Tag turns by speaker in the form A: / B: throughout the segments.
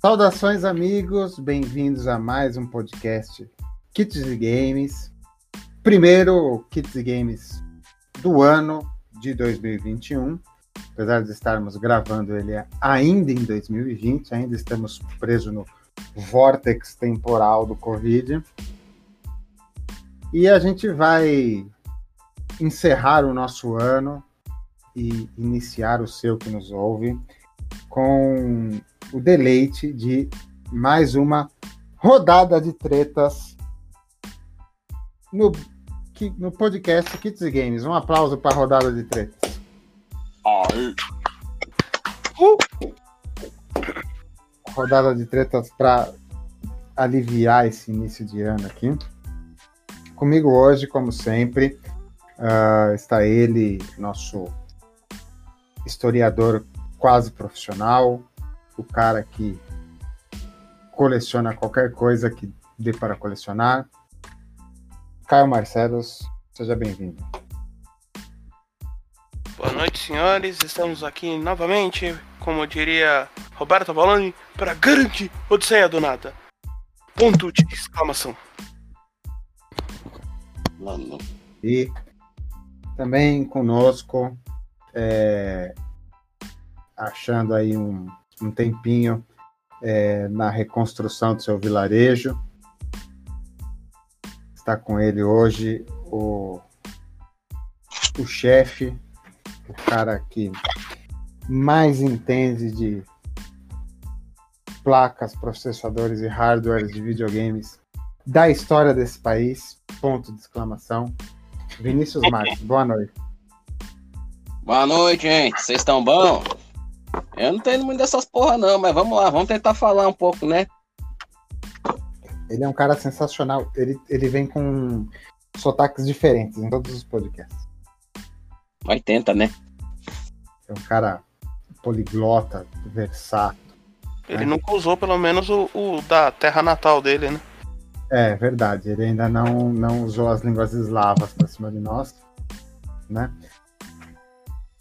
A: Saudações, amigos, bem-vindos a mais um podcast Kits e Games. Primeiro Kits e Games do ano de 2021. Apesar de estarmos gravando ele ainda em 2020, ainda estamos presos no vórtex temporal do Covid. E a gente vai encerrar o nosso ano e iniciar o seu que nos ouve com o deleite de mais uma rodada de tretas no, no podcast Kits e Games. Um aplauso para a rodada de tretas. Uh! Rodada de tretas para aliviar esse início de ano aqui. Comigo hoje, como sempre, uh, está ele, nosso historiador quase profissional, o cara que coleciona qualquer coisa que dê para colecionar. Caio Marcelos, seja bem-vindo.
B: Boa noite, senhores. Estamos aqui novamente, como diria Roberto Baloni, para grande Odisseia do Nada. Ponto de exclamação.
A: E também conosco, é, achando aí um, um tempinho é, na reconstrução do seu vilarejo. Está com ele hoje o, o chefe, o cara que mais entende de placas, processadores e hardwares de videogames da história desse país. Ponto de exclamação. Vinícius Marques, boa noite.
C: Boa noite, gente. Vocês estão bom? Eu não tenho muito dessas porra, não, mas vamos lá, vamos tentar falar um pouco, né?
A: Ele é um cara sensacional. Ele, ele vem com sotaques diferentes em todos os podcasts.
C: Mas tenta, né?
A: É um cara poliglota, versátil.
B: Ele né? nunca usou, pelo menos, o, o, da terra natal dele, né?
A: É, verdade. Ele ainda não, não usou as línguas eslavas pra cima de nós, né?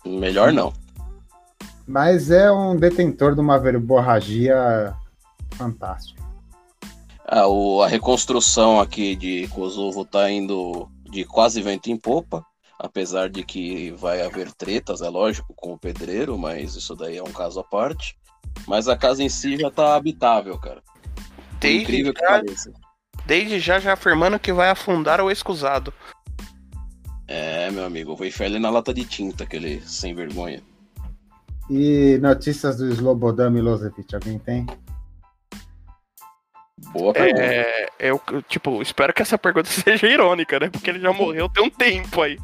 C: Melhor não.
A: Mas é um detentor de uma verborragia fantástica.
C: Ah, o, a reconstrução aqui de Kosovo tá indo de quase vento em popa, apesar de que vai haver tretas, é lógico, com o pedreiro, mas isso daí é um caso à parte. Mas a casa em si já tá habitável, cara.
B: Desde incrível já, que pareça. Desde já, já afirmando que vai afundar o escusado.
C: É, meu amigo, vou enfiar ele na lata de tinta, aquele sem vergonha.
A: E notícias do Slobodan Milosevic, alguém tem?
B: Boa pergunta. É, eu, tipo, espero que essa pergunta seja irônica, né? Porque ele já morreu tem um tempo aí.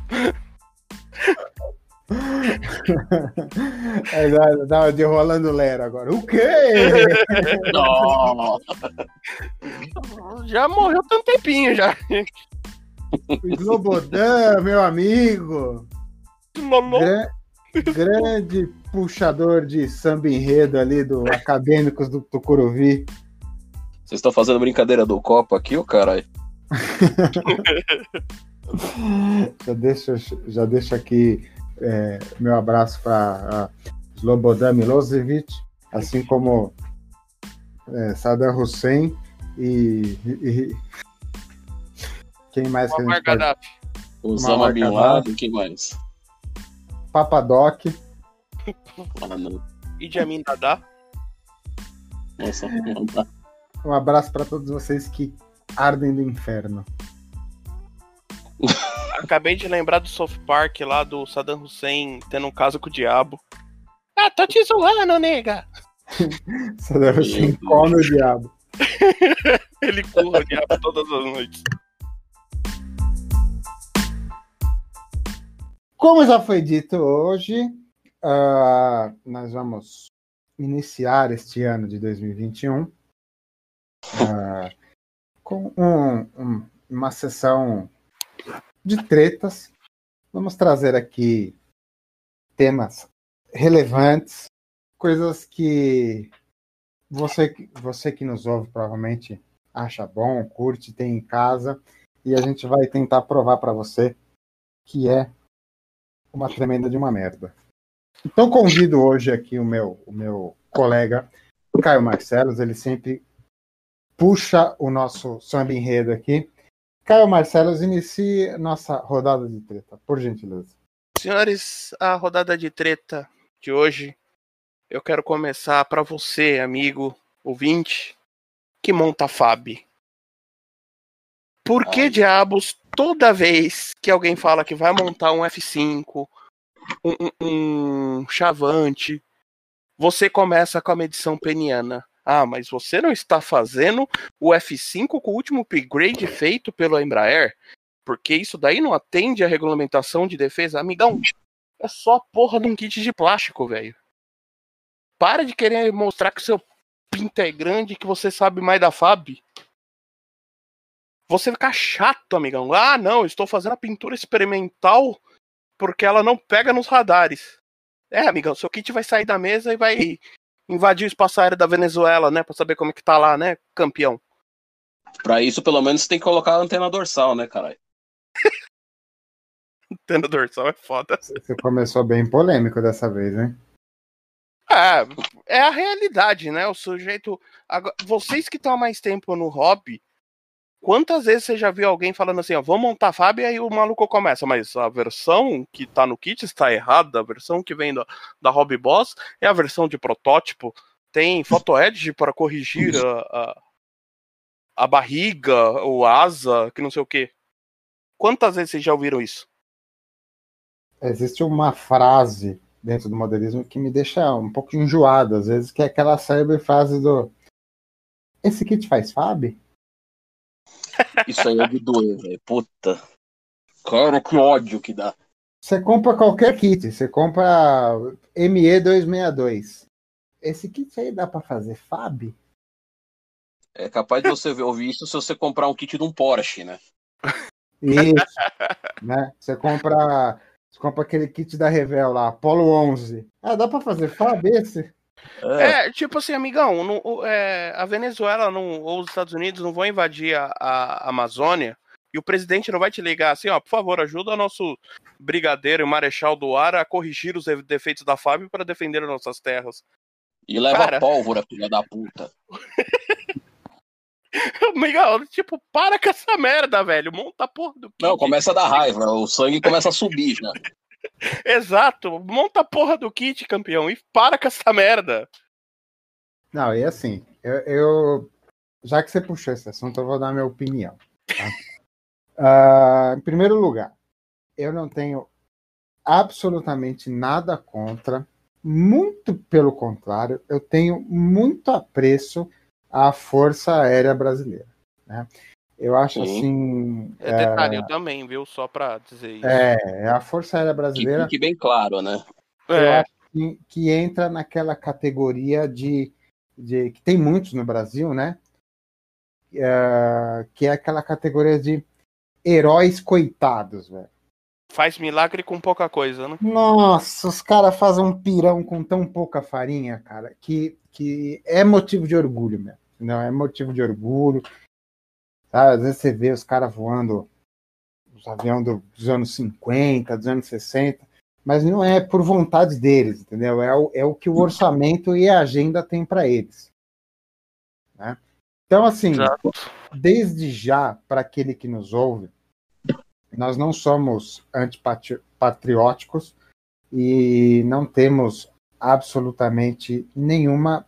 A: é, dá, dá de Rolando Lero agora. O quê?
B: já morreu tem um tempinho já.
A: Slobodan, meu amigo. Gra grande puxador de samba enredo ali do Acadêmicos do Tucuruvi.
C: Vocês estão fazendo brincadeira do copo aqui, ô caralho?
A: já, deixo, já deixo aqui é, meu abraço para Slobodan Milosevic, assim como é, Saddam Hussein e, e, quem mais que a gente pode...
C: Osama Bin Laden, quem mais?
A: Papadoc.
B: Mano. Idi Amin Dada.
C: Nossa,
A: Um abraço para todos vocês que ardem do inferno.
B: Acabei de lembrar do South Park lá do Saddam Hussein tendo um caso com o diabo. Ah, tô te zoando, nega!
A: Saddam Hussein come o diabo.
B: Ele curra o diabo todas as noites.
A: Como já foi dito hoje, uh, nós vamos iniciar este ano de 2021 uh, ah, com um, um, uma sessão de tretas. Vamos trazer aqui temas relevantes, coisas que você, você que nos ouve provavelmente acha bom, curte, tem em casa, e a gente vai tentar provar para você que é uma tremenda de uma merda. Então convido hoje aqui o meu, o meu colega Caio Marcelos, ele sempre puxa o nosso samba enredo aqui. Caio Marcelos, inicie nossa rodada de treta, por gentileza.
B: Senhores, a rodada de treta de hoje, eu quero começar para você, amigo ouvinte, que monta a FAB. Por que diabos, toda vez que alguém fala que vai montar um F5, um, um, um chavante, você começa com a medição peniana? Ah, mas você não está fazendo o F5 com o último upgrade feito pelo Embraer? Porque isso daí não atende à regulamentação de defesa? Amigão, é só porra de um kit de plástico, velho. Para de querer mostrar que seu pinto é grande, que você sabe mais da FAB. Você fica chato, amigão. Ah, não, estou fazendo a pintura experimental porque ela não pega nos radares. É, amigão, seu kit vai sair da mesa e vai invadir o espaço aéreo da Venezuela, né? Pra saber como é que tá lá, né, campeão?
C: Pra isso, pelo menos, tem que colocar a antena dorsal, né, caralho?
B: Antena dorsal é foda.
A: Você começou bem polêmico dessa vez, hein?
B: É, é a realidade, né? O sujeito. Agora, vocês que estão há mais tempo no hobby, quantas vezes você já viu alguém falando assim, ó, vamos montar a FAB e aí o maluco começa, mas a versão que tá no kit está errada, a versão que vem da, da Hobby Boss é a versão de protótipo, tem photo-edge para corrigir a, a, a barriga, o asa, que não sei o que. Quantas vezes vocês já ouviram isso?
A: Existe uma frase dentro do modelismo que me deixa um pouco enjoado, às vezes, que é aquela célebre frase do Esse kit faz FAB?
C: Isso aí é de doer, velho. Puta. Cara, que ódio que dá.
A: Você compra qualquer kit, você compra ME262. Esse kit aí dá pra fazer FAB?
C: É capaz de você ver- ouvir isso se você comprar um kit de um Porsche, né?
A: Isso. né? Você compra, você compra aquele kit da Revel lá, Apollo 11. Ah, dá pra fazer FAB esse?
C: É,
B: É, tipo assim, amigão, não- o- é, a Venezuela não, ou os Estados Unidos não vão invadir a, a Amazônia e o presidente não vai te ligar assim, ó, por favor, ajuda nosso brigadeiro e marechal do ar a corrigir os defeitos da FAB para defender as nossas terras.
C: e leva
B: cara.
C: pólvora, filha da puta.
B: Amigão, tipo, para com essa merda, velho. Monta a porra do.
C: Não, começa a dar raiva, o sangue começa a subir já.
B: Exato, monta a porra do kit, campeão, e para com essa merda.
A: Não, e assim, eu, eu- já que você puxou esse assunto, eu vou dar minha opinião. tá? Ah, em primeiro lugar, eu não tenho absolutamente nada contra, muito pelo contrário, eu tenho muito apreço à Força Aérea Brasileira. né? Eu acho
C: Sim.
A: assim.
B: É, detalhe, eu também, viu? Só pra dizer isso.
A: É, é a Força Aérea
C: Que
A: Brasileira
C: fique bem claro, né?
A: eu
B: É,
A: acho que, que entra naquela categoria de, de que tem muitos no Brasil, né? É, que é aquela categoria de heróis coitados, velho.
B: faz milagre com pouca coisa, né?
A: Nossa, os caras fazem um pirão com tão pouca farinha, cara, que, que é motivo de orgulho mesmo. Não, é motivo de orgulho. Sabe? Às vezes você vê os caras voando os aviões do- dos anos 50, dos anos 60, mas não é por vontade deles, entendeu? É o, é o que o orçamento e a agenda tem para eles. né? Então, assim,
B: Exato.
A: desde já, para aquele que nos ouve, nós não somos antipatrióticos e não temos absolutamente nenhuma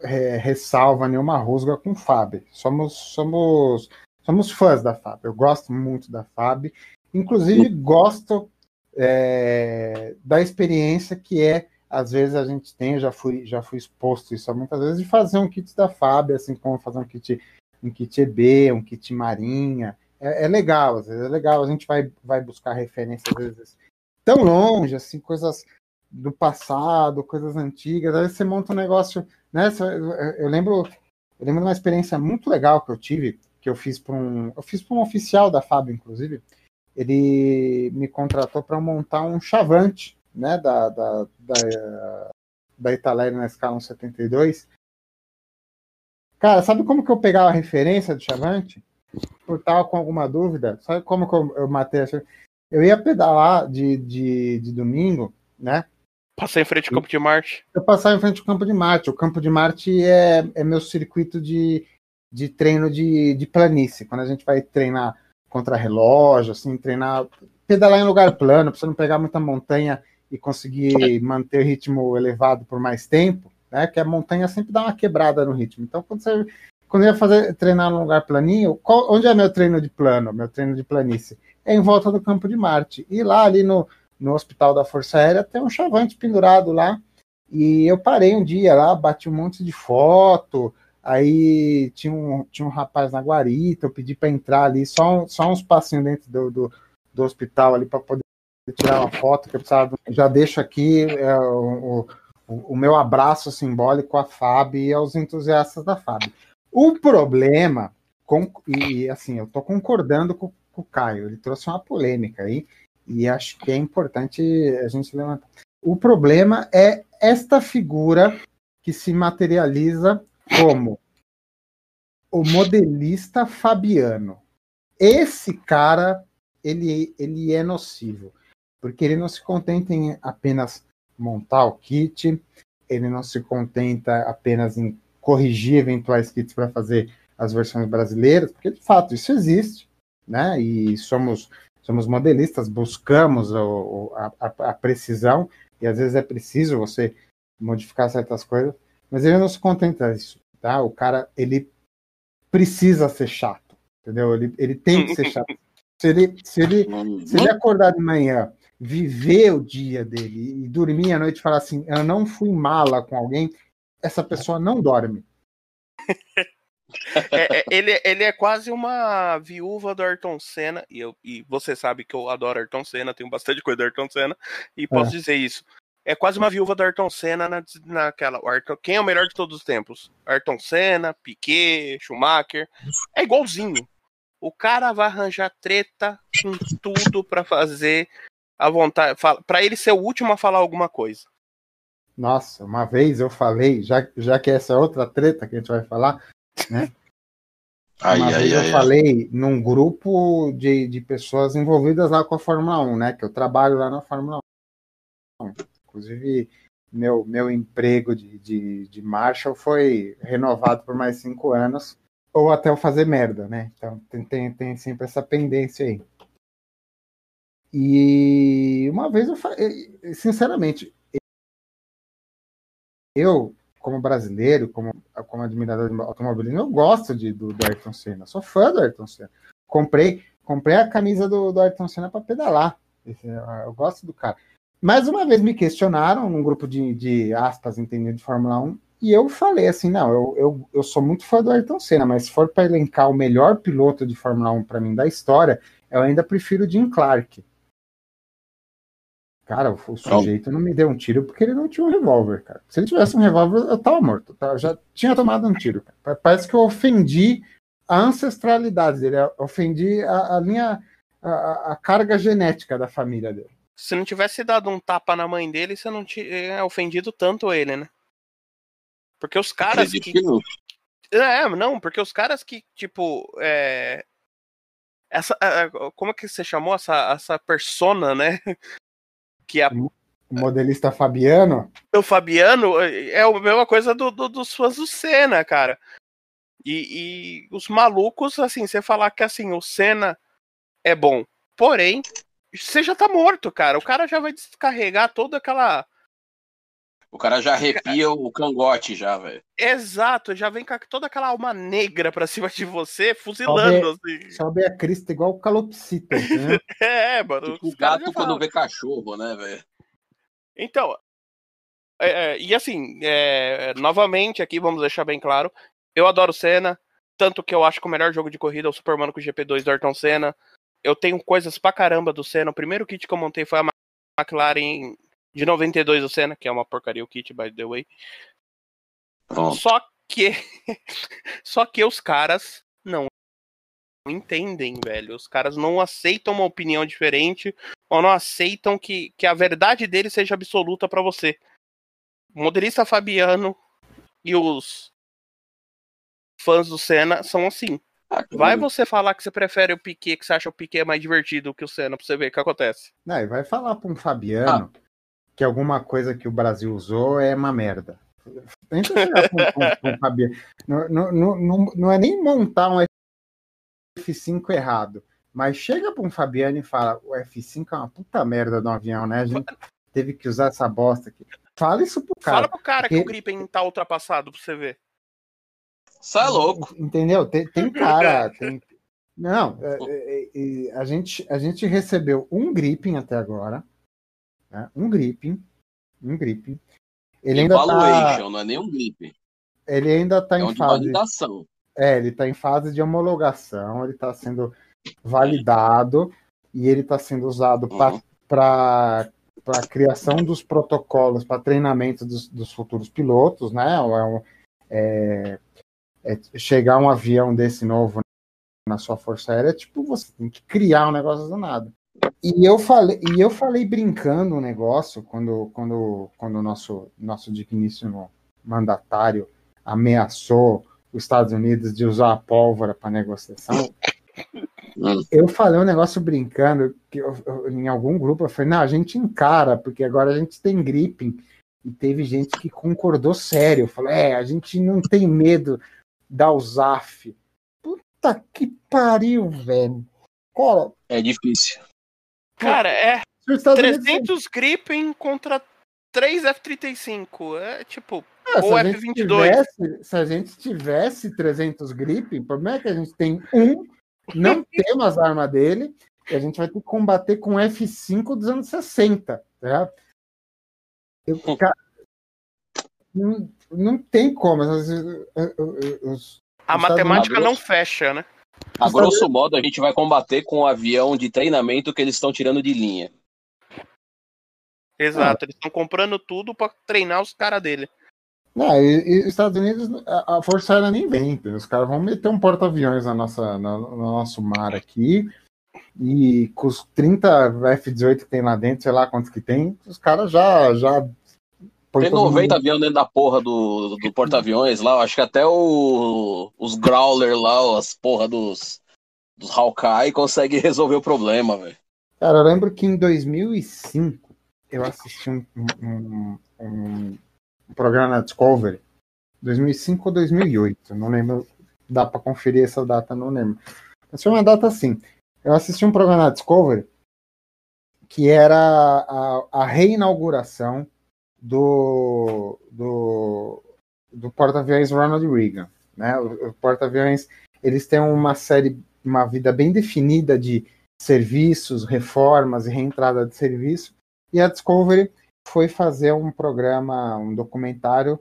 A: é, ressalva, nenhuma rusga com FAB. Somos, somos, somos fãs da FAB. Eu gosto muito da FAB. Inclusive, gosto é, da experiência que é, às vezes a gente tem, eu já fui, já fui exposto isso muitas vezes, de fazer um kit da FAB, assim como fazer um kit, um kit EB, um kit Marinha. É, é legal, às vezes é legal. A gente vai, vai buscar referências, às vezes, tão longe, assim, coisas do passado, coisas antigas. Vezes você monta um negócio, né? Eu eu lembro, eu lembro de uma experiência muito legal que eu tive, que eu fiz para um, eu fiz para um oficial da FAB, inclusive. Ele me contratou para montar um chavante, né? Da da, da, da Italéria na escala 172. Cara, sabe como que eu pegava a referência do chavante? Por tava com alguma dúvida, sabe como que eu, eu matei essa? Eu ia pedalar de, de, de domingo, né?
B: Passar em frente ao Campo de Marte?
A: Eu passar em frente ao Campo de Marte. O Campo de Marte é, é meu circuito de, de treino de, de planície. Quando a gente vai treinar contra relógio, assim, treinar, pedalar em lugar plano, para você não pegar muita montanha e conseguir manter o ritmo elevado por mais tempo, né? Que a montanha sempre dá uma quebrada no ritmo. Então, quando você quando eu ia fazer treinar num lugar planinho, qual, onde é meu treino de plano, meu treino de planície? É em volta do campo de Marte. E lá ali no, no Hospital da Força Aérea tem um chavante pendurado lá. E eu parei um dia lá, bati um monte de foto, Aí tinha um, tinha um rapaz na guarita, eu pedi para entrar ali, só, só uns passinhos dentro do, do, do hospital ali para poder tirar uma foto que eu precisava. Já deixo aqui é, o, o, o, meu abraço simbólico à FAB e aos entusiastas da FAB. O problema, com, e assim, eu estou concordando com, com, o Caio, ele trouxe uma polêmica aí, e acho que é importante a gente levantar. O problema é esta figura que se materializa como o modelista Fabiano. Esse cara, ele, ele é nocivo, porque ele não se contenta em apenas montar o kit, ele não se contenta apenas em corrigir eventuais kits para fazer as versões brasileiras, porque de fato isso existe, né? E somos somos modelistas, buscamos a, a, a precisão e às vezes é preciso você modificar certas coisas, mas ele não se contenta disso, tá? O cara, ele precisa ser chato, entendeu? Ele, ele tem que ser chato. Se ele, se ele, se ele acordar de manhã, viver o dia dele e dormir à noite e falar assim, eu não fui mala com alguém, essa pessoa não dorme.
B: É, é, ele, ele é quase uma viúva do Ayrton Senna, e, eu, e você sabe que eu adoro Ayrton Senna, tenho bastante coisa do Ayrton Senna, e posso é. dizer isso é quase uma viúva do Ayrton Senna na, naquela. Ayrton, quem é o melhor de todos os tempos? Ayrton Senna, Piquet, Schumacher. É igualzinho. O cara vai arranjar treta com tudo para fazer a vontade. para ele ser o último a falar alguma coisa.
A: Nossa, uma vez eu falei, já, já que essa é outra treta que a gente vai falar, né?
C: Ai, uma
A: ai, vez
C: ai,
A: eu falei num grupo de, de pessoas envolvidas lá com a Fórmula 1, né? Que eu trabalho lá na Fórmula 1. Inclusive, meu, meu emprego de, de, de Marshall foi renovado por mais cinco anos, ou até eu fazer merda, né? Então tem, tem, tem sempre essa pendência aí. E uma vez eu falei, sinceramente, eu, como brasileiro, como, como admirador de automobilismo, eu gosto de, do, do Ayrton Senna, sou fã do Ayrton Senna. Comprei, comprei a camisa do, do Ayrton Senna para pedalar. Eu gosto do cara. Mais uma vez me questionaram num grupo de, de aspas, entendido de Fórmula 1, e eu falei assim: não, eu, eu, eu sou muito fã do Ayrton Senna, mas se for para elencar o melhor piloto de Fórmula 1 para mim da história, eu ainda prefiro o Jim Clark. Cara, o, sujeito não me deu um tiro porque ele não tinha um revólver, cara. Se ele tivesse um revólver, eu tava morto. Tá? Eu já tinha tomado um tiro. Cara. Parece que eu ofendi a ancestralidade dele, eu ofendi a, a linha, a, a carga genética da família dele
B: se não tivesse dado um tapa na mãe dele, você não tinha ofendido tanto ele, né? Porque os caras que. É, não, porque os caras que, tipo. É... Essa, como é que você chamou essa, essa persona, né?
A: Que é a... O modelista Fabiano?
B: O Fabiano é a mesma coisa do, do, dos fãs do Senna, cara. E, e os malucos, assim, você falar que assim, o Senna é bom. Porém, você já tá morto, cara. O cara já vai descarregar toda aquela.
C: O cara já arrepia o cangote já, velho.
B: Exato, já vem com toda aquela alma negra pra cima de você, fuzilando,
A: sobe, assim. Sobe a crista igual o calopsita, né?
B: é, mano.
C: Tipo o gato quando vê cachorro, né, velho?
B: Então, é, é, e assim, é, novamente aqui, vamos deixar bem claro, eu adoro Senna, tanto que eu acho que o melhor jogo de corrida é o Superman com o GP2 do Ayrton Senna eu tenho coisas pra caramba do Senna. O primeiro kit que eu montei foi a McLaren de 92 do Senna, que é uma porcaria o kit, by the way. Pronto. Só que só que os caras não entendem, velho. Os caras não aceitam uma opinião diferente ou não aceitam que, que a verdade dele seja absoluta para você. O modelista Fabiano e os fãs do Senna são assim. Vai você falar que você prefere o Piquet, que você acha o Piquet mais divertido que o Senna, pra você ver o que acontece.
A: Não, e vai falar pra um Fabiano, ah. Que alguma coisa que o Brasil usou é uma merda. Tenta chegar com, com, com o Fabiano. Não, não, não, não é nem montar um F5 errado, mas chega para um Fabiano e fala: o F5 é uma puta merda no avião, né? A gente teve que usar essa bosta aqui. Fala isso pro cara.
B: Fala pro cara que o Gripen tá ultrapassado pra você ver.
C: Sai é louco.
A: Entendeu? Tem, tem cara. Tem... Não, é, é, é, a, gente, a gente recebeu um Gripen até agora. Né? Um Gripen. Um Gripen.
C: Ele ainda tá... não é nem um Gripen.
A: Ele ainda tá
C: é
A: em fase.
C: Validação.
A: É, ele tá em fase de homologação, ele tá sendo validado e ele está sendo usado uhum. para para a criação dos protocolos para treinamento dos, dos, futuros pilotos, né? É, é, é, chegar um avião desse novo na sua força aérea, tipo, você tem que criar um negócio do nada. E eu falei, e eu falei brincando um negócio quando, quando, quando o nosso, nosso digníssimo mandatário ameaçou os Estados Unidos de usar a pólvora para negociação. Eu falei um negócio brincando, que eu, eu, em algum grupo eu falei, não, a gente encara, porque agora a gente tem gripe. E teve gente que concordou sério. Falou, é, a gente não tem medo da USAF. Puta que pariu, velho.
C: Cara, é difícil.
B: Cara, é 300 Unidos... Gripen contra 3 F-35. É tipo,
A: ah, ou F-22. Tivesse, se a gente tivesse 300 Gripen, o problema é que a gente tem um não temos as armas dele e a gente vai ter que combater com F5 dos anos 60. Tá? Eu, cara, não, não tem como. Os,
B: os, a matemática não fecha, né?
C: A grosso modo, a gente vai combater com o avião de treinamento que eles estão tirando de linha.
B: Exato, ah. eles estão comprando tudo para treinar os caras dele.
A: Não, e, e, os Estados Unidos, a, a Força Aérea nem vem. Os caras vão meter um porta-aviões na nossa, no, no nosso mar aqui. E com os 30 F-18 que tem lá dentro, sei lá quantos que tem, os caras já. já
C: tem 90 mundo... aviões dentro da porra do, do porta-aviões lá. Acho que até o, os Growler lá, as porra dos, dos Hawkeye, consegue resolver o problema, velho.
A: Cara, eu lembro que em 2005 eu assisti um, um, um um programa na Discovery, 2005 ou 2008, não lembro, dá para conferir essa data, não lembro. Mas foi uma data assim. Eu assisti um programa na Discovery que era a, a reinauguração do, do, do porta-aviões Ronald Reagan. Né? O, o porta-aviões eles têm uma série, uma vida bem definida de serviços, reformas e reentrada de serviço. E a Discovery foi fazer um programa, um documentário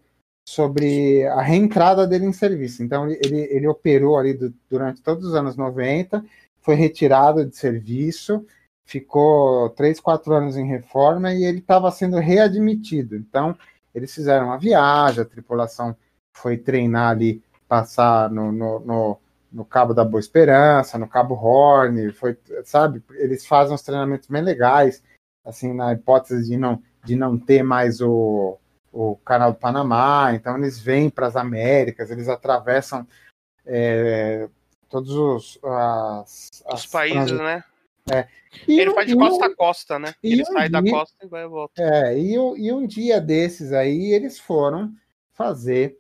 A: sobre a reentrada dele em serviço. Então, ele, ele operou ali do, durante todos os anos 90, foi retirado de serviço, ficou três, quatro anos em reforma e ele estava sendo readmitido. Então, eles fizeram uma viagem, a tripulação foi treinar ali, passar no, no, no, no Cabo da Boa Esperança, no Cabo Horn, foi, sabe? Eles fazem uns treinamentos bem legais, assim, na hipótese de não de não ter mais o, o canal do Panamá, então eles vêm para as Américas, eles atravessam é, todos os, as,
B: os países, trans... né?
A: É.
B: E ele faz de costa a costa, né? Ele um sai dia, da costa e vai e volta.
A: É, e, e um dia desses aí eles foram fazer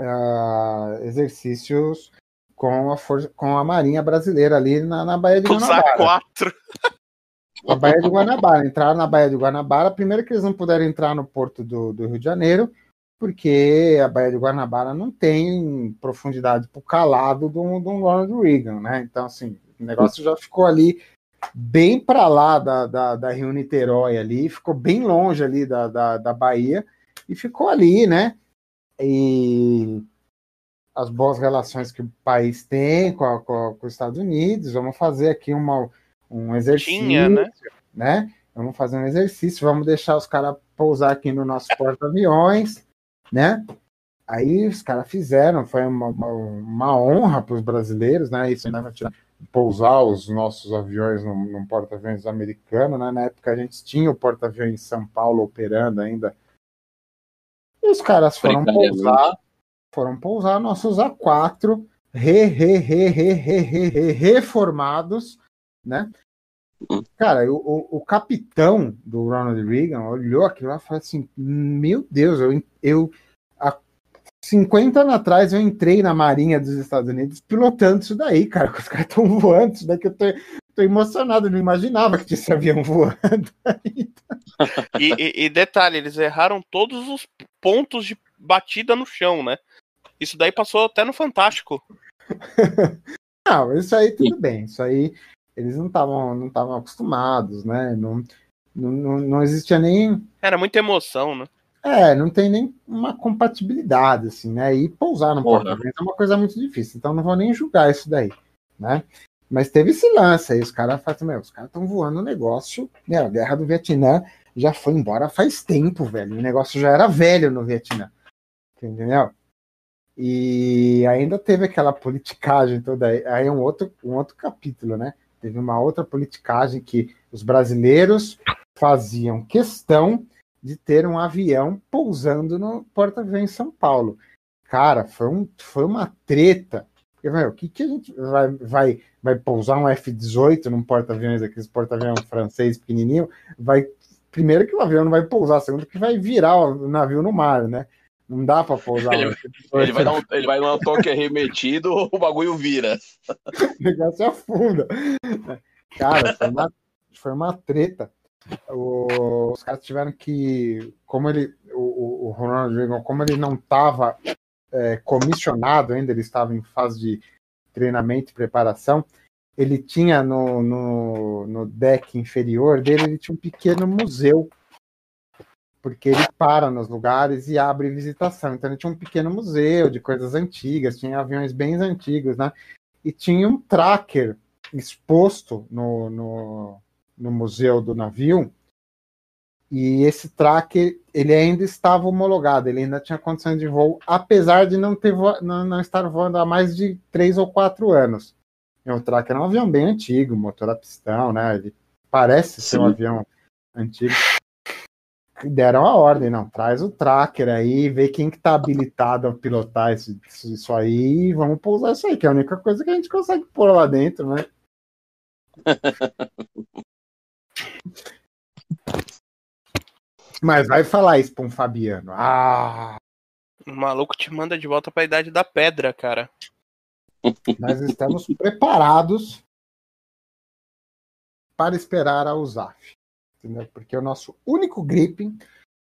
A: uh, exercícios com a, for com a Marinha Brasileira ali na, na Baía de Guanabara.
B: quatro.
A: a Baía de Guanabara. Entraram na Baía de Guanabara. Primeiro que eles não puderam entrar no porto do, do Rio de Janeiro, porque a Baía de Guanabara não tem profundidade para o calado do, do Ronald Reagan, né? Então, assim, o negócio já ficou ali bem para lá da, da, da, Rio Niterói ali, ficou bem longe ali da, da, da Bahia e ficou ali, né? E as boas relações que o país tem com, a, com, com os Estados Unidos, vamos fazer aqui uma um exercício, Tinha, né? né? Vamos fazer um exercício, vamos deixar os caras pousar aqui no nosso porta-aviões, né? Aí os caras fizeram, foi uma, uma, uma honra para os brasileiros, né? Isso né? Pousar os nossos aviões num, num porta-aviões americano, né? Na época a gente tinha o porta-aviões em São Paulo operando ainda. E os caras foram pousar, foram pousar nossos A4 re, re, re, re, re, re, re, reformados, né? Cara, o, o, capitão do Ronald Reagan olhou aquilo lá e falou assim: Meu Deus, eu, eu 50 anos atrás eu entrei na Marinha dos Estados Unidos pilotando isso daí, cara. Os caras estão voando, isso daqui eu tô, tô emocionado, eu não imaginava que tinha esse avião voando.
B: E, e, e detalhe, eles erraram todos os pontos de batida no chão, né? Isso daí passou até no Fantástico.
A: Não, isso aí tudo bem. Isso aí eles não estavam não estavam acostumados, né? Não, não, não, não existia nem.
B: Era muita emoção, né?
A: É, não tem nem uma compatibilidade, assim, né? E pousar no porta-aviões é uma coisa muito difícil, então não vou nem julgar isso daí, né? Mas teve esse lance aí, os caras falam assim, os caras estão voando o negócio, né? A guerra do Vietnã já foi embora faz tempo, velho. O negócio já era velho no Vietnã. Entendeu? E ainda teve aquela politicagem toda aí, aí é um outro, um outro capítulo, né? Teve uma outra politicagem que os brasileiros faziam questão de ter um avião pousando no porta-aviões em São Paulo. Cara, foi, um, foi uma treta. O que, que a gente vai, vai, vai pousar um F-18 num porta-aviões, aqueles porta-aviões francês pequenininho? Vai, primeiro que o avião não vai pousar, segundo que vai virar o navio no mar, né? Não dá para pousar
C: Ele-
A: F-18.
C: Ele vai, dar um, ele vai dar um toque arremetido, o bagulho vira.
A: o negócio afunda. Cara, foi uma, foi uma treta. Os caras tiveram que. Como ele. O, o- Ronald Reagan, como ele não estava comissionado ainda, ele estava em fase de treinamento e preparação. Ele tinha no, no, no deck inferior dele, ele tinha um pequeno museu. Porque ele para nos lugares e abre visitação. Então ele tinha um pequeno museu de coisas antigas, tinha aviões bem antigos, né? E tinha um tracker exposto no, no, no museu do navio. E esse tracker, ele ainda estava homologado, ele ainda tinha condições de voo, apesar de não, ter vo- não, não estar voando há mais de três ou quatro anos. E o tracker é um avião bem antigo, motor a pistão, né? Ele parece ser um
C: Sim.
A: avião antigo. Deram a ordem, não, traz o tracker aí, vê quem que tá habilitado a pilotar esse- isso aí e vamos pousar isso aí, que é a única coisa que a gente consegue pôr lá dentro, né? Mas vai falar isso pra um Fabiano. Ah,
B: O maluco te manda de volta pra idade da pedra, cara.
A: nós estamos preparados para esperar a USAF. Entendeu? Porque o nosso único gripping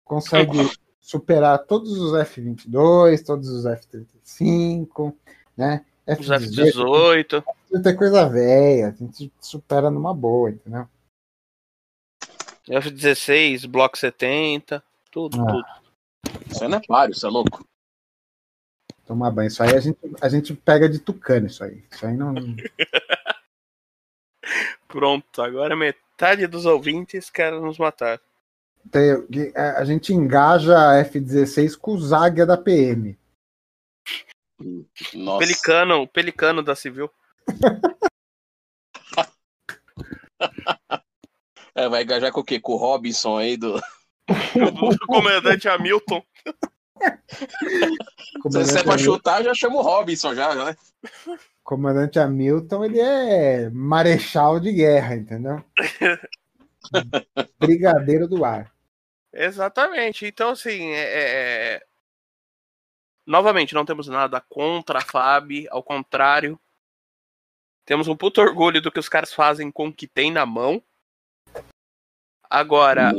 A: consegue superar todos os F-22, todos os F-35, né?
B: Os
A: F-18,
B: F-18,
A: é coisa velha, a gente supera numa boa, entendeu?
B: F-16, Bloco 70, tudo,
A: Ah.
B: tudo.
C: Isso aí não é páreo, isso é louco.
A: Tomar banho. Isso aí a gente, a gente pega de tucano, isso aí. Isso aí não.
B: Pronto, agora metade dos ouvintes querem nos matar.
A: A gente engaja a F-16 com o Záguia da PM.
C: Nossa.
B: Pelicano, pelicano da Civil.
C: É, vai engajar com o quê? Com o Robinson aí do.
B: do comandante Hamilton.
C: Se você é pra chutar, já chama o Robinson já, né?
A: comandante Hamilton, ele é marechal de guerra, entendeu? Brigadeiro do ar.
B: Exatamente. Então, assim, é, é- novamente, não temos nada contra a FAB, ao contrário. Temos um puto orgulho do que os caras fazem com o que tem na mão. Agora,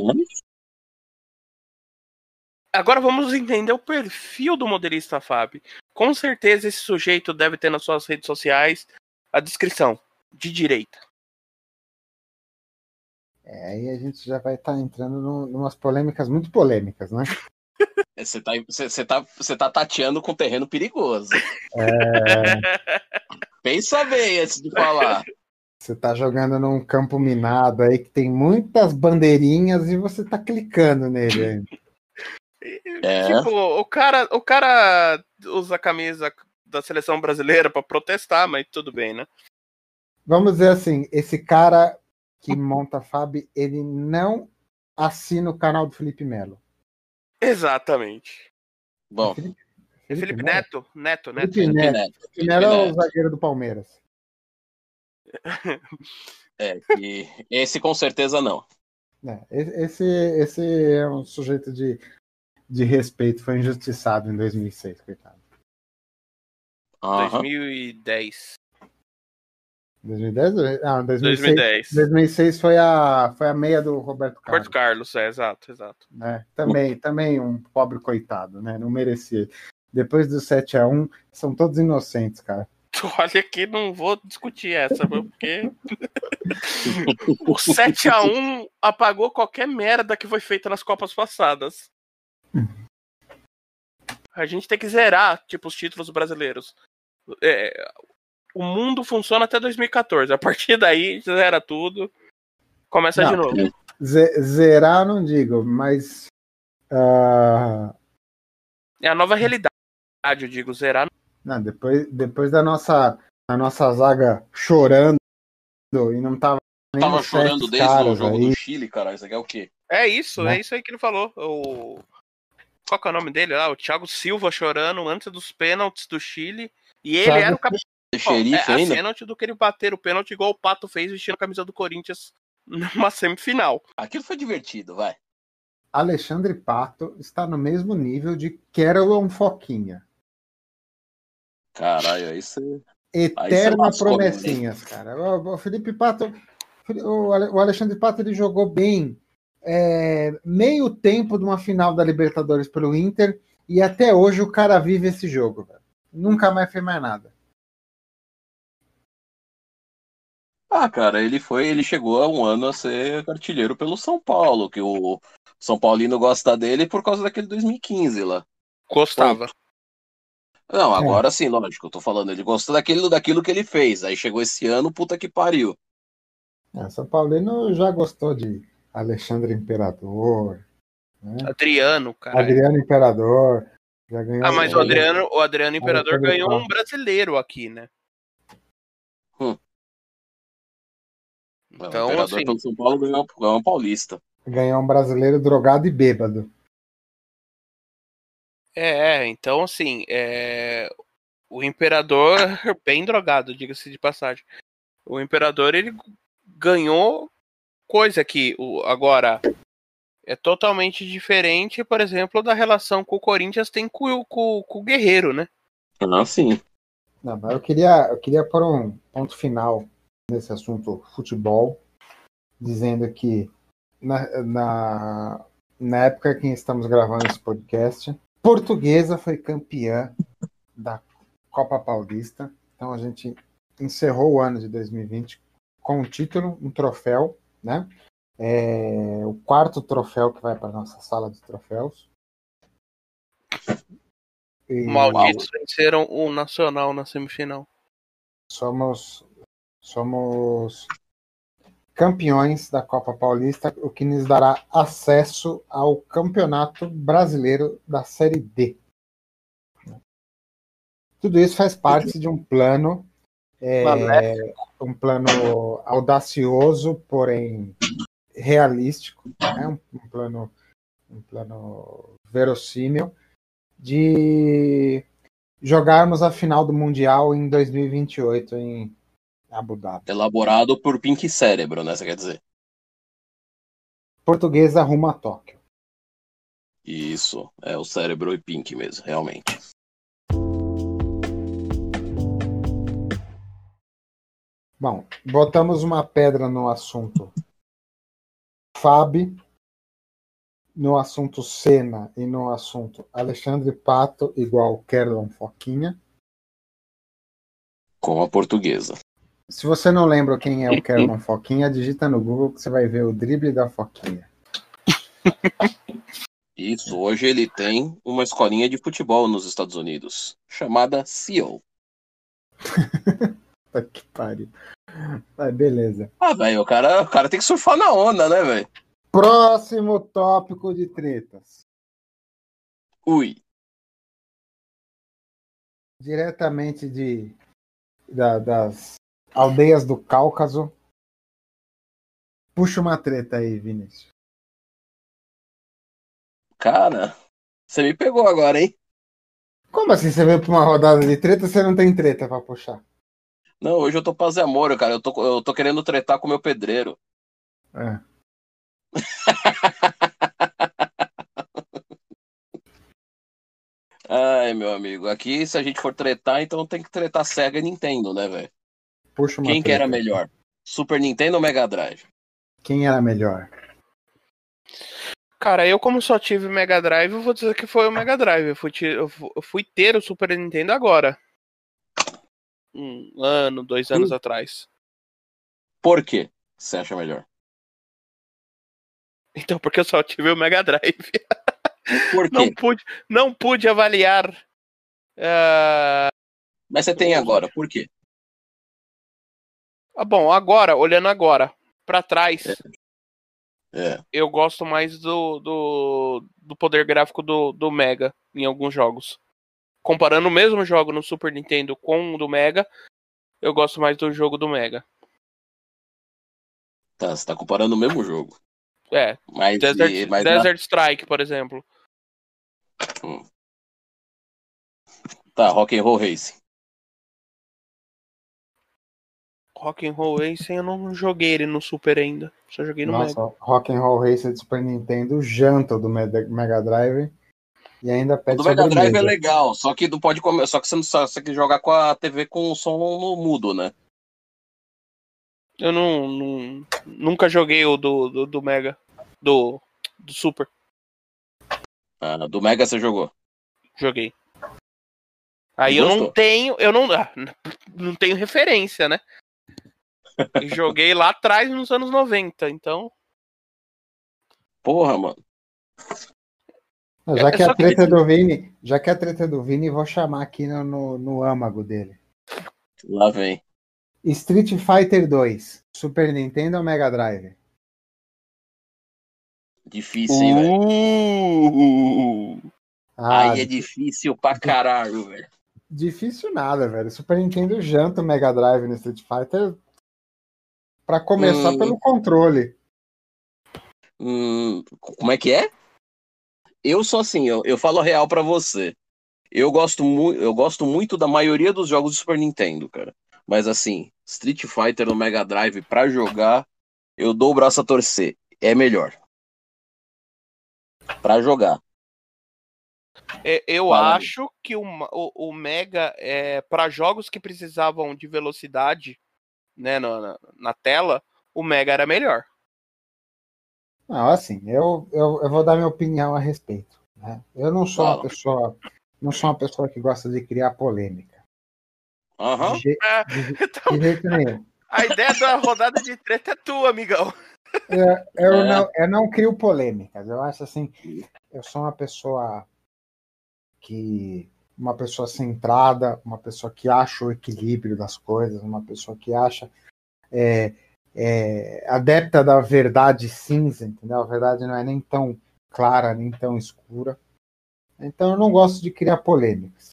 B: agora vamos entender o perfil do modelista FAB. Com certeza esse sujeito deve ter nas suas redes sociais a descrição de direita.
A: É, aí a gente já vai estar entrando num, numas polêmicas muito polêmicas, né?
C: Você tá, você, você tá, você tá tateando com terreno perigoso.
A: É,
C: Pensa bem antes de falar.
A: Você tá jogando num campo minado aí que tem muitas bandeirinhas e você tá clicando nele. aí.
C: É.
B: Tipo, o cara, o cara usa a camisa da seleção brasileira pra protestar, mas tudo bem, né?
A: Vamos dizer assim, esse cara que monta a FAB, ele não assina o canal do Felipe Melo.
B: Exatamente.
C: Bom,
B: Felipe,
A: Melo?
B: Neto, Neto, Neto.
A: Felipe Neto.
C: Neto.
A: Felipe Melo é o
C: Neto.
A: zagueiro do Palmeiras.
C: É, que esse com certeza não.
A: É, esse, esse é um sujeito de, de respeito, foi injustiçado em 2006, coitado.
C: Aham.
B: 2010.
A: 2010? Não, 2006,
B: 2010.
A: 2006 foi a, foi a meia do Roberto Carlos.
B: Roberto Carlos, é, exato, exato.
A: né? Também, também um pobre coitado, né? Não merecia. Depois do 7 a 1 são todos inocentes, cara.
B: Olha que não vou discutir essa, porque o 7x1 apagou qualquer merda que foi feita nas Copas passadas. A gente tem que zerar, tipo, os títulos brasileiros. É, o mundo funciona até 2014. A partir daí, zera tudo. Começa de
A: Não,
B: novo.
A: Ze- zerar não digo, mas ah,
B: É a nova realidade, eu digo, zerar.
A: Não, depois, depois da nossa, da nossa zaga chorando e não tava nem
C: Tava chorando desde o jogo
A: aí.
C: do Chile, caralho. Isso aqui é o quê?
B: É isso,
A: Né?
B: é isso aí que ele falou. O... Qual que é o nome dele lá? O Thiago Silva chorando antes dos pênaltis do Chile. E ele
A: Thiago
B: era o capitão.
C: Xerife
B: é,
C: ainda?
B: A pênalti do que ele bater o pênalti igual o Pato fez vestindo a camisa do Corinthians numa semifinal.
C: Aquilo foi divertido, vai.
A: Alexandre Pato está no mesmo nível de Carolon Foquinha.
C: Caralho, aí você.
A: Eterna
C: lascou,
A: promessinhas, cara. O, o Felipe Pato, o Ale- o Alexandre Pato, ele jogou bem é, meio tempo de uma final da Libertadores pelo Inter e até hoje o cara vive esse jogo, velho. Nunca mais fez mais nada.
C: Ah, cara, ele foi, ele chegou há um ano a ser artilheiro pelo São Paulo, que o São Paulino gosta dele por causa daquele 2015 lá.
B: Gostava.
C: Não,
A: É.
C: agora sim, lógico, eu tô falando, ele gosta daquilo, daquilo que ele fez. Aí chegou esse ano, puta que pariu.
A: É, São Paulino já gostou de Alexandre Imperador, né?
B: Adriano, cara.
A: Adriano Imperador. Já ganhou
B: Ah, mas o
A: é,
B: Adriano, o Adriano Imperador
A: Alexandre
B: ganhou um
A: Pato.
B: brasileiro aqui, né?
C: Hum.
B: Então,
C: o imperador
B: assim,
C: São Paulo ganhou, ganhou um paulista.
A: Ganhou um brasileiro drogado e bêbado.
B: É, então assim, é, o Imperador, bem drogado, diga-se de passagem. O Imperador, ele ganhou coisa que o, agora é totalmente diferente, por exemplo, da relação que o Corinthians tem com, o- com, com o Guerreiro, né?
C: Ah, sim.
A: Não, mas eu queria, eu queria pôr um ponto final nesse assunto futebol, dizendo que na, na, na época que estamos gravando esse podcast, Portuguesa foi campeã da Copa Paulista. Então a gente encerrou o ano de 2020 com um título, um troféu, né? É, o quarto troféu que vai para nossa sala de troféus. E-
B: Malditos venceram o Nacional na semifinal.
A: somos somos campeões da Copa Paulista, o que nos dará acesso ao Campeonato Brasileiro da Série D. Tudo isso faz parte de um plano é, um plano audacioso, porém realístico, né? um, um plano um plano verossímil de jogarmos a final do Mundial em 2028 em Abu Dhabi.
C: Elaborado por Pink Cérebro, né? Você quer dizer?
A: Portuguesa rumo a Tóquio.
C: Isso, é o cérebro e Pink mesmo, realmente.
A: Bom, botamos uma pedra no assunto Fábio, no assunto Senna e no assunto Alexandre Pato igual Kerlon Foquinha.
C: Com a portuguesa.
A: Se você não lembra quem é o Kerlon Foquinha, digita no Google que você vai ver o drible da Foquinha.
C: Isso, hoje ele tem uma escolinha de futebol nos Estados Unidos, chamada.
A: Puta que pariu. Mas beleza.
C: Ah, velho, o cara, o cara tem que surfar na onda, né, velho?
A: Próximo tópico de tretas.
C: Ui.
A: Diretamente de da- das aldeias do Cáucaso. Puxa uma treta aí, Vinícius.
C: Cara, você me pegou agora, hein?
A: Como assim você veio pra uma rodada de treta você não tem treta pra puxar?
C: Não, hoje eu tô paz e amor, cara. Eu tô, eu tô querendo tretar com o meu pedreiro.
A: É.
C: Ai, meu amigo. Aqui, se a gente for tretar, então tem que tretar Sega e Nintendo, né, velho?
A: Puxa uma
C: Quem que era melhor? Super Nintendo ou Mega Drive?
A: Quem era melhor?
B: Cara, eu como só tive Mega Drive, eu vou dizer que foi o Mega Drive. Eu fui, eu fu- eu fui ter o Super Nintendo agora. Um ano, dois anos
C: Hum.
B: atrás.
C: Por quê? Você acha melhor?
B: Então, porque eu só tive o Mega Drive.
C: Por quê?
B: Não pude, não pude avaliar. ah,
C: Mas você tem agora, por quê?
B: Ah, bom, agora, olhando agora, pra trás,
C: É.
B: eu gosto mais do, do, do poder gráfico do, do Mega em alguns jogos. Comparando o mesmo jogo no Super Nintendo com o do Mega, eu gosto mais do jogo do Mega.
C: Tá, você tá comparando o mesmo jogo.
B: É,
C: Mas,
B: Desert,
C: e- mas na-
B: Desert Strike, por exemplo.
C: tá, Rock and Roll Racing.
B: Rock'n'Roll Racing eu não joguei ele no Super ainda. Só joguei no Mega.
A: Nossa, Rock and Roll Racer de Super Nintendo janta do Mega Mega Drive e ainda
C: O
A: pede
C: do Mega Drive é legal, só que não pode comer, só que você não sabe, você tem que jogar com a TV com o som no mudo, né?
B: Eu não, não- nunca joguei o do, do, do Mega. Do, do Super.
C: Ah, do Mega você jogou.
B: Joguei. Aí eu não tenho. Eu não, ah, não tenho referência, né? E joguei lá atrás nos anos 90, então.
C: Porra, mano.
A: Já
B: É
A: que
B: só
A: a
B: que-
A: treta do Vini, já que a treta do Vini, vou chamar aqui no, no, no âmago dele.
C: Lá vem.
A: Street Fighter 2, Super Nintendo ou Mega Drive?
C: Difícil, hein, velho?
B: Uh,
A: Ah,
C: Aí é difícil pra caralho, velho.
A: difícil nada, velho. Super Nintendo janta o Mega Drive no Street Fighter pra começar
C: Hum.
A: pelo controle.
C: Hum, como é que é? Eu sou assim, eu, eu falo a real pra você. Eu gosto, mu eu gosto muito da maioria dos jogos do Super Nintendo, cara. Mas assim, Street Fighter no Mega Drive pra jogar, eu dou o braço a torcer. É melhor. Pra jogar.
B: é, eu
C: Fala aí.
B: acho que o, o, o Mega, é, para jogos que precisavam de velocidade né, na, na, tela, o Mega era melhor.
A: Não, assim, eu, eu, eu vou dar minha opinião a respeito. né? Eu não sou uma pessoa, não sou uma pessoa que gosta de criar polêmica.
C: Aham.
A: De,
B: É,
A: de,
B: então,
A: de jeito nenhum.
B: a ideia da rodada de treta é tua, amigão.
A: Eu,
C: É.
A: não, eu não crio polêmicas. Eu acho assim, eu sou uma pessoa que uma pessoa centrada, uma pessoa que acha o equilíbrio das coisas, uma pessoa que acha é, é, adepta da verdade cinza, entendeu? A verdade não é nem tão clara, nem tão escura. Então eu não gosto de criar polêmicas.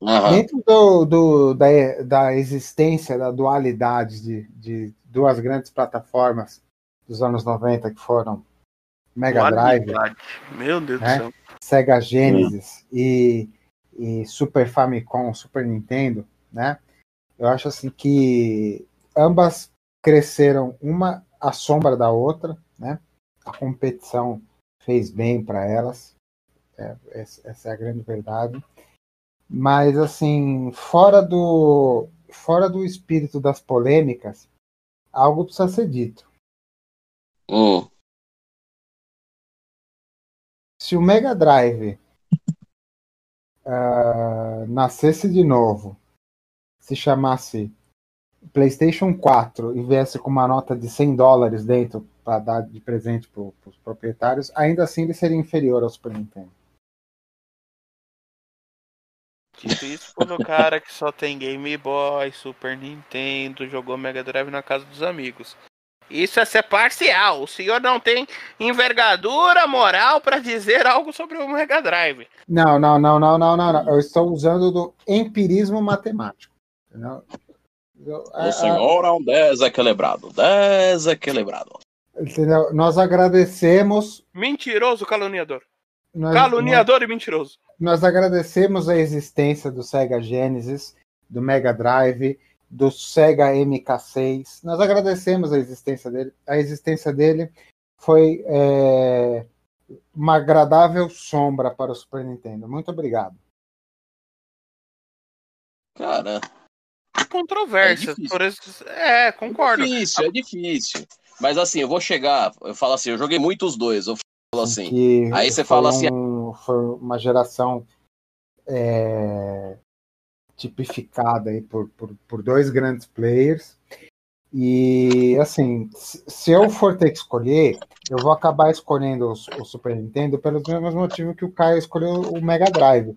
C: Aham.
A: Dentro do, do- da, da existência da dualidade de, de duas grandes plataformas dos anos 90 que foram Mega Drive.
B: Meu Deus
A: É?
B: do céu.
A: Sega Genesis e, e Super Famicom, Super Nintendo, né? Eu acho assim que ambas cresceram uma à sombra da outra, né? A competição fez bem para elas, é, essa é a grande verdade. Mas assim, fora do fora do espírito das polêmicas, algo precisa ser dito.
C: Hum.
A: se o Mega Drive ah, nascesse de novo, se chamasse PlayStation 4 e viesse com uma nota de 100 dólares dentro para dar de presente para os proprietários, ainda assim ele seria inferior ao Super Nintendo.
B: Isso quando o cara que só tem Game Boy, Super Nintendo, jogou Mega Drive na casa dos amigos. Isso é ser parcial. O senhor não tem envergadura moral para dizer algo sobre o Mega Drive.
A: Não, não, não, não, não, não, não. Eu estou usando do empirismo matemático. entendeu? A-
C: O
A: a-
C: senhor é um desequilibrado. Desequilibrado.
A: entendeu? Nós agradecemos.
B: Mentiroso, caluniador.
A: Nós,
B: Caluniador e mentiroso.
A: nós agradecemos a existência do Sega Genesis, do Mega Drive do Sega MK6. Nós agradecemos a existência dele. A existência dele foi é, uma agradável sombra para o Super Nintendo. Muito obrigado.
B: Cara, controvérsia. É, por isso, é, concordo.
C: É difícil, é difícil. Mas assim, eu vou chegar, eu falo assim, eu joguei muito os dois. Eu falo assim. Que aí você fala assim.
A: Um, foi uma geração é, tipificada aí por, por, por dois grandes players. E assim, se eu for ter que escolher, eu vou acabar escolhendo o, Super Nintendo pelos mesmos motivos que o Caio escolheu o Mega Drive,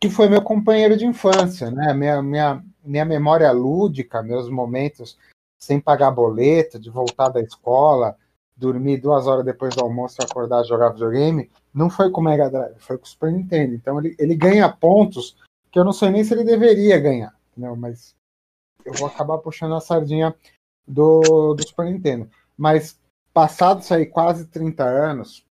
A: que foi meu companheiro de infância, né? Minha, minha, minha memória lúdica, meus momentos sem pagar boleto, de voltar da escola, dormir duas horas depois do almoço e acordar jogar videogame, não foi com o Mega Drive, foi com o Super Nintendo. Então ele, ele ganha pontos que eu não sei nem se ele deveria ganhar, entendeu? mas eu vou acabar puxando a sardinha do, do Super Nintendo. Mas passados aí quase 30 anos,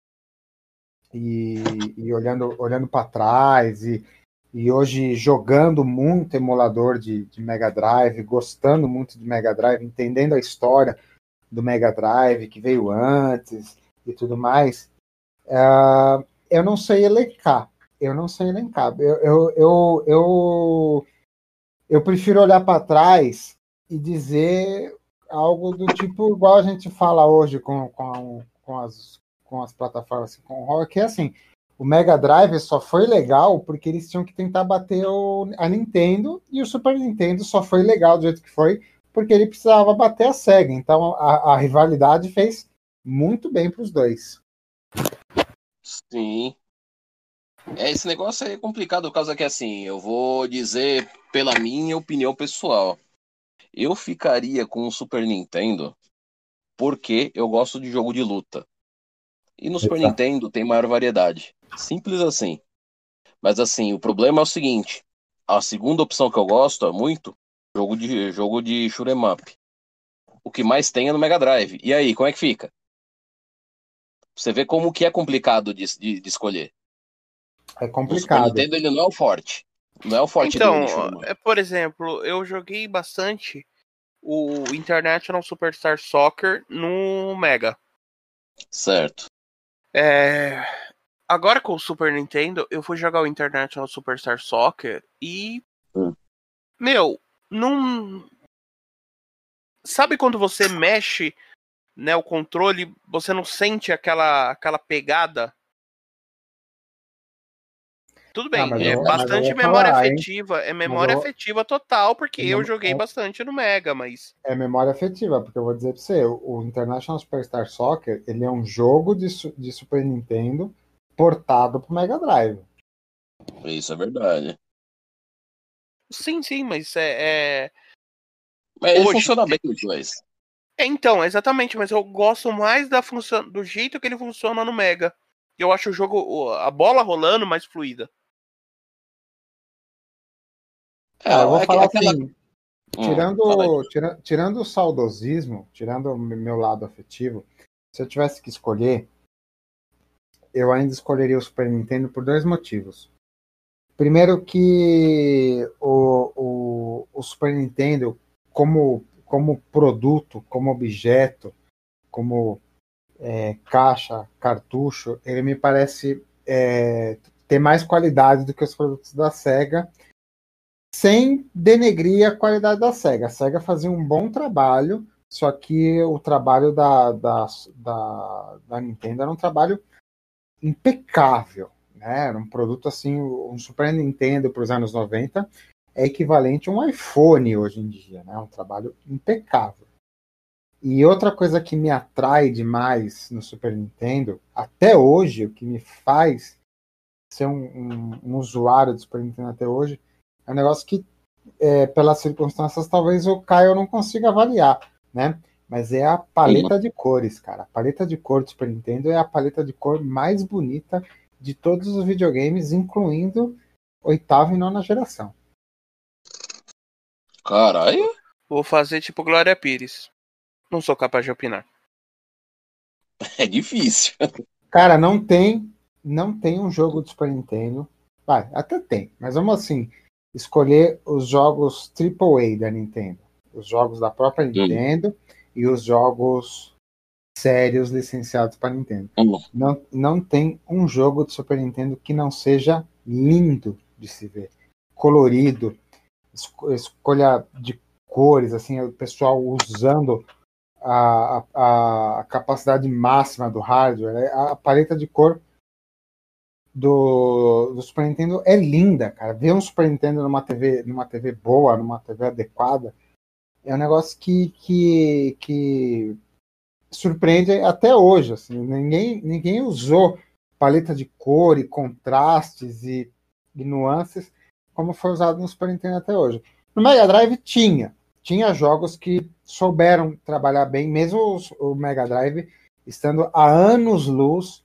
A: e, e olhando, olhando para trás e, e hoje jogando muito emulador de, de Mega Drive, gostando muito de Mega Drive, entendendo a história do Mega Drive que veio antes e tudo mais, uh, eu não sei elencar. Eu não sei elencar. Eu, eu, eu, eu, eu prefiro olhar para trás e dizer algo do tipo igual a gente fala hoje com, com, com, as, com as plataformas assim, com o rock, é assim, o Mega Drive só foi legal porque eles tinham que tentar bater o, a Nintendo e o Super Nintendo só foi legal do jeito que foi porque ele precisava bater a Sega. Então a, a rivalidade fez muito bem para os dois.
C: Sim. É, esse negócio é complicado por causa que assim, eu vou dizer pela minha opinião pessoal. Eu ficaria com o Super Nintendo porque eu gosto de jogo de luta. E no Super Nintendo tem maior variedade. Simples assim. Mas assim, o problema é o seguinte: a segunda opção que eu gosto é muito jogo de jogo de shoot'em up. O que mais tem é no Mega Drive. E aí, como é que fica? Você vê como que é complicado de, de, de escolher.
A: É complicado. O
C: Super Nintendo ele não é o forte. Não é o forte
B: Então, é, por exemplo, eu joguei bastante o International Superstar Soccer no Mega.
C: Certo.
B: É, agora com o Super Nintendo, eu fui jogar o International Superstar Soccer e. Hum. Meu, não. Sabe quando você mexe né, o controle, você não sente aquela, aquela pegada? Tudo bem, ah, é eu, bastante memória falar, afetiva, hein? é memória eu... afetiva total, porque eu, eu joguei bastante no Mega, mas.
A: É memória afetiva, porque eu vou dizer pra você, o International Superstar Soccer, ele é um jogo de, de Super Nintendo portado pro Mega Drive.
C: Isso é verdade.
B: Sim, sim, mas é. é...
C: Mas ele Hoje, funciona bem os dois.
B: É, então, exatamente, mas eu gosto mais da função, do jeito que ele funciona no Mega. Eu acho o jogo, a bola rolando mais fluida.
A: É, eu vou é falar aquela... assim, hum, tirando, tira, tirando o saudosismo, tirando o meu lado afetivo, se eu tivesse que escolher, eu ainda escolheria o Super Nintendo por dois motivos. Primeiro que o, o, o Super Nintendo, como, como produto, como objeto, como é, caixa, cartucho, ele me parece é, ter mais qualidade do que os produtos da SEGA sem denegrir a qualidade da SEGA. A SEGA fazia um bom trabalho, só que o trabalho da, da, da, da Nintendo era um trabalho impecável. Né? Era um produto assim, um Super Nintendo para os anos 90 é equivalente a um iPhone hoje em dia, né? Um trabalho impecável. E outra coisa que me atrai demais no Super Nintendo, até hoje, o que me faz ser um, um, um usuário do Super Nintendo até hoje, é um negócio que, é, pelas circunstâncias, talvez o Caio não consiga avaliar, né? Mas é a paleta de cores, cara. A paleta de cor do Super Nintendo é a paleta de cor mais bonita de todos os videogames, incluindo oitava e nona geração.
C: Caralho!
B: Vou fazer tipo Glória Pires. Não sou capaz de opinar.
C: É difícil.
A: Cara, não tem, não tem um jogo do Super Nintendo. Vai, até tem, mas vamos assim, escolher os jogos AAA da Nintendo, os jogos da própria Nintendo hum. e os jogos sérios licenciados para Nintendo. Hum. Não, não tem um jogo de Super Nintendo que não seja lindo de se ver, colorido, escolha de cores, assim, o pessoal usando a, a, a capacidade máxima do hardware, é, a paleta de cor do, do, Super Nintendo é linda, cara. Ver um Super Nintendo numa TV, numa TV boa, numa TV adequada, é um negócio que, que, que surpreende até hoje. Assim. Ninguém, ninguém usou paleta de cor e contrastes e, e nuances como foi usado no Super Nintendo até hoje. No Mega Drive tinha, tinha jogos que souberam trabalhar bem, mesmo o Mega Drive estando a anos-luz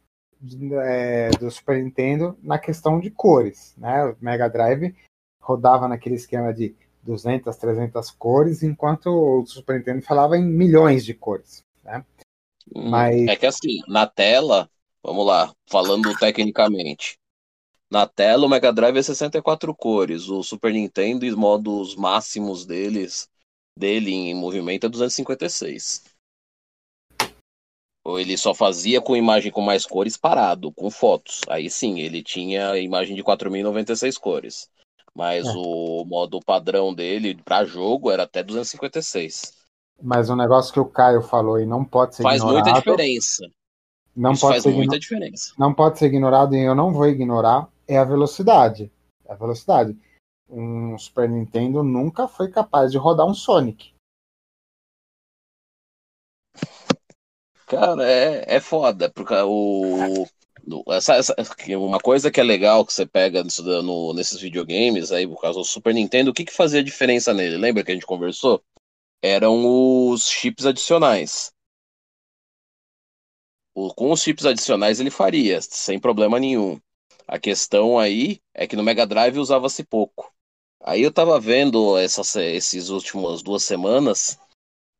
A: é, do Super Nintendo na questão de cores. Né? O Mega Drive rodava naquele esquema de 200, 300 cores, enquanto o Super Nintendo falava em milhões de cores. Né?
C: Hum, Mas... É que assim, na tela, vamos lá, falando tecnicamente, na tela, o Mega Drive é 64 cores. O Super Nintendo, os modos máximos deles, dele em movimento é 256. Ou ele só fazia com imagem com mais cores parado, com fotos. Aí sim, ele tinha imagem de 4096 cores. Mas é. o modo padrão dele para jogo era até 256.
A: Mas um negócio que o Caio falou e não pode ser
C: Faz
A: ignorado.
C: muita diferença.
A: Não
C: Isso
A: pode
C: faz
A: ser
C: muita diferença.
A: Não pode ser ignorado e eu não vou ignorar é a velocidade. É a velocidade. Um Super Nintendo nunca foi capaz de rodar um Sonic.
C: Cara, é, é foda, porque o. Essa, essa, uma coisa que é legal que você pega nisso, no, nesses videogames aí, por causa do Super Nintendo, o que, que fazia diferença nele? Lembra que a gente conversou? Eram os chips adicionais. O, com os chips adicionais ele faria, sem problema nenhum. A questão aí é que no Mega Drive usava-se pouco. Aí eu tava vendo essas esses últimas duas semanas.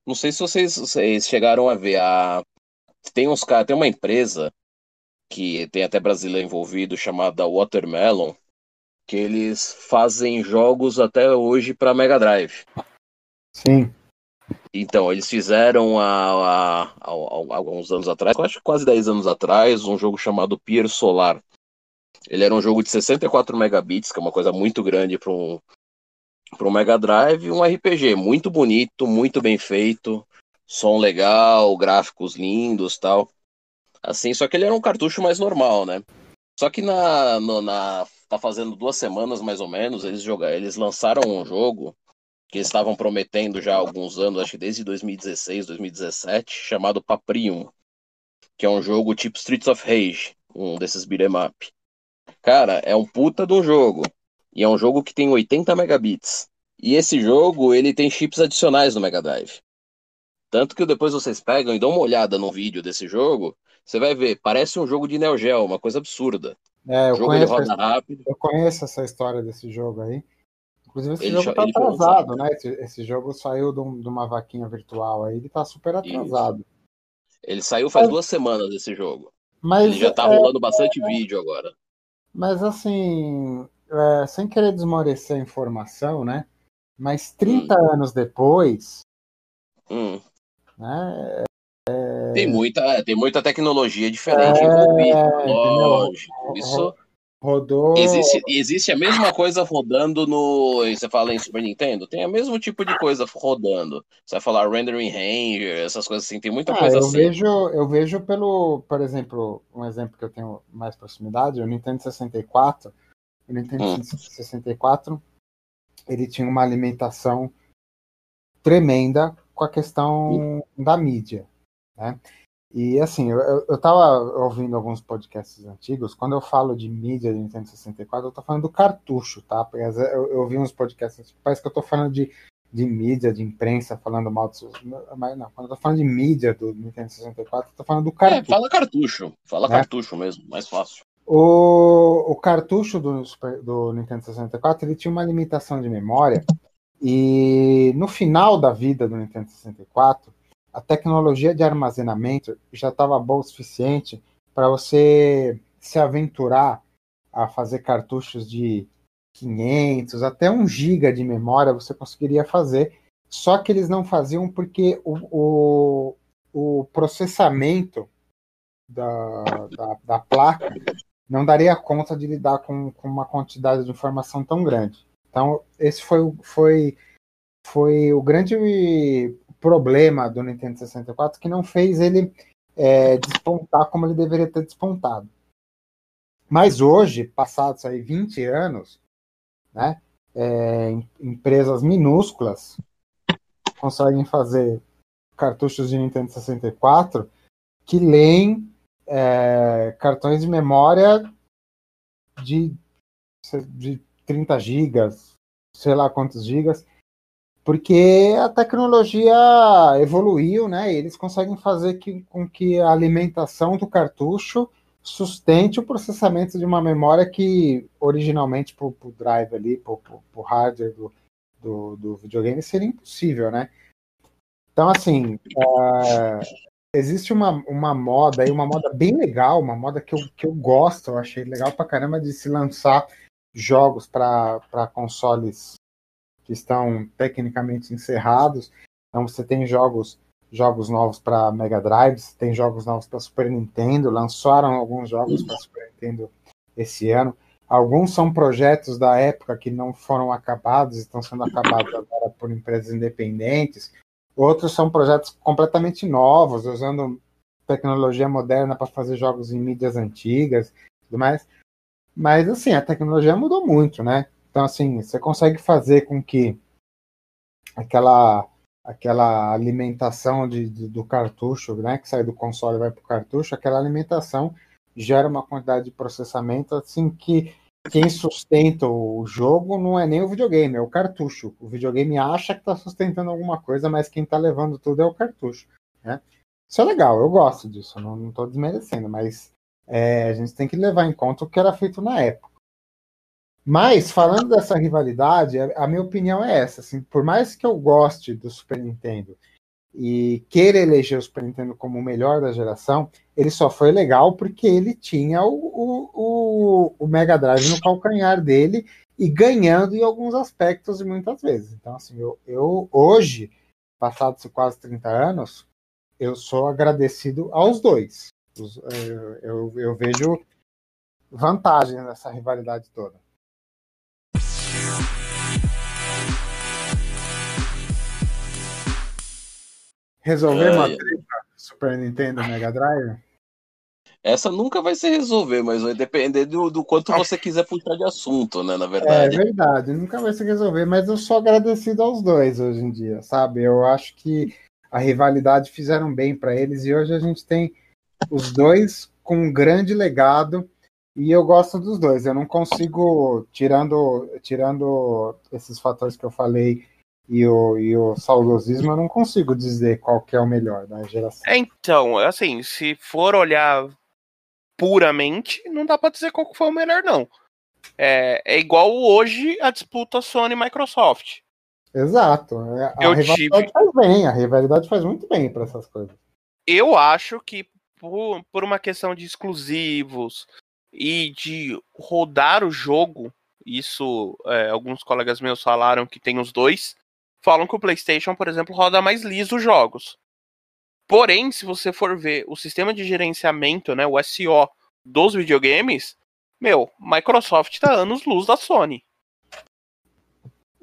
C: Não sei se vocês, vocês chegaram a ver. A, tem uns caras, tem uma empresa que tem até brasileiro envolvido chamada Watermelon, que eles fazem jogos até hoje para Mega Drive.
A: Sim.
C: Então, eles fizeram há, há, há, há, alguns anos atrás, acho que quase 10 anos atrás, um jogo chamado Pier Solar. Ele era um jogo de 64 megabits, que é uma coisa muito grande para um, para um Mega Drive, um RPG muito bonito, muito bem feito, som legal, gráficos lindos, tal. Assim, só que ele era um cartucho mais normal, né? Só que na, no, na tá fazendo duas semanas mais ou menos, eles jogaram, eles lançaram um jogo que eles estavam prometendo já há alguns anos, acho que desde 2016, 2017, chamado Paprium, que é um jogo tipo Streets of Rage, um desses beat'em up. Cara, é um puta de um jogo. E é um jogo que tem 80 megabits. E esse jogo, ele tem chips adicionais no Mega Drive. Tanto que depois vocês pegam e dão uma olhada no vídeo desse jogo, você vai ver, parece um jogo de Neo Geo, uma coisa absurda.
A: É, eu, o conheço, roda rápido. eu conheço essa história desse jogo aí. Inclusive, esse ele jogo tá atrasado, né? Esse, esse, jogo saiu de, um, de, uma vaquinha virtual aí, ele tá super atrasado. Isso.
C: Ele saiu faz Mas... duas semanas esse jogo. Mas, ele já tá é... rolando bastante vídeo agora.
A: Mas assim, é, sem querer desmorecer a informação, né? Mas 30 hum. anos depois,
C: hum.
A: Né? É...
C: Tem muita, tem muita tecnologia diferente é, envolvida, lógico. Isso
A: rodou.
C: Existe, existe a mesma coisa rodando no. Você fala em Super Nintendo? Tem o mesmo tipo de coisa rodando. Você vai falar rendering ranger, essas coisas assim, tem muita ah, coisa
A: eu
C: assim.
A: Vejo, eu vejo pelo, por exemplo, um exemplo que eu tenho mais proximidade, o Nintendo 64. O Nintendo hum. 64 ele tinha uma alimentação tremenda com a questão da mídia. Né? E assim, eu, eu tava ouvindo alguns podcasts antigos, quando eu falo de mídia de Nintendo 64, eu tô falando do cartucho, tá? Porque eu, eu ouvi uns podcasts, parece que eu tô falando de, de mídia, de imprensa, falando mal do. Mas não, quando eu tô falando de mídia do Nintendo 64, eu tô falando do cartucho.
C: É, fala cartucho, fala né? cartucho mesmo, mais fácil.
A: O, o cartucho do, do Nintendo 64 ele tinha uma limitação de memória, e no final da vida do Nintendo 64, a tecnologia de armazenamento já estava boa o suficiente para você se aventurar a fazer cartuchos de 500, até 1 GB de memória você conseguiria fazer, só que eles não faziam porque o, o, o processamento da, da, da, placa não daria conta de lidar com, com, uma quantidade de informação tão grande. Então, esse foi, foi, foi o grande problema do Nintendo 64 que não fez ele é, despontar como ele deveria ter despontado. Mas hoje, passados aí 20 anos, né, é, empresas minúsculas conseguem fazer cartuchos de Nintendo 64 que leem é, cartões de memória de, de 30 gigas, sei lá quantos gigas, porque a tecnologia evoluiu, né? Eles conseguem fazer que, com que a alimentação do cartucho sustente o processamento de uma memória que originalmente para o drive ali, para o hardware do, do, do, videogame seria impossível, né? Então, assim, é, existe uma, uma moda aí, uma moda bem legal, uma moda que eu, que eu gosto, eu achei legal pra caramba de se lançar jogos para consoles que estão tecnicamente encerrados. Então você tem jogos jogos novos para Mega Drive, tem jogos novos para Super Nintendo, lançaram alguns jogos para Super Nintendo esse ano. Alguns são projetos da época que não foram acabados, estão sendo acabados agora por empresas independentes. Outros são projetos completamente novos, usando tecnologia moderna para fazer jogos em mídias antigas, tudo mais. Mas assim, a tecnologia mudou muito, né? Então assim, você consegue fazer com que aquela aquela alimentação de, de, do cartucho, né, que sai do console e vai para o cartucho, aquela alimentação gera uma quantidade de processamento assim que quem sustenta o jogo não é nem o videogame, é o cartucho. O videogame acha que está sustentando alguma coisa, mas quem está levando tudo é o cartucho. Né? Isso é legal, eu gosto disso, não estou desmerecendo, mas é, a gente tem que levar em conta o que era feito na época. Mas, falando dessa rivalidade, a minha opinião é essa. Assim, por mais que eu goste do Super Nintendo e queira eleger o Super Nintendo como o melhor da geração, ele só foi legal porque ele tinha o, o, o, Mega Drive no calcanhar dele e ganhando em alguns aspectos e muitas vezes. Então, assim, eu, eu hoje, passados quase 30 anos, eu sou agradecido aos dois. Eu, eu, eu vejo vantagens nessa rivalidade toda. Resolver uma treta Super Nintendo Mega Drive?
C: Essa nunca vai se resolver, mas vai depender do, do quanto você quiser puxar de assunto, né? Na
A: verdade. É verdade, nunca vai se resolver, mas eu sou agradecido aos dois hoje em dia, sabe? Eu acho que a rivalidade fizeram bem para eles e hoje a gente tem os dois com um grande legado e eu gosto dos dois. Eu não consigo, tirando, tirando esses fatores que eu falei e o, e o saudosismo, eu não consigo dizer qual que é o melhor da geração.
B: É, então, assim, se for olhar puramente, não dá para dizer qual foi o melhor, não. É, é igual hoje a disputa Sony Microsoft.
A: Exato. É, a eu rivalidade tive... faz bem, a rivalidade faz muito bem para essas coisas.
B: Eu acho que por, por uma questão de exclusivos e de rodar o jogo, isso é, alguns colegas meus falaram que tem os dois falam que o PlayStation, por exemplo, roda mais liso os jogos. Porém, se você for ver o sistema de gerenciamento, né, o SO dos videogames, meu, Microsoft tá anos luz da Sony.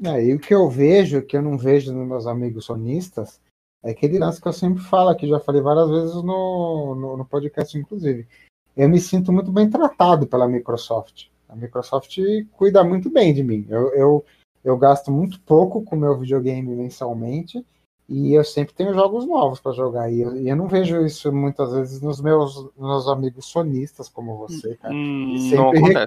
A: É, o que eu vejo, que eu não vejo nos meus amigos sonistas, é aquele lance que eu sempre falo aqui, já falei várias vezes no, no, no podcast, inclusive. Eu me sinto muito bem tratado pela Microsoft. A Microsoft cuida muito bem de mim. Eu, eu, eu gasto muito pouco com meu videogame mensalmente e eu sempre tenho jogos novos para jogar. E eu, e eu, não vejo isso muitas vezes nos meus, meus amigos sonistas como você, cara. Hum, sempre, re,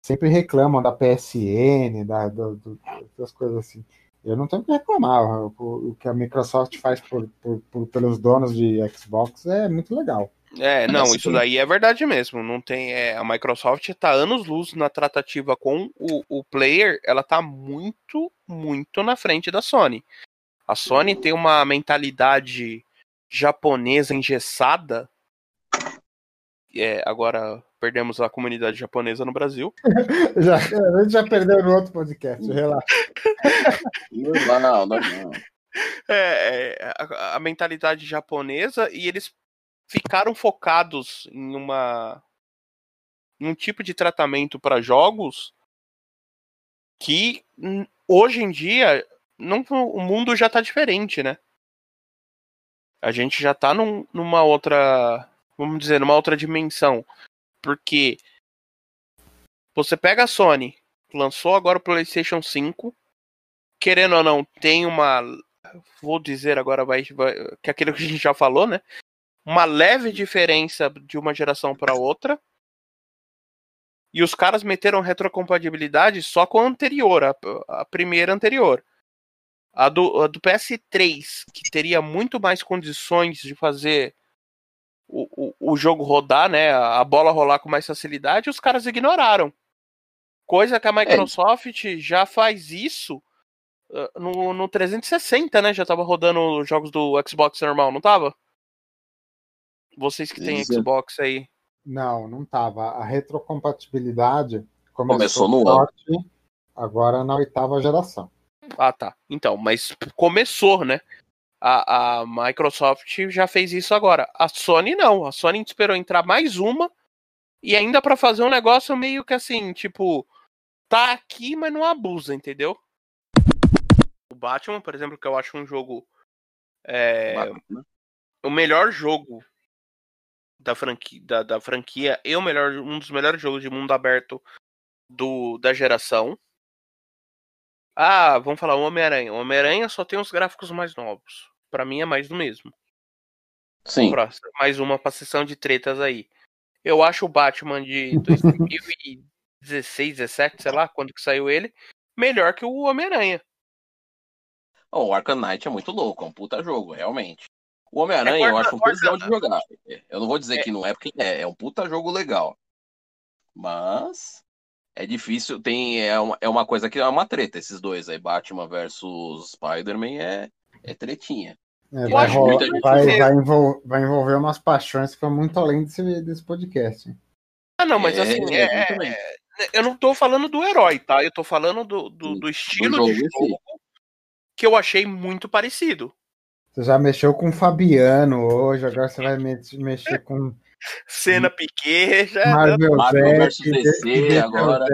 A: sempre reclamam da PSN, da, do, do, das coisas assim. Eu não tenho que reclamar. O, o que a Microsoft faz por, por, por, pelos donos de Xbox é muito legal.
B: É, não, isso daí é verdade mesmo. Não tem, é, a Microsoft está anos luz na tratativa com o, o player, ela está muito, muito na frente da Sony. A Sony tem uma mentalidade japonesa engessada é, agora perdemos a comunidade japonesa no Brasil.
A: já, a gente já perdeu no outro podcast, relaxa.
C: Normal, normal.
B: É, é, a, a mentalidade japonesa e eles ficaram focados em uma em um tipo de tratamento para jogos que hoje em dia não, o mundo já está diferente, né? A gente já está num, numa outra, vamos dizer, numa outra dimensão. Porque você pega a Sony, lançou agora o PlayStation 5, querendo ou não, tem uma. Vou dizer agora, vai, vai que é aquilo que a gente já falou, né? Uma leve diferença de uma geração para outra. E os caras meteram retrocompatibilidade só com a anterior, a, a primeira anterior. A do, a do PS3, que teria muito mais condições de fazer o, o, o jogo rodar, né? A bola rolar com mais facilidade, os caras ignoraram. Coisa que a é. Microsoft é. já faz isso uh, no, no 360, né? Já tava rodando jogos do Xbox normal, não tava? Vocês que têm Xbox aí.
A: Não, não tava. A retrocompatibilidade
C: começou, começou no forte, ano.
A: agora na oitava geração.
B: Ah, tá. Então, mas começou, né? A, a Microsoft já fez isso agora. A Sony não. A Sony esperou entrar mais uma e ainda para fazer um negócio meio que assim, tipo, tá aqui, mas não abusa, entendeu? O Batman, por exemplo, que eu acho um jogo. É, o melhor jogo da franquia, da, da franquia e o melhor, um dos melhores jogos de mundo aberto do, da geração. Ah, vamos falar o Homem-Aranha. O Homem-Aranha só tem os gráficos mais novos. Para mim é mais do mesmo.
C: Sim.
B: Mais uma pra sessão de tretas aí. Eu acho o Batman de 2016, 17, sei lá, quando que saiu ele, melhor que o Homem-Aranha.
C: Oh, o Arkham Knight é muito louco, é um puta jogo, realmente. O Homem-Aranha é, eu acho um tesão de jogar. Eu não vou dizer é. que não é, porque é, é um puta jogo legal. Mas é difícil, tem é uma, é uma coisa que é uma treta esses dois aí, Batman versus Spider-Man é, é tretinha.
A: É, vai, rolar, vai, vai, envolver, vai, envolver umas paixões que vão muito além desse, desse podcast.
B: Ah, não, mas é, assim, é, é, eu não tô falando do herói, tá? Eu tô falando do, do, do estilo do jogo, de jogo que eu achei muito parecido.
A: Você já mexeu com o Fabiano hoje, agora você vai mexer com
B: Cena Piquet, já.
A: Marvel, Marvel versus DC agora.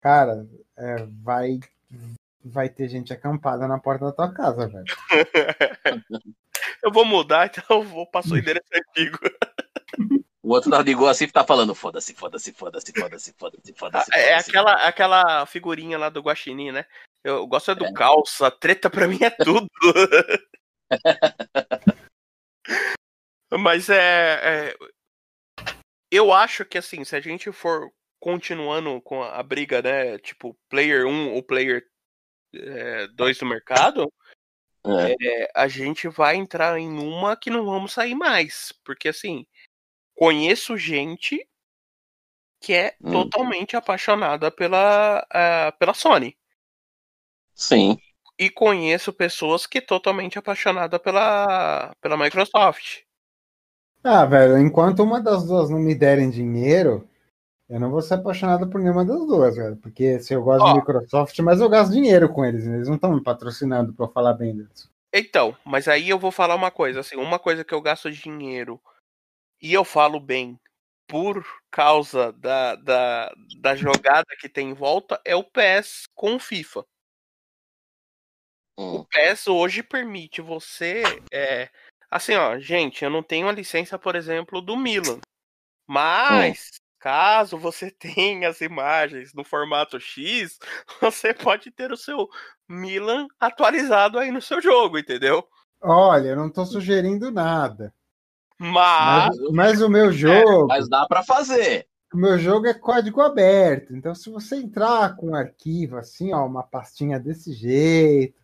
A: Cara, é, vai, vai ter gente acampada na porta da tua casa, velho.
B: eu vou mudar, então eu vou passar o endereço antigo.
C: O outro não ligou assim e tá falando foda-se, foda-se, foda-se, foda-se, foda-se, foda-se.
B: É aquela, aquela figurinha lá do Guaxinim, né? Eu gosto é do é. calça, treta pra mim é tudo. Mas é, é, Eu acho que assim, se a gente for continuando com a briga, né? Tipo, player 1 ou player 2 é, do mercado, é. É, a gente vai entrar em uma que não vamos sair mais. Porque assim, conheço gente que é hum. totalmente apaixonada pela, uh, pela Sony.
C: Sim.
B: E conheço pessoas que é totalmente apaixonada pela, pela Microsoft.
A: Ah, velho, enquanto uma das duas não me derem dinheiro, eu não vou ser apaixonado por nenhuma das duas, velho. Porque se eu gosto Ó, Microsoft, mas eu gasto dinheiro com eles, eles não estão me patrocinando pra falar bem deles.
B: Então, mas aí eu vou falar uma coisa, assim, uma coisa que eu gasto dinheiro e eu falo bem por causa da, da, da jogada que tem em volta é o PS com o FIFA. Hum. O PES hoje permite você é, Assim, ó, gente, eu não tenho a licença, por exemplo, do Milan. Hum. Mas, hum. Caso você tenha as imagens no formato X, você pode ter o seu Milan atualizado aí no seu jogo, entendeu?
A: Olha, eu não tô sugerindo nada.
B: Mas,
A: mas, mas o meu é, jogo.
C: É, mas dá para fazer.
A: O meu jogo é código aberto. Então, se você entrar com um arquivo assim, ó, uma pastinha desse jeito.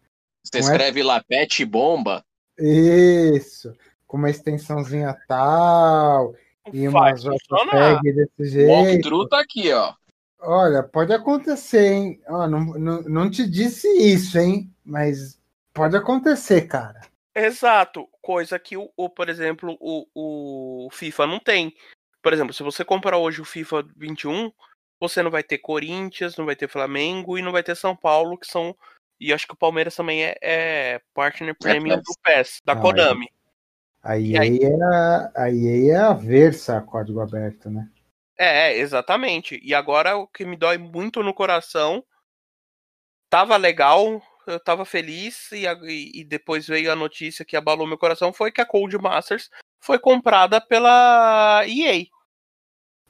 C: Você escreve lá pet bomba.
A: Isso, com uma extensãozinha tal, e uma JPEG desse jeito. O
C: walkthrough tá aqui, ó.
A: Olha, pode acontecer, hein? Ó, não, não, não te disse isso, hein? Mas pode acontecer, cara.
B: Exato, coisa que o, o por exemplo, o, o FIFA não tem. Por exemplo, se você comprar hoje o FIFA 21, você não vai ter Corinthians, não vai ter Flamengo e não vai ter São Paulo, que são. E acho que o Palmeiras também é, é partner premium do PES, da
A: Não,
B: Konami.
A: A
B: E
A: EA,
B: aí?
A: é a, a EA é a versa código aberto, né?
B: É, é, exatamente. E agora o que me dói muito no coração. Tava legal, eu tava feliz, e, a- e- e depois veio a notícia que abalou meu coração: foi que a Cold Masters foi comprada pela EA.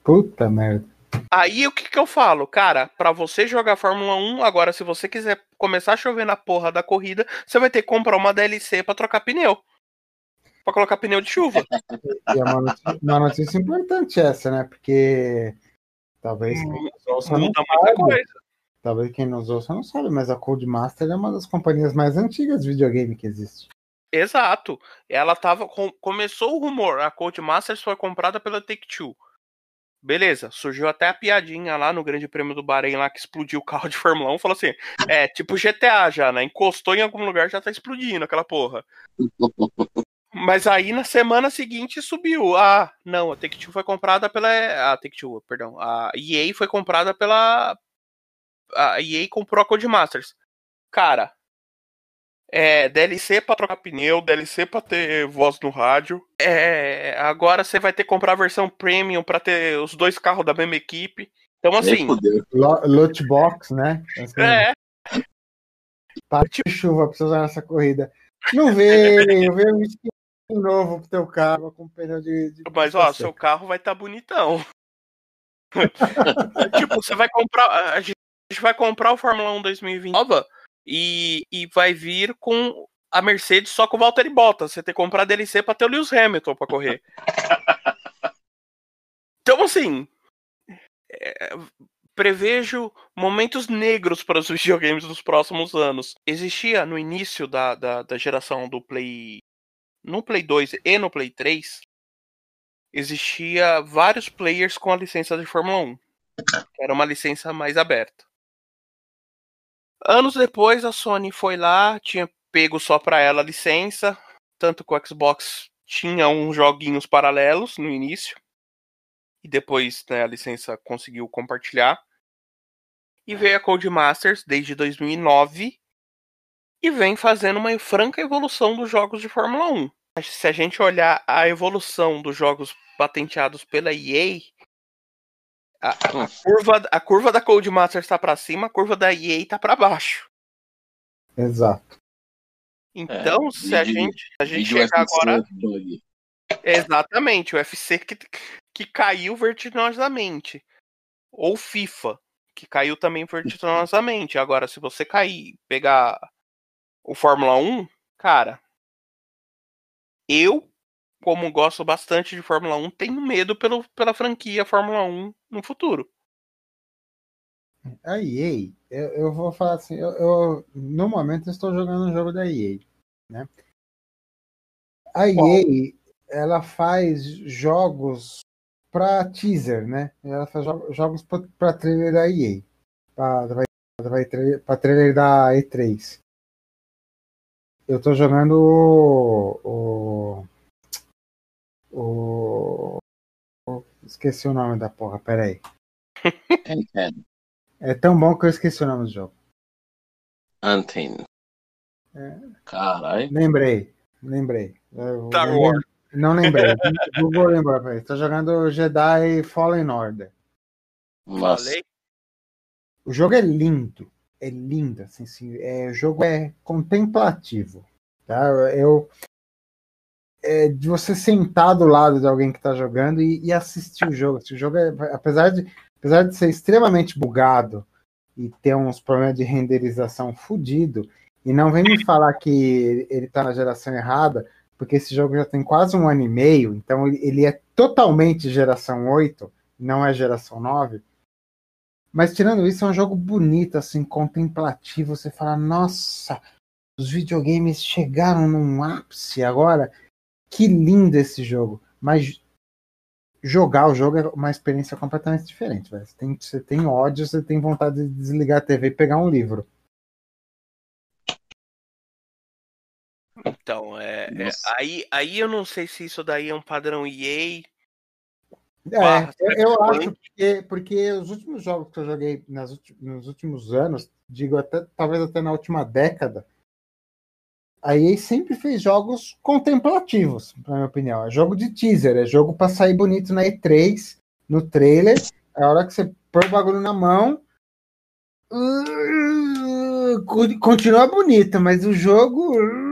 A: Puta merda.
B: Aí o que que eu falo? Cara, pra você jogar Fórmula 1, agora se você quiser começar a chover na porra da corrida, você vai ter que comprar uma DLC pra trocar pneu. Pra colocar pneu de chuva.
A: E é uma notícia, uma notícia importante essa, né? Porque talvez quem nos ouça não sabe.
B: coisa.
A: Talvez quem nos ouça não sabe, mas a Codemaster é uma das companhias mais antigas de videogame que existe.
B: Exato. Ela tava. com- começou o rumor, a Codemasters foi comprada pela Take-Two. Beleza, surgiu até a piadinha lá no Grande Prêmio do Bahrein lá que explodiu o carro de Fórmula 1. Falou assim: é tipo GTA já, né? Encostou em algum lugar já tá explodindo aquela porra. Mas aí na semana seguinte subiu. Ah, não, a Take-Two foi comprada pela. A Take-Two, perdão. A EA foi comprada pela. A EA comprou a Codemasters. Cara, é, DLC pra trocar pneu, DLC pra ter voz no rádio. É, agora você vai ter que comprar a versão premium pra ter os dois carros da mesma equipe. Então, assim,
A: Loot box, né? Assim,
B: é,
A: Parte de chuva pra você usar nessa corrida. Não veio, veio um skin novo pro teu carro com pneu de. de
B: mas ó, seu carro vai estar bonitão. tipo, você vai comprar. A gente vai comprar o Fórmula 1 2020 nova e, e vai vir com a Mercedes só com o Valtteri Bottas. Você tem que comprar DLC pra ter o Lewis Hamilton pra correr. Então, assim. é, prevejo momentos negros para os videogames dos próximos anos. Existia no início da, da, da geração do Play. No Play 2 e no Play 3, existia vários players com a licença de Fórmula 1. Que era uma licença mais aberta. Anos depois, a Sony foi lá, tinha pego só para ela a licença. Tanto que o Xbox tinha uns joguinhos paralelos no início. E depois né, a licença conseguiu compartilhar. E veio a Codemasters desde 2009 e vem fazendo uma franca evolução dos jogos de Fórmula 1. Se a gente olhar a evolução dos jogos patenteados pela EA, a, a curva, a curva da Codemasters está para cima, a curva da EA está para baixo.
A: Exato.
B: Então, se a
C: vídeo-
B: gente, a gente chegar agora
C: bug.
B: Exatamente, o UFC que, que caiu vertiginosamente. Ou FIFA, que caiu também vertiginosamente. Agora, se você cair, pegar o Fórmula 1, cara, eu, como gosto bastante de Fórmula 1, tenho medo pelo, pela franquia Fórmula 1 no futuro.
A: A EA, eu, eu vou falar assim, eu, eu- no momento eu estou jogando um jogo da EA, né? A EA, ela faz jogos para teaser, né? Ela faz jo- jogos para trailer da EA, para trailer da E3. Eu tô jogando o, o, o- esqueci o nome da porra, peraí. É tão bom que eu esqueci o nome do jogo.
C: Anthem.
A: É.
C: Caralho.
A: Lembrei, lembrei.
B: Star
A: eu-
B: Wars.
A: Não lembrei. Google lembrou. peraí. Tô jogando Jedi Fallen Order.
C: Nossa.
A: O jogo é lindo. É lindo, assim, assim, é, o jogo é contemplativo. Tá? Eu, é de você sentar do lado de alguém que está jogando e, e assistir o jogo. O jogo é, apesar de, apesar de ser extremamente bugado e ter uns problemas de renderização fudido, e não vem me falar que ele está na geração errada, porque esse jogo já tem quase um ano e meio, então ele é totalmente geração 8, não é geração 9. Mas tirando isso, é um jogo bonito, assim, contemplativo. Você fala, nossa, os videogames chegaram num ápice agora. Que lindo esse jogo. Mas jogar o jogo é uma experiência completamente diferente. velho. Você, tem, você tem ódio, você tem vontade de desligar a TV e pegar um livro.
B: Então, é, é, aí, aí eu não sei se isso daí é um padrão EA.
A: É, eu, eu acho porque, porque os últimos jogos que eu joguei nas, nos últimos anos, digo até talvez até na última década, a EA sempre fez jogos contemplativos, na minha opinião. É jogo de teaser, é jogo para sair bonito na E3, no trailer. É a hora que você põe o bagulho na mão. Uh, continua bonito, mas o jogo. Uh,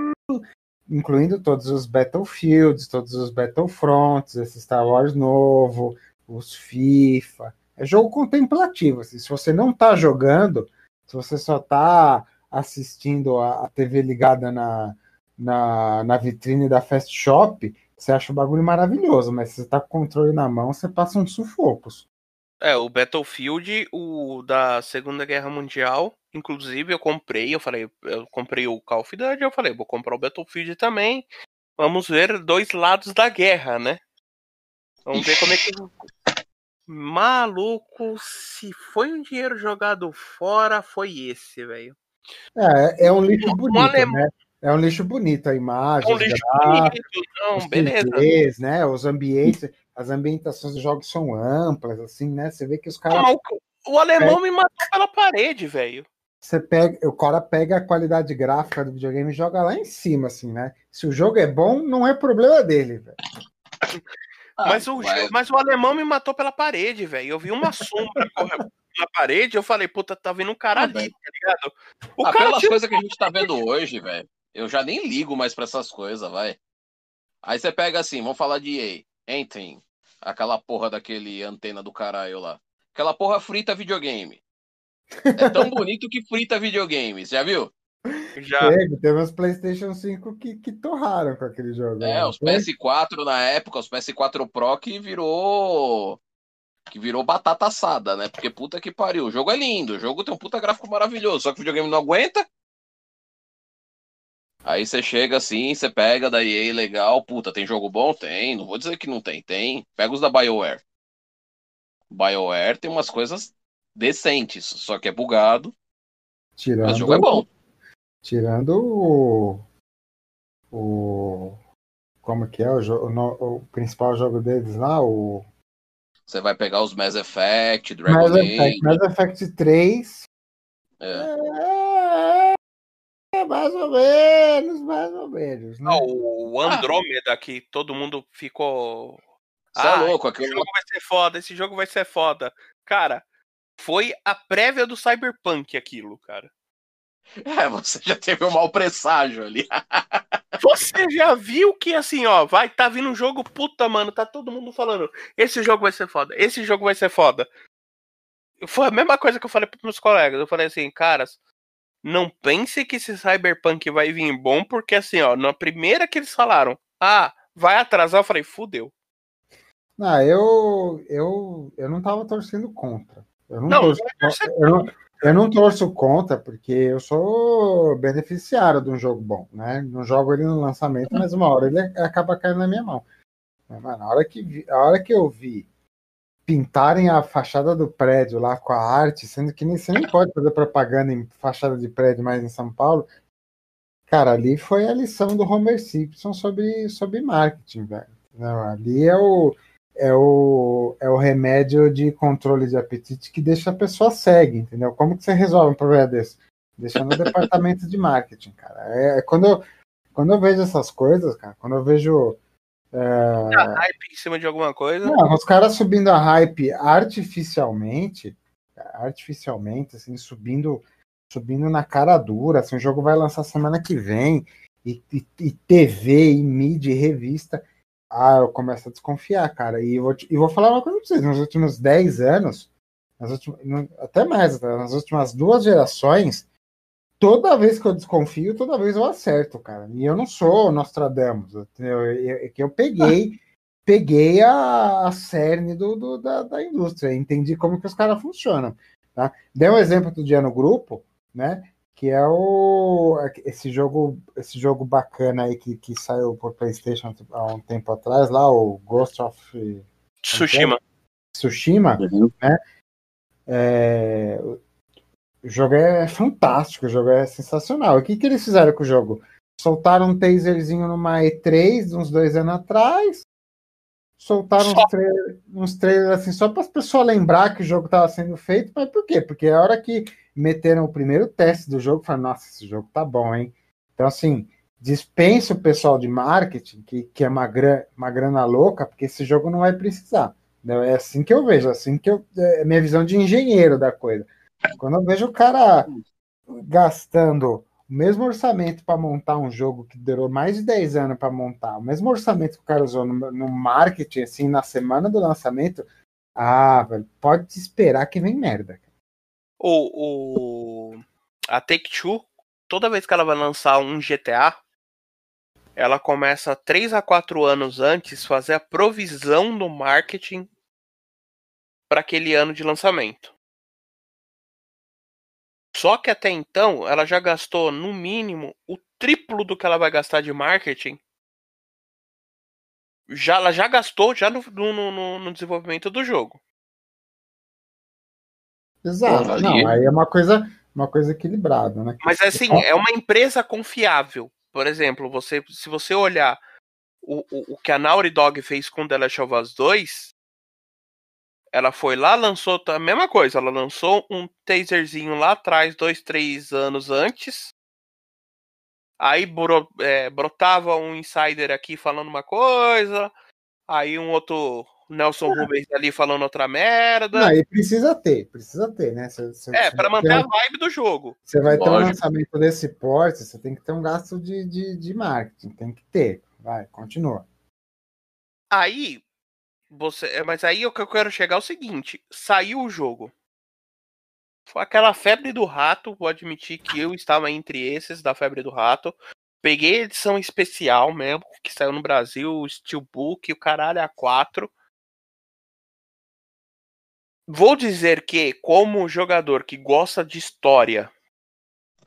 A: incluindo todos os Battlefields, todos os Battlefronts, esse Star Wars novo, os FIFA. É jogo contemplativo. Assim, se você não está jogando, se você só está assistindo a, a TV ligada na, na, na vitrine da Fast Shop, você acha o bagulho maravilhoso, mas se você tá com o controle na mão, você passa uns sufocos.
B: É, o Battlefield, o da Segunda Guerra Mundial, inclusive eu comprei, eu falei, eu comprei o Call of Duty, eu falei, vou comprar o Battlefield também. Vamos ver dois lados da guerra, né? Vamos ver como é que Maluco, se foi um dinheiro jogado fora, foi esse, velho.
A: É, é um lixo bonito, alem... né? É um lixo bonito a imagem, é um lixo bonito, não, beleza. né? Os ambientes, as ambientações dos jogos são amplas, assim, né? Você vê que os caras.
B: o, o alemão me matou pela parede, velho.
A: Você pega, o cara pega a qualidade gráfica do videogame e joga lá em cima, assim, né? Se o jogo é bom, não é problema dele, velho.
B: Ah, mas, o, mas... mas o alemão me matou pela parede, velho. Eu vi uma sombra na parede, eu falei, puta, tá vindo um cara ah, ali, tá ligado?
C: O ah, cara pelas coisas que a gente tá vendo hoje, velho, eu já nem ligo mais pra essas coisas, vai. Aí você pega assim, vamos falar de EA. Anthem, aquela porra daquele antena do caralho lá. Aquela porra frita videogame. É tão bonito que frita videogames, já viu?
A: Já. Teve, teve uns PlayStation 5 que, que torraram com aquele jogo.
C: É, né? os PS4 na época, os PS4 Pro que virou. Que virou batata assada, né? Porque puta que pariu. O jogo é lindo, o jogo tem um puta gráfico maravilhoso, só que o videogame não aguenta. Aí você chega assim, você pega da EA legal, puta, tem jogo bom? Tem, não vou dizer que não tem, tem. Pega os da BioWare. BioWare tem umas coisas decentes, só que é bugado.
A: Tirando, mas o jogo é bom. Tirando o. O. Como que é o, jogo, o, o principal jogo deles lá? O.
C: Você vai pegar os Mass Effect, Dragon Mass Effect,
A: Mass Effect 3. É. é. mais ou menos, mais ou menos. Né?
B: Não, o Andrômeda ah. que todo mundo ficou.
C: Você é ah, é louco,
B: esse jogo vai ser foda, esse jogo vai ser foda. Cara, foi a prévia do Cyberpunk aquilo, cara.
C: É, você já teve um mau presságio ali.
B: Você já viu que assim, ó, vai, tá vindo um jogo, puta, mano, tá todo mundo falando, esse jogo vai ser foda, esse jogo vai ser foda. Foi a mesma coisa que eu falei pros meus colegas. Eu falei assim, caras, não pense que esse Cyberpunk vai vir bom, porque assim, ó, na primeira que eles falaram, ah, vai atrasar, eu falei, fudeu.
A: Ah, eu, eu, eu não tava torcendo contra. Eu não, não, torço, eu, não, eu não torço contra, porque eu sou beneficiário de um jogo bom, né? Não jogo ele no lançamento, mas uma hora ele acaba caindo na minha mão. Mas na hora que, a hora que eu vi pintarem a fachada do prédio lá com a arte, sendo que nem, você nem pode fazer propaganda em fachada de prédio mais em São Paulo, cara, ali foi a lição do Homer Simpson sobre, sobre marketing, velho. Não, ali é o é o, é o remédio de controle de apetite que deixa a pessoa cega, entendeu? Como que você resolve um problema desse? Deixa no departamento de marketing, cara. É, é, quando, eu, quando eu vejo essas coisas, cara, quando eu vejo. É...
B: A hype em cima de alguma coisa?
A: Não, os caras subindo a hype artificialmente, artificialmente, assim, subindo, subindo na cara dura, assim, o jogo vai lançar semana que vem, e, e, e TV, e mídia, e revista ah, eu começo a desconfiar, cara. E vou, e vou falar uma coisa pra vocês: nos últimos 10 anos, nas últimas, até mais, nas últimas duas gerações, toda vez que eu desconfio, toda vez eu acerto, cara. E eu não sou Nostradamus, entendeu? É que eu peguei. peguei a, a cerne do, do da, da, indústria, entendi como que os caras funcionam. Tá? Dei um exemplo do dia no grupo, né? Que é o esse jogo esse jogo bacana aí que, que saiu por PlayStation há um tempo atrás lá o Ghost of
B: é? Tsushima.
A: Tsushima uhum. né? É, o jogo é fantástico o jogo é sensacional. O que que eles fizeram com o jogo? Soltaram um taserzinho numa E3 uns dois anos atrás soltaram uns, trailers, uns trailers assim, só para as pessoas lembrar que o jogo estava sendo feito, mas por quê? Porque a hora que meteram o primeiro teste do jogo, falaram, nossa, esse jogo tá bom, hein? Então, assim, dispensa o pessoal de marketing, que, que é uma, gran, uma grana louca, porque esse jogo não vai precisar. É assim que eu vejo, assim que eu. É minha visão de engenheiro da coisa. Quando eu vejo o cara gastando o mesmo orçamento para montar um jogo que durou mais de 10 anos para montar, o mesmo orçamento que o cara usou no, no marketing, assim, na semana do lançamento, ah, velho, pode esperar que vem merda.
B: O, o, a Take-Two, toda vez que ela vai lançar um GTA, ela começa 3 a 4 anos antes fazer a provisão do marketing para aquele ano de lançamento. Só que até então ela já gastou no mínimo o triplo do que ela vai gastar de marketing. Já, ela já gastou já no, no, no, no desenvolvimento do jogo.
A: Exato. Não, aí é uma coisa, uma coisa equilibrada, né?
B: Mas assim, é uma empresa confiável. Por exemplo, você, se você olhar o, o, o que a Naughty Dog fez com The Last of Us 2, ela foi lá, lançou a mesma coisa. Ela lançou um taserzinho lá atrás, dois, três anos antes. Aí bro, é, brotava um insider aqui falando uma coisa. Aí um outro Nelson é. Rubens ali falando outra merda.
A: Não, e precisa ter, precisa ter, né? Cê,
B: cê, é, para manter a vibe do jogo.
A: Você vai Lógico. ter um lançamento desse porte, você tem que ter um gasto de, de, de marketing, tem que ter. Vai, continua.
B: Aí, você, é, mas aí o que eu quero chegar é o seguinte: saiu o jogo. Foi aquela febre do rato, vou admitir que eu estava entre esses da febre do rato. Peguei a edição especial mesmo, que saiu no Brasil, o Steelbook, o caralho A4. Vou dizer que, como jogador que gosta de história,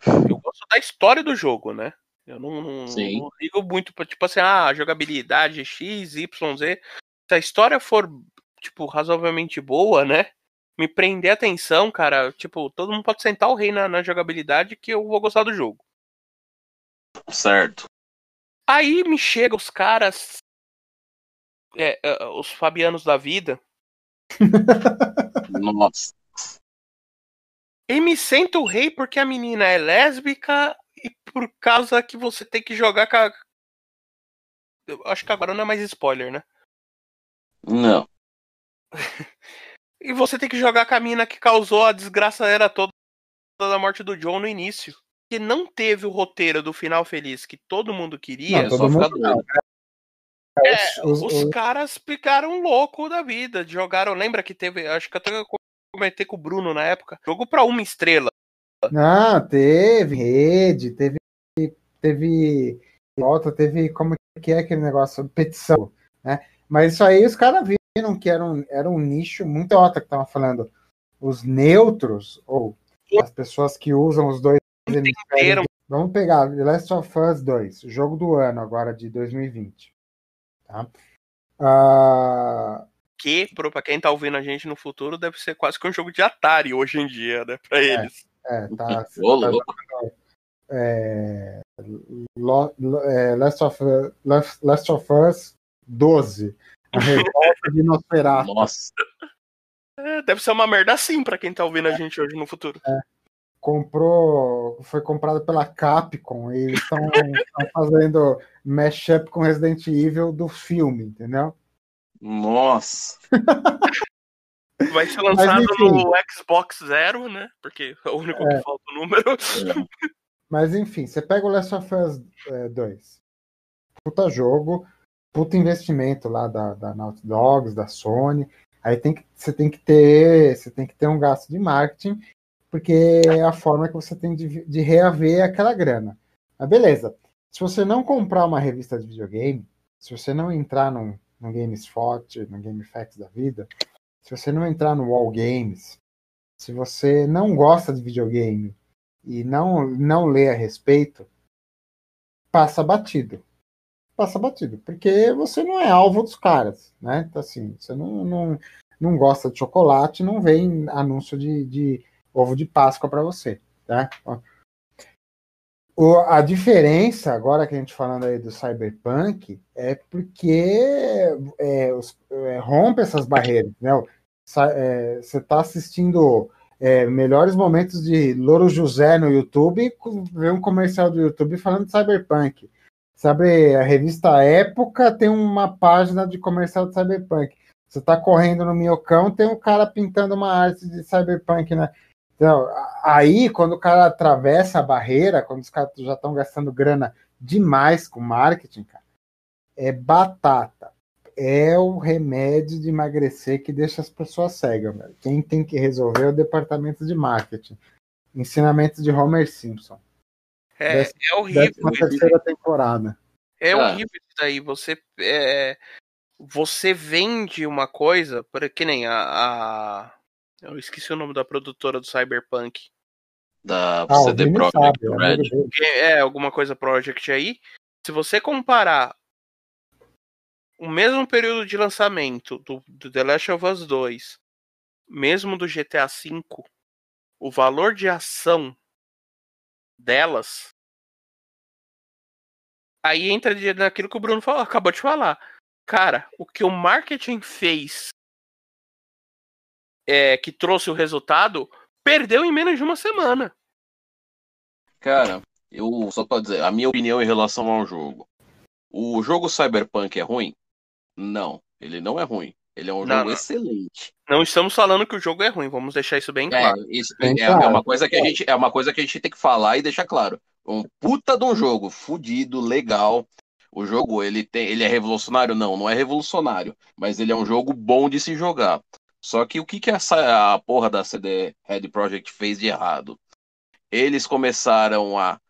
B: eu gosto da história do jogo, né? Eu não, não, não ligo muito pra, tipo assim, ah, jogabilidade X, Y, Z se a história for, tipo, razoavelmente boa, né? Me prender a atenção, cara, tipo, todo mundo pode sentar o rei na, na jogabilidade que eu vou gostar do jogo.
C: Certo.
B: Aí me chega os caras. É, é, os Fabianos da vida.
C: Nossa.
B: E me senta o rei porque a menina é lésbica e por causa que você tem que jogar com a... Eu acho que agora não é mais spoiler, né?
C: Não.
B: e você tem que jogar com a mina que causou a desgraça era toda da morte do John no início. Que não teve o roteiro do final feliz que todo mundo queria.
A: Não, todo mundo não.
B: É, os, os, os, caras ficaram louco da vida. Jogaram. Lembra que teve. Acho que até comentei com o Bruno na época. Jogo pra uma estrela.
A: Não, teve rede, teve. Teve. Volta, teve. Como que é aquele negócio? Petição. Né? Mas isso aí os caras viram que era um, era um nicho muito alto que tava falando. Os neutros, ou as pessoas que usam os dois hemisférios. Vamos pegar The Last of Us 2, jogo do ano agora de 2020. Tá? Uh...
B: Que, para quem tá ouvindo a gente no futuro, deve ser quase que um jogo de Atari hoje em dia, né? Pra é, eles.
A: É, tá. tá é, é, Last, of, Last of Us 12. A revolta de Nosferatu.
C: Nossa.
B: É, deve ser uma merda assim pra quem tá ouvindo a gente hoje no futuro.
A: É. Comprou. Foi comprado pela Capcom e eles estão fazendo mashup com Resident Evil do filme, entendeu?
C: Nossa.
B: Vai ser lançado Mas, no Xbox Zero, né? Porque é o único é. que falta o número. É.
A: Mas enfim, você pega o Last of Us 2. Puta jogo puta investimento lá da, da Naughty Dogs, da Sony. Aí tem que, você tem que ter, você tem que ter um gasto de marketing, porque é a forma que você tem de, de reaver aquela grana. Mas beleza. Se você não comprar uma revista de videogame, se você não entrar no, no GameSpot, no GameFAQs da vida, se você não entrar no Wall Games, se você não gosta de videogame e não, não lê a respeito, passa batido passa batido, porque você não é alvo dos caras, né? Então, assim, você não, não, não gosta de chocolate, não vem anúncio de, de ovo de Páscoa para você, tá? O, a diferença, agora que a gente falando aí do Cyberpunk, é porque é, os, é, rompe essas barreiras, né? É, você está assistindo é, melhores momentos de Louro José no YouTube, vê um comercial do YouTube falando de Cyberpunk. Sabe, a revista Época tem uma página de comercial de Cyberpunk. Você está correndo no Minhocão, tem um cara pintando uma arte de Cyberpunk, né? Então, aí, quando o cara atravessa a barreira, quando os caras já estão gastando grana demais com marketing, cara, é batata. É o remédio de emagrecer que deixa as pessoas cegas. Velho. Quem tem que resolver é o departamento de marketing. Ensinamento de Homer Simpson.
B: É, dessa, é horrível.
A: terceira temporada.
B: É ah. horrível isso daí. Você, é, você vende uma coisa, que nem a, a eu esqueci o nome da produtora do Cyberpunk.
C: Da ah, CD Projekt
B: Red. É, alguma coisa Project aí. Se você comparar o mesmo período de lançamento do, do The Last of Us 2, mesmo do GTA V, o valor de ação delas, aí entra naquilo que o Bruno falou, acabou de falar. Cara, o que o marketing fez é, que trouxe o resultado, perdeu em menos de uma semana.
C: Cara, eu só pra dizer, a minha opinião em relação ao jogo. O jogo Cyberpunk é ruim? Não, ele não é ruim. Ele é um não, jogo não. excelente.
B: Não estamos falando que o jogo é ruim, vamos deixar isso bem é, claro.
C: É, isso, é, é, uma coisa que a gente, é uma coisa que a gente tem que falar e deixar claro. Um puta de um jogo, fudido, legal. O jogo, ele, tem, ele é revolucionário? Não, não é revolucionário. Mas ele é um jogo bom de se jogar. Só que o que, que essa a porra da CD Red Project fez de errado? Eles começaram a,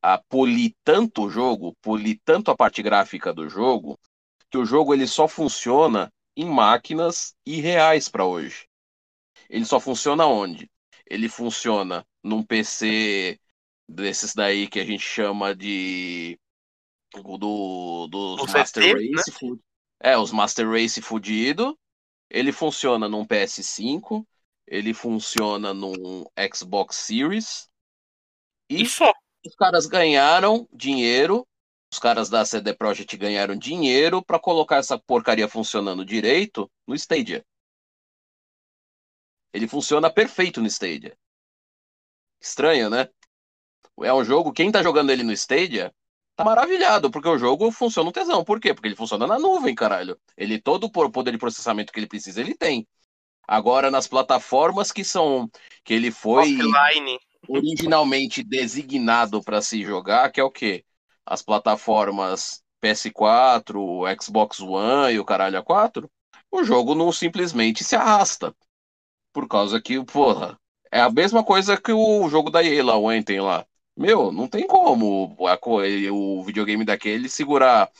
C: a polir tanto o jogo, polir tanto a parte gráfica do jogo, que o jogo ele só funciona em máquinas irreais para hoje. Ele só funciona onde? Ele funciona num PC desses daí que a gente chama de do, dos Master Race, né? é, os Master Race fudido, ele funciona num PS5, ele funciona num Xbox Series. E, só. Os caras ganharam dinheiro, os caras da CD Projekt ganharam dinheiro para colocar essa porcaria funcionando direito no Stadia. Ele funciona perfeito no Stadia. Estranho, né? É um jogo, quem tá jogando ele no Stadia tá maravilhado, porque o jogo funciona no tesão. Por quê? Porque ele funciona na nuvem, caralho. Ele todo o poder de processamento que ele precisa, ele tem. Agora nas plataformas que são que ele foi
B: Offline.
C: originalmente designado para se jogar, que é o quê? As plataformas PS4, Xbox One e o caralho A4, o jogo não simplesmente se arrasta. Por causa que, porra, é a mesma coisa que o jogo da EA lá, o lá. Meu, não tem como a, o videogame daquele segurar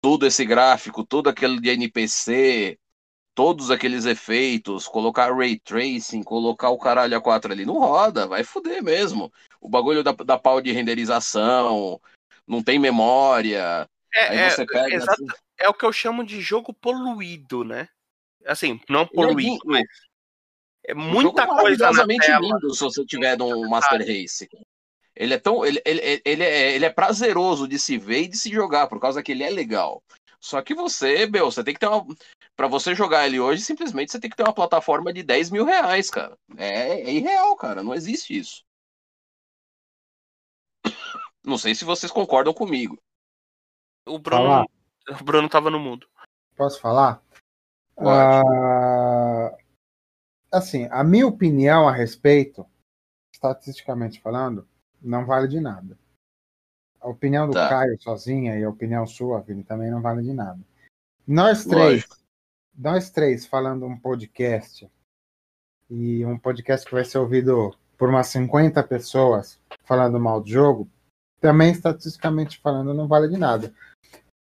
C: todo esse gráfico, todo aquele de NPC, todos aqueles efeitos, colocar ray tracing, colocar o caralho a 4 ali, não roda, vai fuder mesmo. O bagulho da, da pau de renderização, não tem memória.
B: É, aí você é, pega. Exato, assim... É o que eu chamo de jogo poluído, né? Assim, não poluído, é mas. É muita coisa. Na tela. lindo
C: se você tiver um Master Race. Ele é tão. Ele, ele, ele, é, ele é prazeroso de se ver e de se jogar, por causa que ele é legal. Só que você, meu, você tem que ter uma. Pra você jogar ele hoje, simplesmente você tem que ter uma plataforma de 10 mil reais, cara. É, é irreal, cara. Não existe isso. Não sei se vocês concordam comigo.
B: O Bruno, o Bruno tava no mundo.
A: Posso falar? Uh, assim, a minha opinião a respeito, estatisticamente falando, não vale de nada. A opinião do tá. Caio sozinha e a opinião sua, Vini, também não vale de nada. Nós três, Lógico. nós três falando um podcast e um podcast que vai ser ouvido por umas 50 pessoas falando mal do jogo, também estatisticamente falando não vale de nada.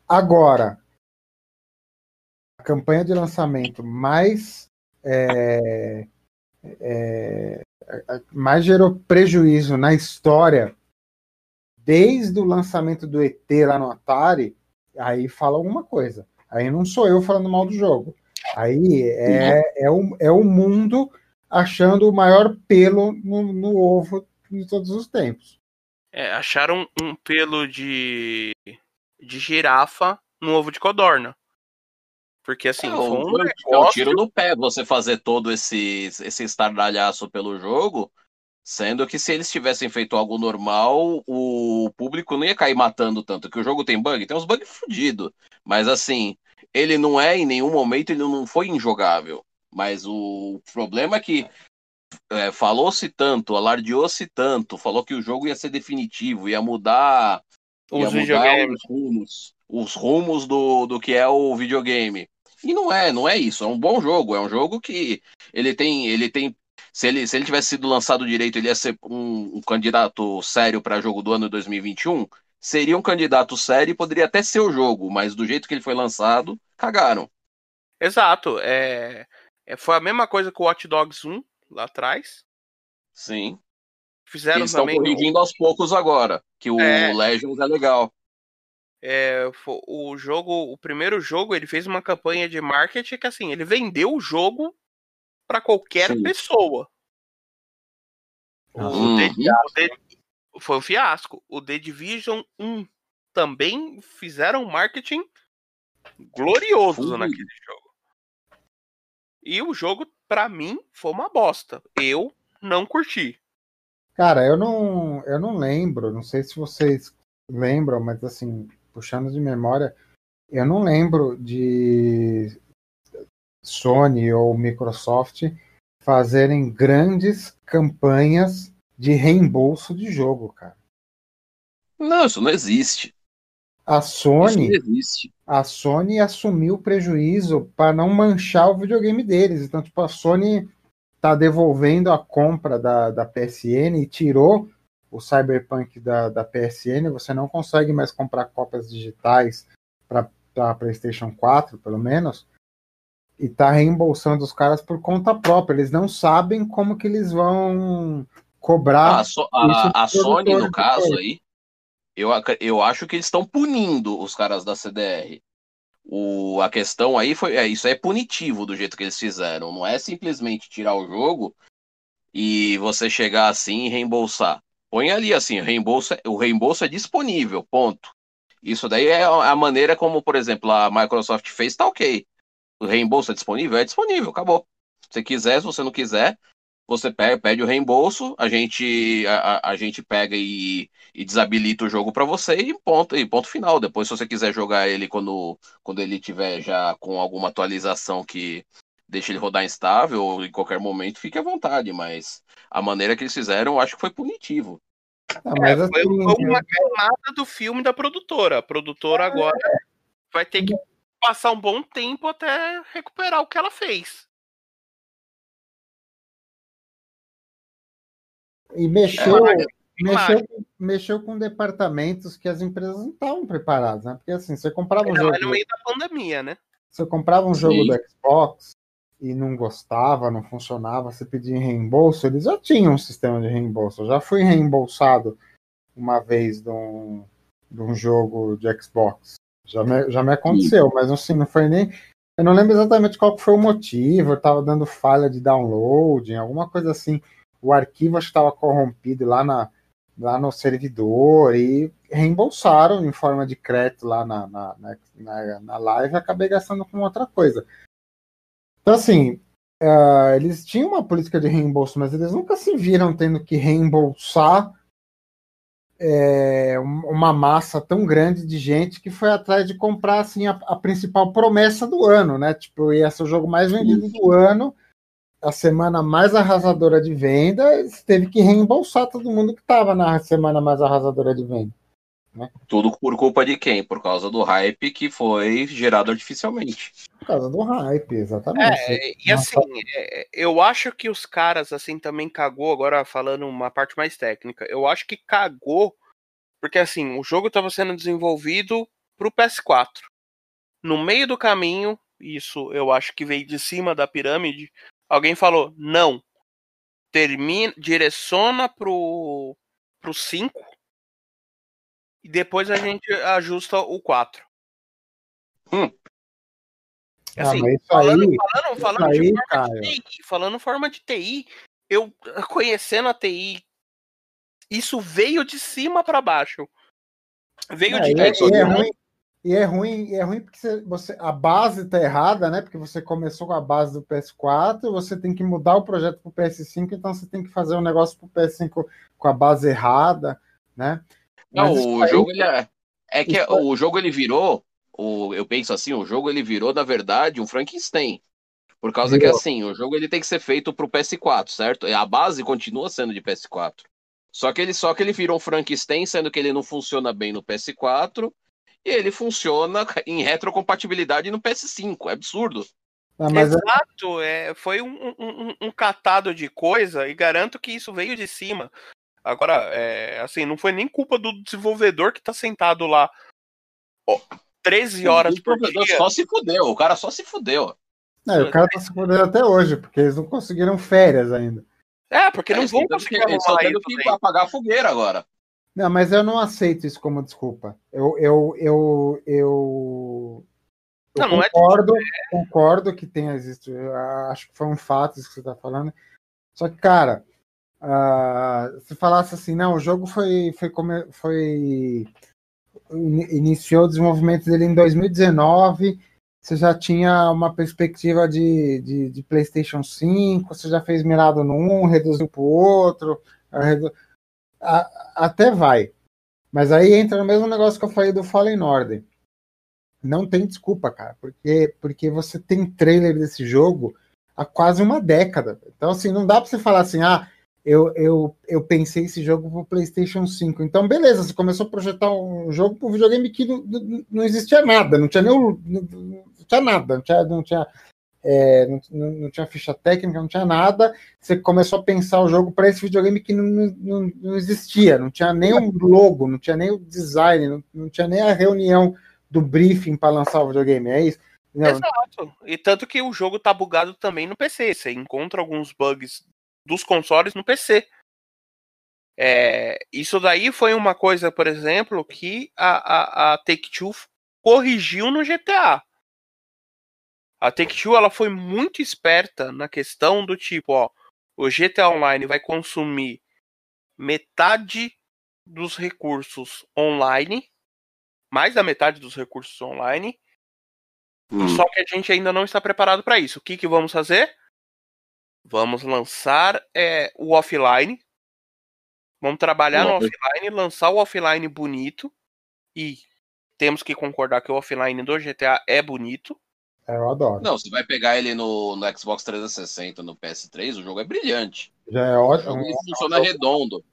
A: Agora, a campanha de lançamento mais é, é, mais gerou prejuízo na história desde o lançamento do ET lá no Atari, aí fala alguma coisa. Aí não sou eu falando mal do jogo. Aí é, é, o, é o mundo achando o maior pelo no, no ovo de todos os tempos.
B: É, acharam um pelo de, de girafa no ovo de codorna. Porque assim,
C: É,
B: foi um
C: é um
B: negócio...
C: tiro no pé você fazer todo esse, esse estardalhaço pelo jogo, sendo que se eles tivessem feito algo normal, o público não ia cair matando tanto, que o jogo tem bug, tem uns bugs fudidos, mas assim, ele não é em nenhum momento, ele não foi injogável, mas o problema é que é, falou-se tanto, alardeou-se tanto, falou que o jogo ia ser definitivo, ia mudar, ia
B: Os
C: mudar
B: videogames.
C: os rumos, os rumos do, do que é o videogame. E não é, não é isso. É um bom jogo. É um jogo que ele tem, ele tem. Se ele, se ele tivesse sido lançado direito, ele ia ser um, um candidato sério para jogo do ano 2021. Seria um candidato sério e poderia até ser o jogo, mas do jeito que ele foi lançado, cagaram.
B: Exato. É, é, foi a mesma coisa com o Watch Dogs 1 lá atrás.
C: Sim.
B: Fizeram
C: Eles estão
B: também. no-
C: corrigindo aos poucos agora. Que o
B: É.
C: Legends é legal.
B: É, o jogo, o primeiro jogo, ele fez uma campanha de marketing que assim, ele vendeu o jogo para qualquer
C: Sim.
B: pessoa. O
C: Uhum.
B: The- o The- foi um fiasco. O The Division 1 também fizeram um marketing glorioso naquele jogo. E o jogo, pra mim, foi uma bosta. Eu não curti.
A: Cara, eu não, eu não lembro, não sei se vocês lembram, mas assim, puxando de memória, eu não lembro de Sony ou Microsoft fazerem grandes campanhas de reembolso de jogo, cara.
C: Não, isso não existe.
A: A Sony,
C: não existe.
A: a Sony assumiu o prejuízo para não manchar o videogame deles. Então, tipo, a Sony tá devolvendo a compra da, da PSN e tirou o Cyberpunk da, da PSN. Você não consegue mais comprar cópias digitais para PlayStation 4, pelo menos. E tá reembolsando os caras por conta própria. Eles não sabem como que eles vão cobrar.
C: A, So- a- a Sony, no caso
A: coisa.
C: aí, eu, eu acho que eles estão punindo os caras da CDR. O, a questão aí foi, é, isso é punitivo do jeito que eles fizeram. Não é simplesmente tirar o jogo e você chegar assim e reembolsar. Põe ali assim, reembolso, é- o reembolso é disponível, ponto. Isso daí é a maneira como, por exemplo, a Microsoft fez, tá ok. O reembolso é disponível? É disponível, acabou. Se você quiser, se você não quiser, você pe- pede o reembolso, a gente, a- a gente pega e, e desabilita o jogo para você e ponto, e ponto final. Depois, se você quiser jogar ele quando, quando ele tiver já com alguma atualização que deixa ele rodar instável, ou em qualquer momento, fique à vontade. Mas a maneira que eles fizeram, eu acho que foi punitivo.
A: Ah, mas
B: É, foi,
A: assim,
B: foi uma camada do filme da produtora. A produtora agora vai ter que passar um bom tempo até recuperar o que ela fez.
A: E mexeu,
B: Imagem,
A: mexeu, mexeu com departamentos que as empresas não estavam preparadas, né? Porque assim, você comprava um jogo,
B: mais no meio da pandemia, né?
A: você comprava um jogo
C: Sim.
A: do Xbox e não gostava, não funcionava, você pedia em reembolso, eles já tinham um sistema de reembolso. Eu já fui reembolsado uma vez de um, de um jogo de Xbox. Já me, já me aconteceu, mas assim, não foi nem. Eu não lembro exatamente qual foi o motivo, eu estava dando falha de downloading, alguma coisa assim. O arquivo acho que estava corrompido lá, na, lá no servidor e reembolsaram em forma de crédito lá na, na, na, na, na live acabei gastando com outra coisa. Então, assim, ah, eles tinham uma política de reembolso, mas eles nunca se viram tendo que reembolsar é, um- uma massa tão grande de gente que foi atrás de comprar assim, a, a principal promessa do ano, né? Tipo, ia ser o jogo mais vendido do ano, a semana mais arrasadora de venda, eles teve que reembolsar todo mundo que estava na semana mais arrasadora de venda.
C: Tudo por culpa de quem? Por causa do hype que foi gerado artificialmente.
A: Por causa do hype, exatamente.
B: É, e assim, é, eu acho que os caras, assim, também cagou, agora falando uma parte mais técnica, eu acho que cagou, porque assim, o jogo estava sendo desenvolvido pro PS4. No meio do caminho, isso eu acho que veio de cima da pirâmide, alguém falou, não, termina, direciona pro, pro 5 e depois a gente ajusta o 4.
C: Hum.
A: Ah,
B: Assim,
A: isso
B: falando,
A: aí,
B: falando, falando
A: aí,
B: de forma de TI, falando forma de TI, eu conhecendo a TI Isso veio de cima para baixo. Veio
A: É,
B: de
A: e, é,
B: dentro.
A: e é ruim, e é ruim, e é ruim porque você, a base tá errada, né? Porque você começou com a base do PS4, você tem que mudar o projeto pro PS5, então você tem que fazer um negócio pro PS5 com a base errada, né?
C: Não,
A: Mas
C: o
A: aí-
C: jogo ele é, é que o jogo ele virou, o, eu penso assim, o jogo ele virou na verdade um Frankenstein. Por causa que
A: Virou.
C: assim, o jogo ele tem que ser feito pro PS4, certo? A base continua sendo de PS4. Só que ele só que ele virou um Frankenstein, sendo que ele não funciona bem no PS4 e ele funciona em retrocompatibilidade no PS5. É absurdo.
A: Ah, mas é-
B: Exato, é, foi um, um- um- catado de coisa e garanto que isso veio de cima. Agora, é, assim, não foi nem culpa do desenvolvedor que tá sentado lá ó, 13 horas por dia.
C: só se fudeu, o cara só se fudeu.
A: é, o cara tá se fudendo até hoje, porque eles não conseguiram férias ainda.
B: É, porque não
C: Eles
B: vão conseguir
C: que-
B: arrumar
C: tendo
B: isso.
C: que apagar a fogueira agora.
A: Não, mas eu não aceito isso como desculpa. Eu, eu, eu, eu, eu
B: Não, não é
A: concordo, concordo que tenha existido. Acho que foi um fato isso que você está falando. Só que, cara, ah, se falasse assim, não, o jogo foi, foi, come- foi iniciou o desenvolvimento dele em 2019. Você já tinha uma perspectiva de, de, de PlayStation 5, você já fez mirado num, reduziu para o outro, redu- a- até vai. Mas aí entra no mesmo negócio que eu falei do Fallen Order. Não tem desculpa, cara, porque, porque você tem trailer desse jogo há quase uma década. Então, assim, não dá pra você falar assim, ah, eu, eu, eu pensei esse jogo pro PlayStation 5. Então, beleza, você começou a projetar um jogo pro videogame que não, não, existia nada, não tinha nem não, não tinha nada, não tinha, não tinha, é, não, não- tinha ficha técnica, não tinha nada. Você começou a pensar o jogo para esse videogame que não, não, não- não existia, não tinha nem o logo, não tinha nem o design, não, não tinha nem a reunião do briefing para lançar o videogame, é isso? Não,
B: Exato. E tanto que o jogo tá bugado também no PC. Você encontra alguns bugs dos consoles no PC. É, isso daí foi uma coisa, por exemplo, que a, a, a Take-Two corrigiu no GTA. A Take-Two ela foi muito esperta na questão do tipo, ó, o GTA Online vai consumir metade dos recursos online, mais da metade dos recursos online,
C: Hum.
B: só que a gente ainda não está preparado para isso. O que, que vamos fazer? Vamos lançar é, o offline. Vamos trabalhar no
C: Off-
B: offline, lançar o offline bonito. E temos que concordar que o offline do GTA é bonito.
A: é, eu adoro.
C: Não, você vai pegar ele no, no Xbox 360, no PS3, o jogo é brilhante.
A: Já é ótimo.
C: ele funciona redondo.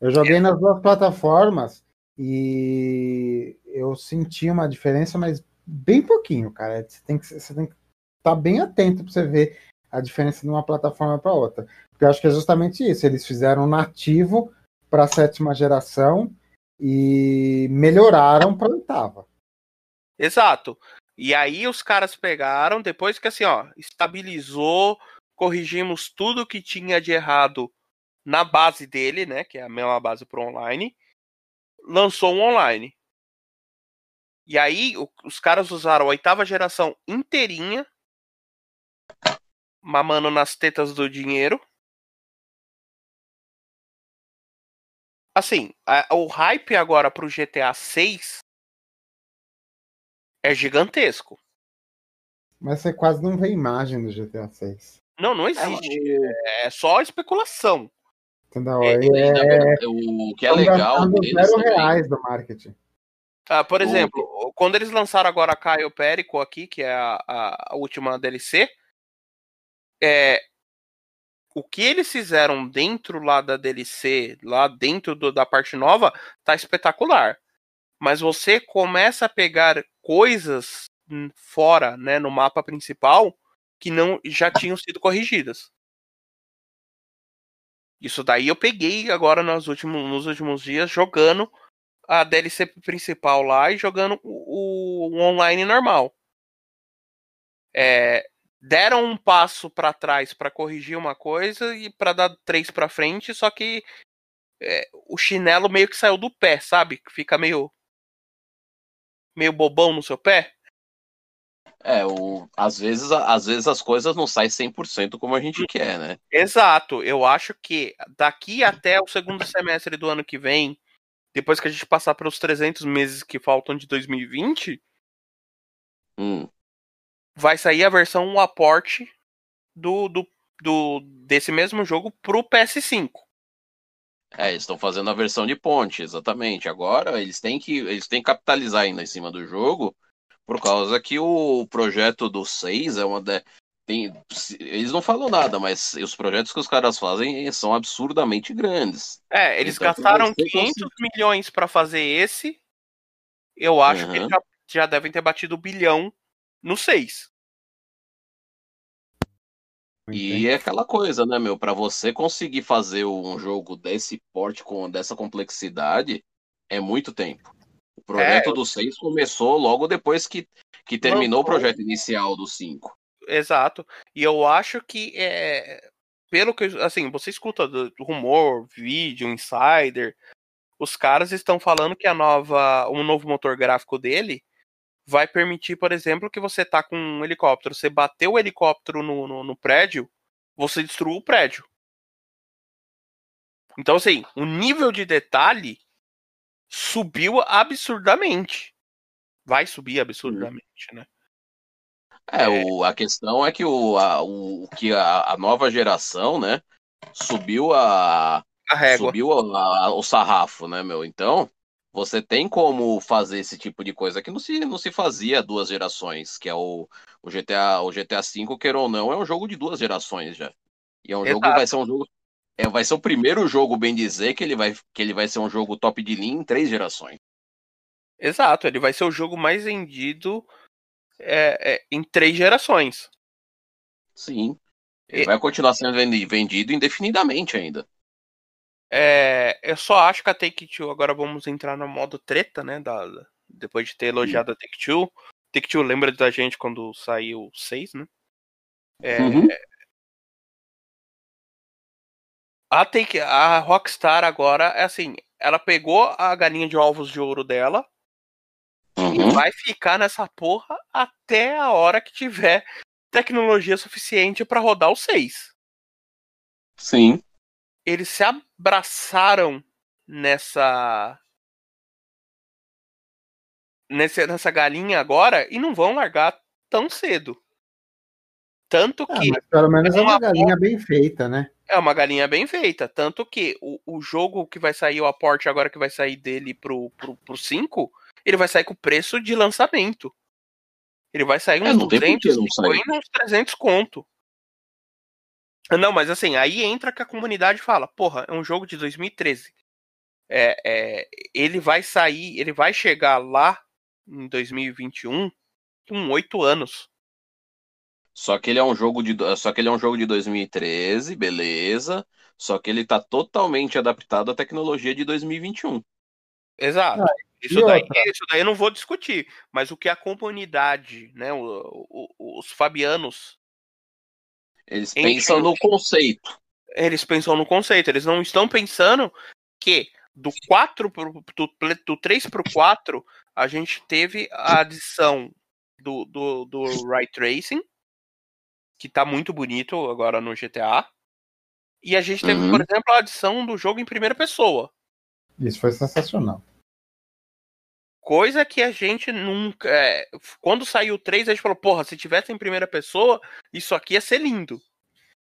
A: Eu joguei nas duas plataformas e eu senti uma diferença, mas bem pouquinho, cara. Você tem que você tem que estar bem atento para você ver a diferença de uma plataforma para outra. Porque eu acho que é justamente isso. Eles fizeram nativo para a sétima geração e melhoraram para a oitava.
B: Exato. E aí os caras pegaram, depois que assim, ó, estabilizou, corrigimos tudo que tinha de errado na base dele, né, que é a mesma base pro online, lançou um online. E aí os caras usaram a oitava geração inteirinha, mamando nas tetas do dinheiro. Assim, a- o hype agora pro GTA 6 é gigantesco.
A: Mas você quase não vê imagem do GTA 6.
B: Não, não existe. É só especulação.
A: Entendeu?
B: É,
A: Aí
C: Na
A: é,
C: verdade, O que é legal
A: zero reais do marketing.
B: Ah, por
C: O-
B: exemplo, quando eles lançaram agora a Caio Perico aqui, que é a- a última DLC, é, o que eles fizeram dentro lá da DLC, lá dentro do- da parte nova, tá espetacular. Mas você começa a pegar coisas fora, né, no mapa principal, que não já tinham sido corrigidas. Isso daí eu peguei agora nos últimos, nos últimos dias jogando a DLC principal lá e jogando o, o online normal. É, deram um passo para trás para corrigir uma coisa e para dar três para frente, só que é, o chinelo meio que saiu do pé, sabe? Fica meio meio bobão no seu pé.
C: É, o, às, vezes, às vezes as coisas não saem 100% como a gente
B: Uhum.
C: quer, né?
B: Exato. Eu acho que daqui até o segundo semestre do ano que vem, depois que a gente passar pelos 300 meses que faltam de 2020,
C: Hum,
B: vai sair a versão o aporte do, do, do desse mesmo jogo pro PS5.
C: É, eles estão fazendo a versão de ponte, exatamente. Agora eles têm que eles têm que capitalizar ainda em cima do jogo, por causa que o projeto do 6 é uma de... tem eles não falam nada, mas os projetos que os caras fazem são absurdamente grandes.
B: É, eles
C: Então,
B: gastaram
C: você
B: 500 milhões pra fazer esse. Eu acho que eles
C: Uhum.
B: já, já devem ter batido o bilhão no 6.
C: E é aquela coisa, né, meu, Pra você conseguir fazer um jogo desse porte com dessa complexidade é muito tempo. O projeto
B: É,
C: do 6 começou logo depois que, que terminou o
B: Lançou.
C: projeto inicial do 5.
B: Exato. E eu acho que é. Pelo que. Assim, você escuta do, do rumor, vídeo, insider. Os caras estão falando que a nova. Um novo motor gráfico dele vai permitir, por exemplo, que você tá com um helicóptero. Você bateu o helicóptero no, no, no prédio, você destruiu o prédio. Então, assim, o nível de detalhe subiu absurdamente. Vai subir absurdamente, né?
C: É, o, a questão é que o, a, o, que a, a nova geração, né, subiu a,
B: A régua.
C: subiu a- a- o sarrafo, né, meu? Então, você tem como fazer esse tipo de coisa que não se, não se fazia duas gerações, que é o, o GTA, o GTA V, queira ou não, é um jogo de duas gerações já. E é um jogo,
B: Exato.
C: vai ser um jogo, é, vai ser o primeiro jogo, bem dizer, que ele vai, que ele vai ser um jogo top de linha em três gerações.
B: Exato, ele vai ser o jogo mais vendido é, é, em três gerações.
C: Sim. Ele
B: E-
C: vai continuar sendo vendi- vendido indefinidamente ainda.
B: É, eu só acho que a Take-Two, agora vamos entrar no modo treta, né? Da, depois de ter elogiado a Take-Two. Take-Two lembra da gente quando saiu o 6, né? É,
C: Uhum.
B: a, Take, a Rockstar agora, é assim, ela pegou a galinha de ovos de ouro dela e
C: Uhum.
B: vai ficar nessa porra até a hora que tiver tecnologia suficiente pra rodar o 6.
C: Sim.
B: Eles se abraçaram nessa nessa, nessa galinha agora e não vão largar tão cedo. Tanto
A: Ah,
B: que
A: mas pelo menos é uma
B: uma
A: galinha bem feita, né?
B: é uma galinha bem feita. Tanto que o, o jogo que vai sair, o aporte agora que vai sair dele pro, pro, pro 5, ele vai sair com o preço de lançamento. Ele vai sair
C: É,
B: uns
C: não
B: 250, uns 300 conto. Não, mas assim, aí entra que a comunidade fala, porra, é um jogo de 2013. É, é, ele vai sair, ele vai chegar lá em 2021 com oito anos.
C: Só que ele é um jogo de, só que ele é um jogo de 2013, beleza. Só que ele tá totalmente adaptado à tecnologia de 2021.
B: Exato. isso,
A: e
B: daí, isso daí eu não vou discutir. Mas o que a comunidade, né, o- o- os fabianos,
C: Eles pensam no conceito.
B: eles pensam no conceito. Eles não estão pensando que do 4 pro, do, do 3 pro 4, a gente teve a adição do, do, do Ray Tracing, que tá muito bonito agora no GTA. E a gente teve,
C: Uhum.
B: por exemplo, a adição do jogo em primeira pessoa.
A: Isso foi sensacional.
B: Coisa que a gente nunca. é, quando saiu o 3, a gente falou, porra, se tivesse em primeira pessoa, isso aqui ia ser lindo.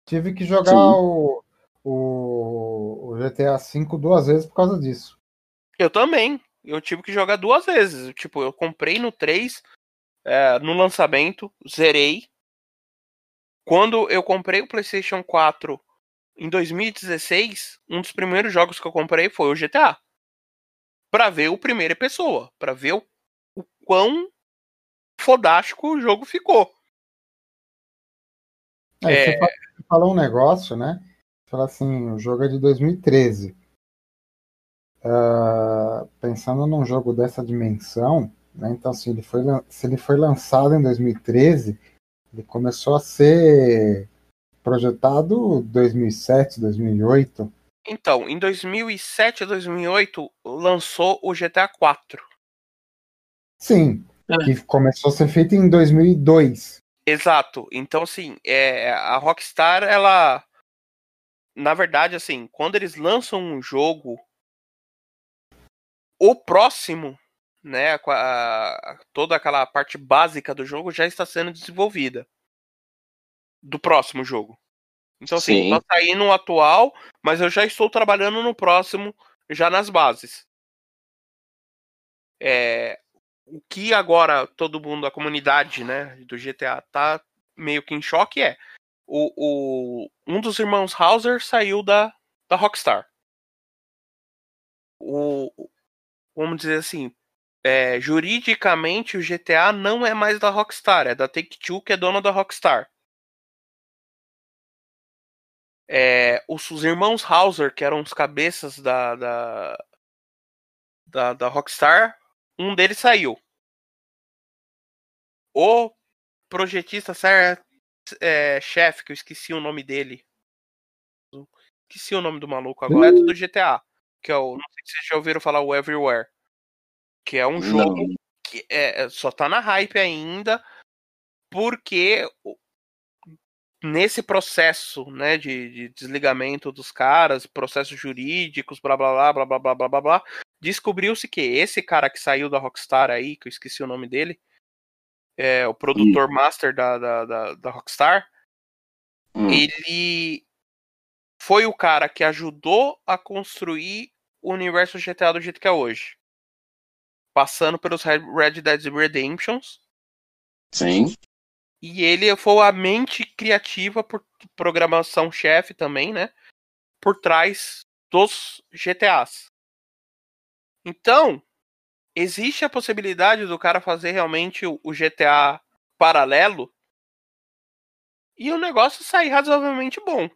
A: Tive que jogar o, o, o GTA V duas vezes por causa disso.
B: Eu também. Eu tive que jogar duas vezes. Tipo, eu comprei no 3, é, no lançamento, zerei. Quando eu comprei o PlayStation 4 em 2016, um dos primeiros jogos que eu comprei foi o GTA. Pra ver o primeira pessoa. Pra ver o, o quão fodástico o jogo ficou.
A: Aí
B: É.
A: você fa- você falou um negócio, né? Fala assim, o jogo é de 2013. Ah, pensando num jogo dessa dimensão, né? Então, se ele foi, se ele foi lançado em 2013, ele começou a ser projetado 2007, 2008.
B: Então, em 2007 a 2008, lançou o GTA 4.
A: Sim, É. Que começou a ser feito em 2002.
B: Exato. Então, assim, é, a Rockstar, ela. Na verdade, assim, quando eles lançam um jogo, o próximo, né, a, toda aquela parte básica do jogo já está sendo desenvolvida. Do próximo jogo. Então, assim, Sim. tá saindo um atual, mas eu já estou trabalhando no próximo, já nas bases. É, o que agora todo mundo, a comunidade né, do GTA, tá meio que em choque é o, o um dos irmãos Hauser saiu da, da Rockstar. O, vamos dizer assim, é, juridicamente o GTA não é mais da Rockstar, é da Take-Two que é dona da Rockstar. É, os, os, irmãos Hauser, que eram os cabeças da, da, da, da Rockstar, um deles saiu. O projetista é, chefe, que eu esqueci o nome dele. Esqueci o nome do maluco agora, é do GTA. Que é o. Não sei se vocês já ouviram falar o Everywhere. Que é um jogo não. que é, só tá na hype ainda. Porque nesse processo né, de, de, desligamento dos caras, processos jurídicos, blá blá blá blá blá blá blá blá, blá descobriu-se que esse cara que saiu da Rockstar aí, que eu esqueci o nome dele, é o produtor hum. master da, da, da, da Rockstar, hum. ele foi o cara que ajudou a construir o universo GTA do jeito que é hoje. Passando pelos Red Dead Redemptions.
C: Sim.
B: E ele foi a mente criativa por programação chefe também, né? Por trás dos GTAs. Então, existe a possibilidade do cara fazer realmente o GTA paralelo e o negócio sair razoavelmente bom.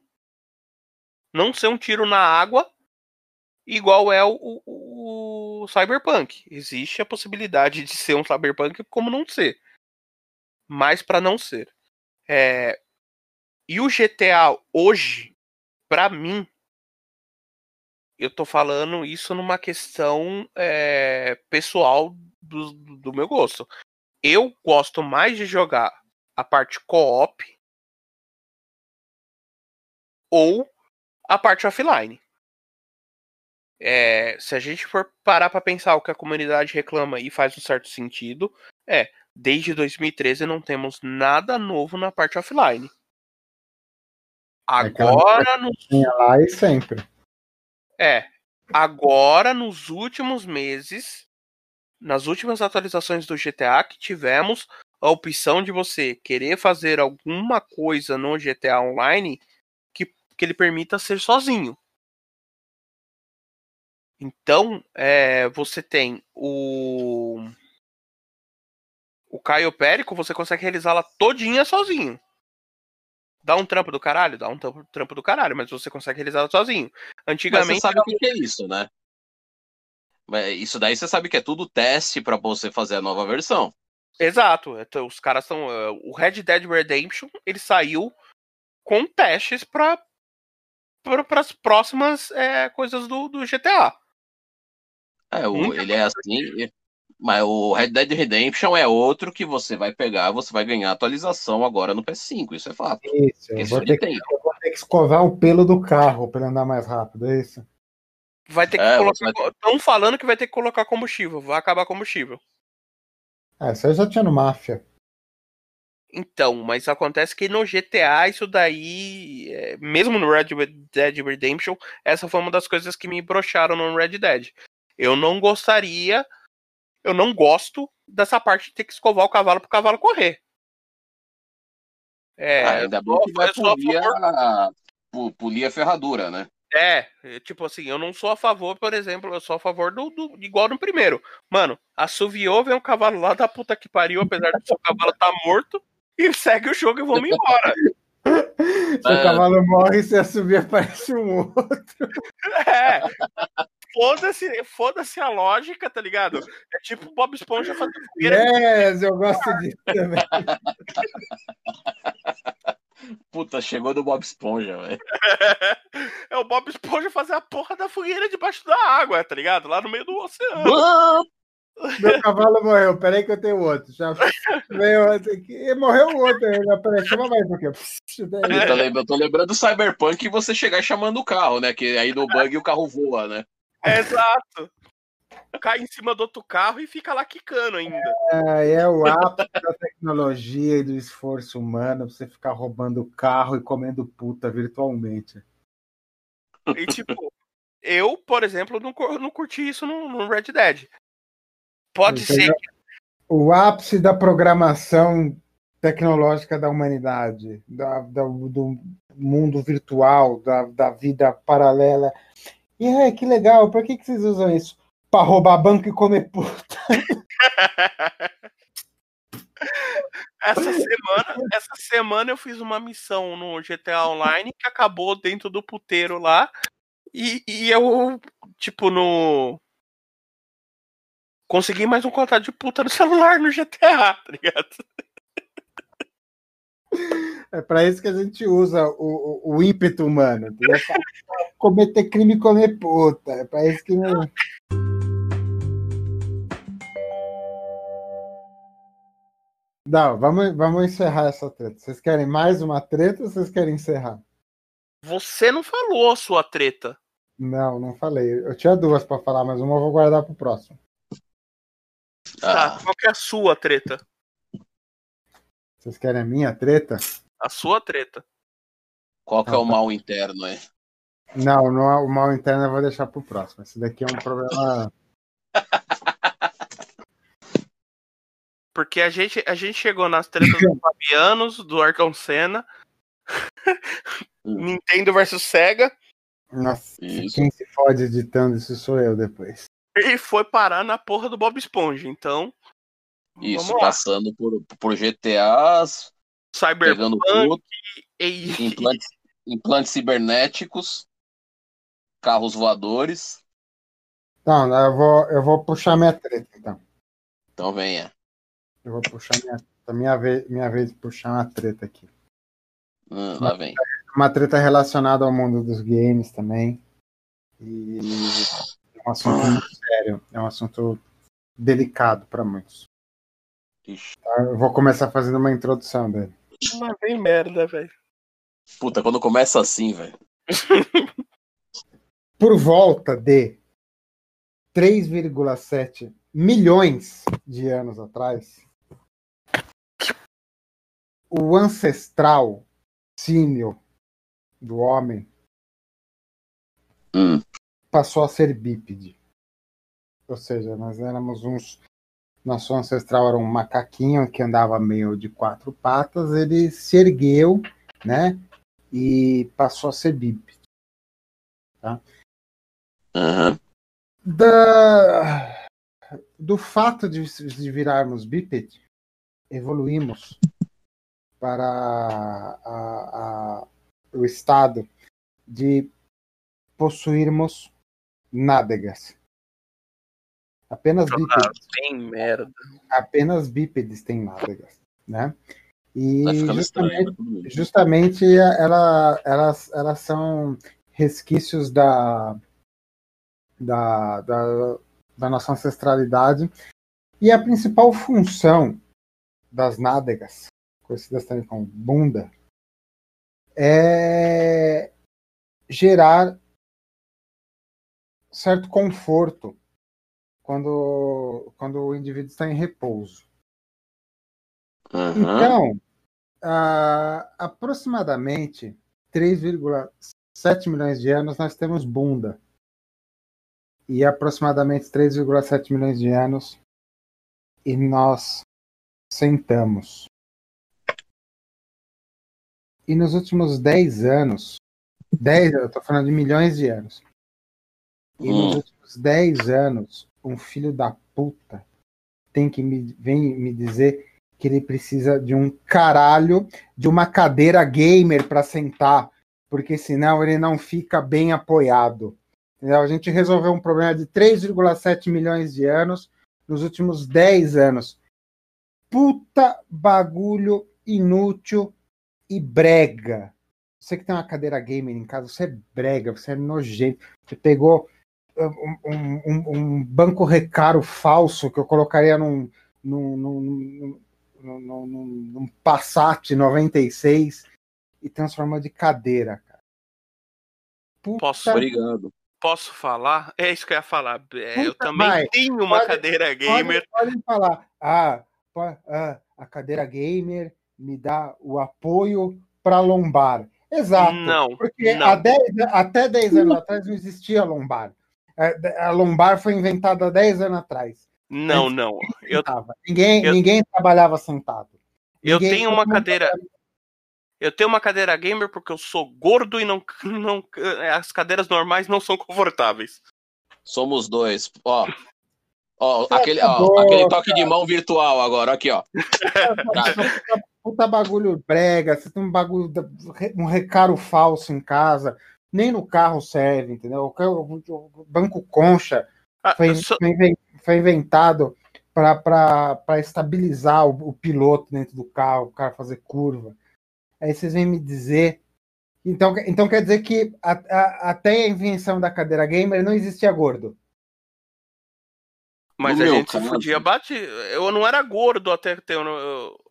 B: Não ser um tiro na água igual é o, o, o Cyberpunk. Existe a possibilidade de ser um Cyberpunk como não ser mais para não ser. É... E o GTA hoje, para mim, eu tô falando isso numa questão é, pessoal do, do meu gosto. Eu gosto mais de jogar a parte co-op ou a parte offline. É, se a gente for parar para pensar o que a comunidade reclama e faz um certo sentido, é desde 2013 não temos nada novo na parte offline. Agora
A: no lá e sempre.
B: É, agora nos últimos meses, nas últimas atualizações do GTA que tivemos a opção de você querer fazer alguma coisa no GTA Online que, que ele permita ser sozinho. Então, é, você tem o o Caio Périco, você consegue realizá-la todinha sozinho. Dá um trampo do caralho? Dá um trampo do caralho, mas você consegue realizá-la sozinho. Antigamente.
C: Mas você sabe o que, é isso, né? Isso daí você sabe que é tudo teste para você fazer a nova versão.
B: Exato. Então, os caras são. Uh, o Red Dead Redemption ele saiu com testes para para as próximas é, coisas do, do GTA.
C: É, o, ele é assim. Mas o Red Dead Redemption é outro que você vai pegar, você vai ganhar atualização agora no PS5, isso é fato.
A: Isso, eu vou, ter que, eu vou ter que escovar o pelo do carro para andar mais rápido, é isso?
B: Vai ter que é, colocar. Estão falando que vai ter que colocar combustível, vai acabar combustível.
A: É, isso aí já tinha no Máfia.
B: Então, mas acontece que no GTA isso daí, é, mesmo no Red Dead Redemption, essa foi uma das coisas que me broxaram no Red Dead. Eu não gostaria eu não gosto dessa parte de ter que escovar o cavalo pro cavalo correr.
C: É, ah, ainda bem que vai polir a, polir a ferradura, né?
B: É, tipo assim, eu não sou a favor, por exemplo, eu sou a favor do, do igual no primeiro. Mano, assoviou, vem um cavalo lá da puta que pariu, apesar de o cavalo tá morto, e segue o jogo e vamos embora.
A: Se o cavalo morre, se assovia, aparece um outro.
B: É foda-se foda a lógica, tá ligado? É tipo Bob Esponja fazendo
A: fogueira. Yes, eu gosto disso também.
C: Puta, chegou do Bob Esponja, velho.
B: É o Bob Esponja fazer a porra da fogueira debaixo da água, tá ligado? Lá no meio do oceano.
A: Meu cavalo morreu, peraí que eu tenho outro. Já veio outro aqui. Morreu o outro ainda. Peraí, chama mais um aqui.
C: Eu tô, lembrando, eu tô lembrando do Cyberpunk e você chegar chamando o carro, né? Que aí no bug o carro voa, né?
B: É, exato. Cai em cima do outro carro e fica lá quicando ainda.
A: É, é o ápice da tecnologia e do esforço humano você ficar roubando carro e comendo puta virtualmente.
B: E tipo, eu, por exemplo, não, não curti isso no, no Red Dead. Pode ser.
A: O ápice da programação tecnológica da humanidade, da, da, do mundo virtual, da, da vida paralela. E que legal, por que, que vocês usam isso? Para roubar banco e comer puta.
B: essa semana, essa semana eu fiz uma missão no GTA Online que acabou dentro do puteiro lá. E, e eu, tipo, no. Consegui mais um contato de puta no celular no GTA, tá ligado?
A: É para isso que a gente usa o, o, o ímpeto humano. Cometer crime e comer puta. É para isso que. Não... Não, vamos, vamos encerrar essa treta. Vocês querem mais uma treta ou vocês querem encerrar?
B: Você não falou a sua treta.
A: Não, não falei. Eu tinha duas para falar, mas uma eu vou guardar pro próximo.
B: Tá, ah. qual que é a sua treta?
A: Vocês querem a minha treta?
B: A sua treta.
C: Qual que é o mal interno aí?
A: Não, não é o mal interno eu vou deixar pro próximo. Esse daqui é um problema.
B: Porque a gente, a gente chegou nas tretas dos Fabianos, do Arcão Senna, Nintendo versus Sega.
A: Nossa, isso. quem se fode editando isso sou eu depois.
B: E foi parar na porra do Bob Esponja, então.
C: Isso, passando por, por GTAs,
B: Cyberpunk
C: tudo, e... implantes, implantes cibernéticos, carros voadores.
A: Não, eu vou, eu vou puxar minha treta, então.
C: Então venha.
A: Eu vou puxar minha, minha vez, minha vez de puxar uma treta aqui.
C: Hum, lá vem.
A: Uma treta relacionada ao mundo dos games também. E é um assunto muito sério. É um assunto delicado para muitos. Tá, eu vou começar fazendo uma introdução dele.
B: Mas vem merda, velho.
C: Puta, quando começa assim, velho.
A: Por volta de 3,7 milhões de anos atrás, o ancestral símio do homem
C: hum.
A: passou a ser bípede. Ou seja, nós éramos uns. Nosso ancestral era um macaquinho que andava meio de quatro patas, ele se ergueu, né? E passou a ser bípede. Tá?
C: Uhum.
A: Da, do fato de, de virarmos bípede, evoluímos para a, a, o estado de possuirmos nádegas. Apenas bípedes.
B: Tem merda.
A: Apenas bípedes têm nádegas, né? E justamente, justamente ela, elas, elas são resquícios da, da, da, da nossa ancestralidade. E a principal função das nádegas conhecidas também como bunda, é gerar certo conforto quando, quando o indivíduo está em repouso.
C: Uhum.
A: Então, uh, aproximadamente 3,7 milhões de anos nós temos bunda. E aproximadamente 3,7 milhões de anos e nós sentamos. E nos últimos 10 anos, 10, eu tô falando de milhões de anos. E hum. nos últimos 10 anos, um filho da puta tem que me vem me dizer que ele precisa de um caralho de uma cadeira gamer para sentar, porque senão ele não fica bem apoiado. A gente resolveu um problema de 3,7 milhões de anos nos últimos 10 anos. Puta bagulho inútil e brega. Você que tem uma cadeira gamer em casa, você é brega, você é nojento. Você pegou um, um, um banco recaro falso que eu colocaria num, num, num, num, num Passat 96 e transformou de cadeira, cara.
B: Puta Posso,
C: obrigado.
B: Posso falar? É isso que eu ia falar. É, eu também vai. tenho uma pode, cadeira gamer.
A: Pode, pode falar. Ah, ah, a cadeira gamer me dá o apoio para lombar. Exato.
B: Não.
A: Porque
B: não.
A: Há dez, até 10 anos atrás não existia lombar. É, a lombar foi inventada há 10 anos atrás.
B: Não, não.
A: Eu, ninguém, eu, ninguém trabalhava sentado.
B: Eu tenho uma cadeira. Eu tenho uma cadeira gamer porque eu sou gordo e não, não as cadeiras normais não são confortáveis.
C: Somos dois. Ó, ó, aquele, ó aquele toque de mão virtual agora, aqui, ó.
A: Puta bagulho brega, você tem um bagulho, um recaro falso em casa, nem no carro serve, entendeu? O banco concha ah, foi, foi inventado para estabilizar o, o, piloto dentro do carro, o cara fazer curva. Aí vocês vêm me dizer. Então, então quer dizer que a, a, até a invenção da cadeira gamer não existia gordo.
B: Mas a gente se fudia bate. Eu não era gordo até, ter,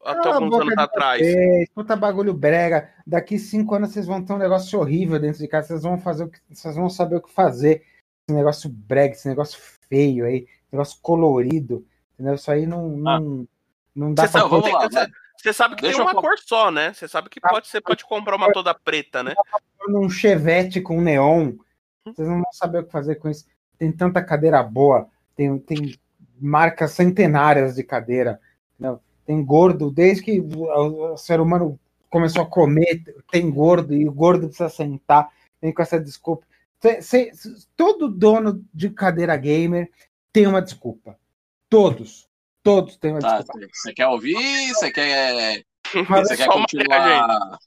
B: até ah, alguns anos atrás.
A: Vez, puta bagulho brega. Daqui cinco anos vocês vão ter um negócio horrível dentro de casa. Vocês vão fazer o que. Vocês vão saber o que fazer. Esse negócio brega, esse negócio feio aí, negócio colorido. Entendeu? Isso aí não, ah. não, não dá
B: Cê pra. Sabe, lá, você sabe que Deixa tem uma eu... cor só, né? Você sabe que pode, você pode comprar uma toda preta, né?
A: Num chevette com neon. Vocês não vão saber o que fazer com isso. Tem tanta cadeira boa tem, tem marcas centenárias de cadeira. Né? Tem gordo, desde que o, o ser humano começou a comer, tem gordo, e o gordo precisa sentar, tem com essa desculpa. Todo dono de cadeira gamer tem uma desculpa. Todos. Todos têm uma tá, desculpa.
C: Você quer ouvir? Você quer. Você quer continuar.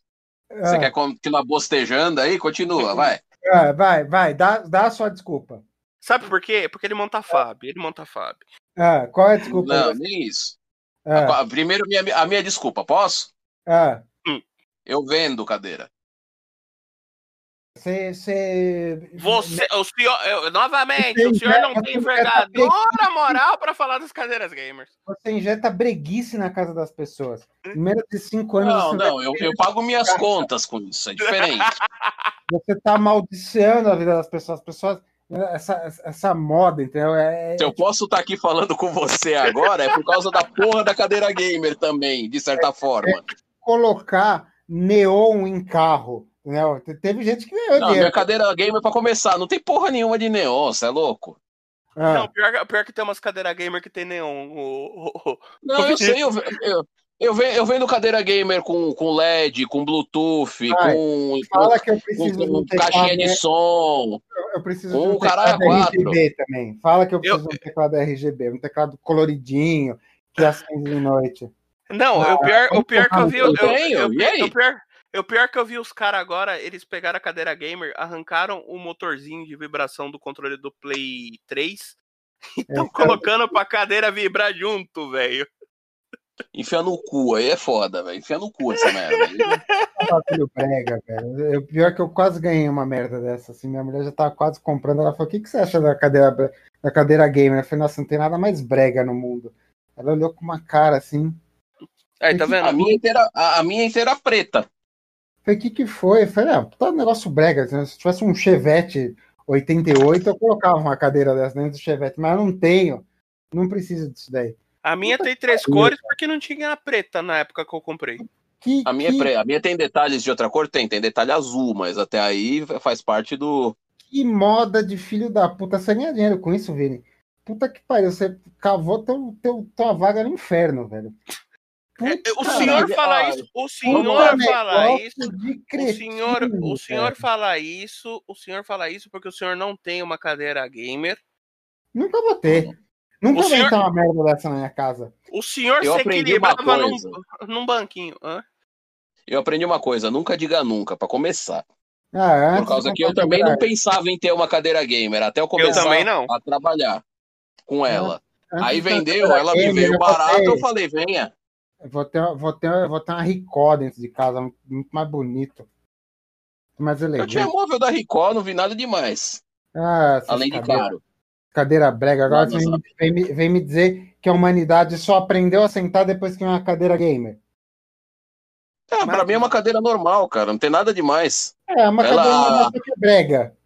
C: Você quer continuar bostejando aí? Continua, vai.
A: É, vai, vai, dá, dá a sua desculpa.
B: Sabe por quê? Porque ele monta a FAB. Ele monta a FAB.
A: Ah, qual é a desculpa?
C: Não, nem isso. Ah. Primeiro, minha, a minha desculpa, posso?
A: Ah.
C: Hum. Eu vendo cadeira.
A: Você, você...
B: você o senhor, eu, novamente, você o senhor injeta, não tem envergadura moral para falar das cadeiras gamers.
A: Você injeta breguice na casa das pessoas. Menos de cinco anos.
C: Não, não, eu, eu pago minhas contas com isso, é diferente.
A: Você está amaldiçoando a vida das pessoas. As pessoas essa, essa moda, entendeu? É,
C: é Se eu posso estar tá aqui falando com você agora, é por causa da porra da cadeira gamer também, de certa é, forma. É
A: colocar neon em carro. Né? Teve gente que ganhou
C: não, dinheiro. Minha cadeira gamer, para começar, não tem porra nenhuma de neon, você é louco?
B: Ah. Não, pior, pior que tem umas cadeiras gamer que tem neon. O,
C: o, o... Não, eu sei, eu, eu, eu, vendo, eu vendo cadeira gamer com, com LED, com Bluetooth, Ai, com,
A: fala que eu preciso com,
C: com caixinha de som.
A: Eu preciso com de um teclado RGB também. Fala que eu preciso eu... de um teclado RGB, um teclado coloridinho, que acende de noite.
B: Não, ah, o pior, o pior que eu vi. Eu, eu, eu, eu, o pior, o pior que eu vi os caras agora, eles pegaram a cadeira gamer, arrancaram o motorzinho de vibração do controle do Play 3 e estão é, colocando pra cadeira vibrar junto, velho.
C: Enfia no cu, aí é foda, velho. Enfia no cu essa merda.
A: Bagulho brega, velho. O pior é que eu quase ganhei uma merda dessa, assim. Minha mulher já tava quase comprando. Ela falou: o que, que você acha da cadeira, da cadeira gamer? Eu falei, nossa, não tem nada mais brega no mundo. Ela olhou com uma cara assim.
C: Aí, tá vendo? A minha inteira, a, a minha inteira preta.
A: Falei, o que que foi? Eu falei, ah, tá um negócio brega. Se tivesse um Chevette 88, eu colocava uma cadeira dessa dentro do Chevette, mas eu não tenho. Não preciso disso daí.
B: A minha tem três cores porque não tinha a preta na época que eu comprei.
C: Que, a, minha, que... a minha tem detalhes de outra cor? Tem, tem detalhe azul, mas até aí faz parte do.
A: Que moda de filho da puta. Você ganha dinheiro com isso, Vini? Puta que pariu, você cavou teu, teu, tua vaga no inferno, velho.
B: É, Puta o senhor fala isso, o senhor fala isso, o senhor, o senhor fala isso, o senhor fala isso porque o senhor não tem uma cadeira gamer.
A: Nunca vou ter. Nunca vai senhor... uma merda dessa na minha casa.
B: O senhor eu se equilibrava num, num banquinho. Hã?
C: Eu aprendi uma coisa, nunca diga nunca, para começar. Ah, Por causa que eu também não pensava em ter uma cadeira gamer, até eu começar eu a trabalhar com ela. Antes Aí vendeu, ela me veio barato, eu falei, venha.
A: Eu vou ter, vou ter, vou ter uma Ricó dentro de casa, muito mais bonito. Mais elegante.
C: Eu tinha móvel da Ricó, não vi nada demais.
A: Ah,
C: Além de caro.
A: Cadeira brega. Agora
C: no
A: você vem, vem me- vem me dizer que a humanidade só aprendeu a sentar depois que uma cadeira gamer.
C: É, pra mim é uma cadeira normal, cara. Não tem nada demais.
A: É, uma
C: Ela-
A: cadeira normal que é brega.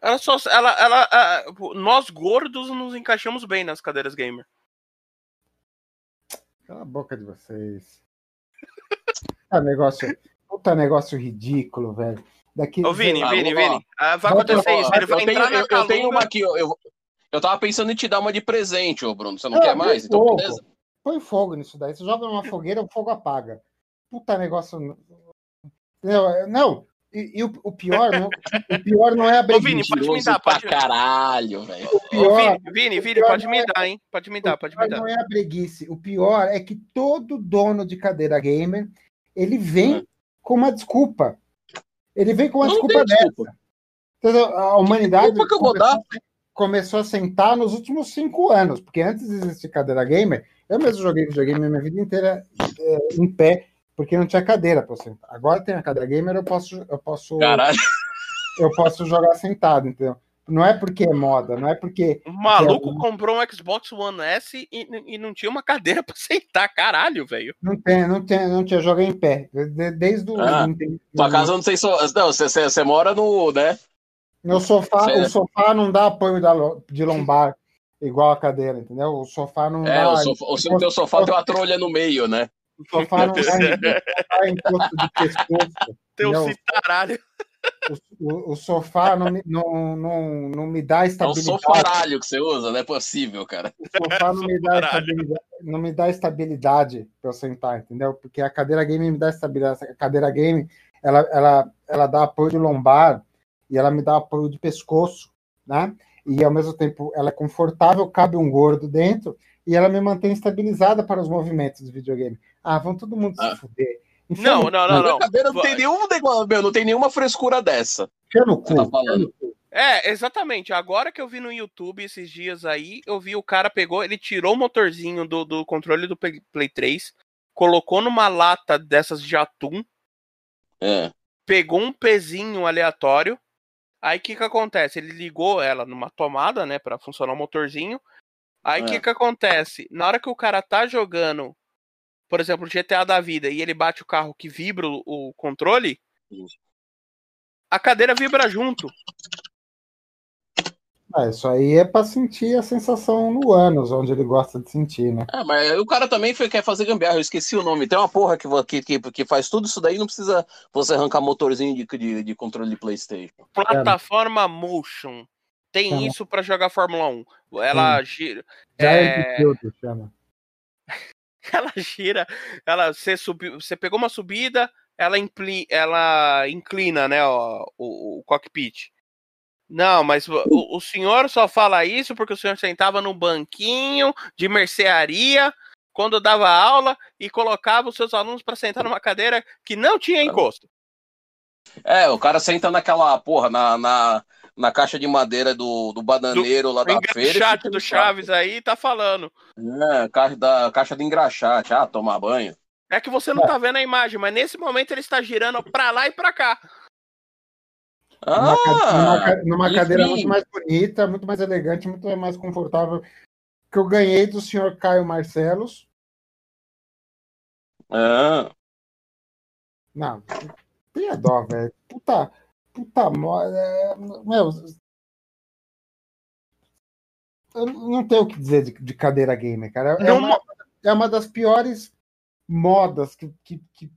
B: Ela só. Ela, ela, ah, nós gordos nos encaixamos bem nas cadeiras gamer.
A: Cala a boca de vocês. Puta negócio, puta negócio ridículo, velho. Daqui,
B: Ô, Vini, Vini. Vini. ah, vai acontecer isso. Ele
C: eu, tenho,
B: entrar na
C: eu, eu tenho uma aqui. Eu, eu, eu tava pensando em te dar uma de presente, ô Bruno. Você não
A: Ah,
C: quer mais? Então,
A: fogo.
C: beleza.
A: Põe fogo nisso daí. Você joga numa fogueira, o fogo apaga. Puta negócio. Não, não. E, e o, o pior, não, o pior não é a
B: Ô, Vini,
A: breguice.
B: pode me dar, pode-
C: caralho, velho.
A: O
B: Ô,
A: pior,
B: Vini, Vini, Vini,
A: pior
B: pode me
A: é-
B: dar, hein? Pode me dar, pode
A: o
B: me
A: pior
B: dar.
A: não é a breguice. O pior é que todo dono de cadeira gamer, ele vem
C: Hum.
A: com uma desculpa. Ele vem com uma
C: Não
A: desculpa dessa.
C: desculpa.
A: Entendeu? A humanidade
C: Desculpa que eu vou
A: começou, começou a sentar nos últimos cinco anos, porque antes de existir cadeira gamer, eu mesmo joguei videogame minha vida inteira é, em pé, porque não tinha cadeira para sentar. Agora tem a cadeira gamer, eu posso, eu posso,
C: Caralho.
A: eu posso jogar sentado, entendeu? Não é porque é moda, não é porque
B: O maluco
A: é-
B: comprou um Xbox One S e, e não tinha uma cadeira pra sentar, caralho, velho.
A: não tem, não tem, não tinha jogar em pé. De- Desde o
C: Ah, Tua casa eu não sei se. Não, você mora no. né?
A: No sofá, o sofá não dá apoio de lombar igual a cadeira, entendeu? O sofá não
C: É,
A: dá.
C: o, sofá, o seu teu sofá tem uma trolha no meio, né?
A: O sofá não dá, encosto de pescoço.
B: Teu
A: Não.
B: citaralho.
A: O, o- o sofá não me, não, não, não me dá
C: É um
A: estabilidade.
C: sofaralho que você usa, não é possível, cara.
A: O sofá não me dá estabilidade, não me dá estabilidade para eu sentar, entendeu? Porque a cadeira game me dá estabilidade. A cadeira game, ela, ela, ela dá apoio de lombar e ela me dá apoio de pescoço, né? E ao mesmo tempo ela é confortável, cabe um gordo dentro e ela me mantém estabilizada para os movimentos do videogame. Ah, vão todo mundo
C: Ah.
A: se fuder. Enfia
B: Não, não, não, não.
C: cadeira não tem nenhum negócio, meu, não tem nenhuma frescura dessa.
A: Enfia no
C: Você tá
A: cu.
C: falando.
B: É, exatamente. Agora que eu vi no YouTube esses dias aí, eu vi o cara pegou, ele tirou o motorzinho do, do controle do Play Play 3, colocou numa lata dessas de atum,
C: É.
B: pegou um pezinho aleatório. Aí o que que acontece? Ele ligou ela numa tomada, né, Pra funcionar o motorzinho. Aí o
C: É.
B: que que acontece? Na hora que o cara tá jogando, por exemplo, GTA da vida e ele bate o carro que vibra o, controle, a cadeira vibra junto.
A: Ah, isso aí é para sentir a sensação no ânus, onde ele gosta de sentir, né?
C: É, mas o cara também foi, quer fazer gambiarra, eu esqueci o nome. Tem uma porra que, que, que, que faz tudo isso daí, não precisa você arrancar motorzinho de, de, de controle de Playstation.
B: Plataforma Motion. Tem
A: Chama.
B: isso pra jogar Fórmula 1. Ela gira.
A: Já é,
B: É,
A: de tudo, chama.
B: ela gira. Ela, você, subiu, você pegou uma subida, ela, impli, ela inclina, né, ó, o, o cockpit. Não, mas o, o senhor só fala isso porque o senhor sentava no banquinho de mercearia quando dava aula e colocava os seus alunos para sentar numa cadeira que não tinha encosto.
C: É, o cara senta naquela porra, na, na, na caixa de madeira do, do bananeiro lá
B: O
C: da feira.
B: engraxate
C: fica
B: do Chaves aí tá falando.
C: É, caixa, da, caixa de engraxate, ah, tomar banho.
B: É que você não tá vendo a imagem, mas nesse momento ele está girando pra lá e pra cá.
A: Numa, numa
C: Ah,
A: ca- numa cadeira muito mais bonita, muito mais elegante, muito mais confortável que eu ganhei do senhor Caio Marcelos.
C: ah,
A: Não, tenha dó, velho. Puta, puta moda. é, Meu, eu não tenho o que dizer de, de cadeira gamer, cara. É
B: Não
A: uma, é uma das piores modas que, que, que,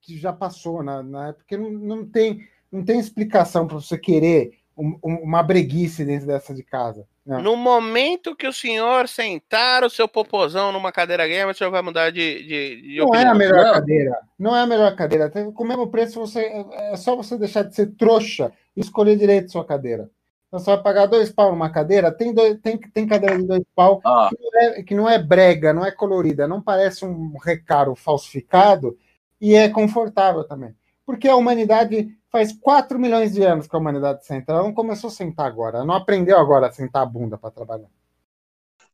A: que já passou na, na época. Não, não, tem, não tem explicação para você querer um- um- uma breguice dentro dessa de casa. né?
B: No momento que o senhor sentar o seu popozão numa cadeira gamer, o senhor vai mudar de, de, de
A: Não é
B: opinião.
A: a melhor
C: Não.
A: cadeira. Não é a melhor cadeira. Com o mesmo preço, você, é só você deixar de ser trouxa e escolher direito sua cadeira. Então, você vai pagar dois pau numa cadeira, tem, dois, tem, tem cadeira de dois pau
C: ah,
A: que não, é, que não é brega, não é colorida, não parece um recaro falsificado e é confortável também. Porque a humanidade faz 4 milhões de anos que a humanidade senta. Ela não começou a sentar agora, ela não aprendeu agora a sentar a bunda para trabalhar.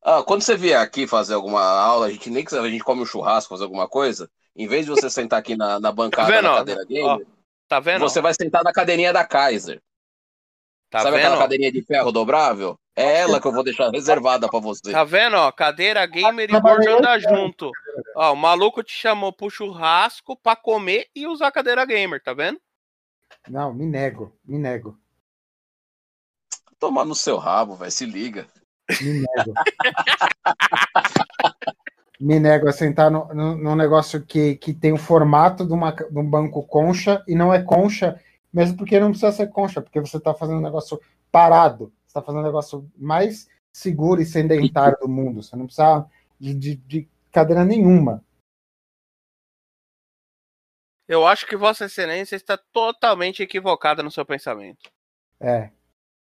C: ah, quando você vier aqui fazer alguma aula, a gente nem que a gente come um churrasco, fazer alguma coisa, em vez de você sentar aqui na, na bancada
B: Tá ó?
C: cadeira gamer,
B: Tá vendo?
C: você vai sentar na cadeirinha da Kaiser.
B: Tá
C: Sabe
B: vendo?
C: aquela cadeirinha de ferro dobrável? É ela que eu vou deixar reservada pra você.
B: Tá vendo, ó? Cadeira gamer e gordo andar junto. Ó, o maluco te chamou pro churrasco pra comer e usar cadeira gamer, tá vendo?
A: Não, me nego, me nego,
C: Toma no seu rabo, velho, se liga.
A: me nego. me nego a sentar no, no, num negócio que, que tem o formato de, uma, de um banco concha e não é concha, mesmo porque não precisa ser concha, porque você está fazendo um negócio parado. Você está fazendo um negócio mais seguro e sedentário do mundo. Você não precisa de, de, de cadeira nenhuma.
B: Eu acho que Vossa Excelência está totalmente equivocada no seu pensamento.
A: É.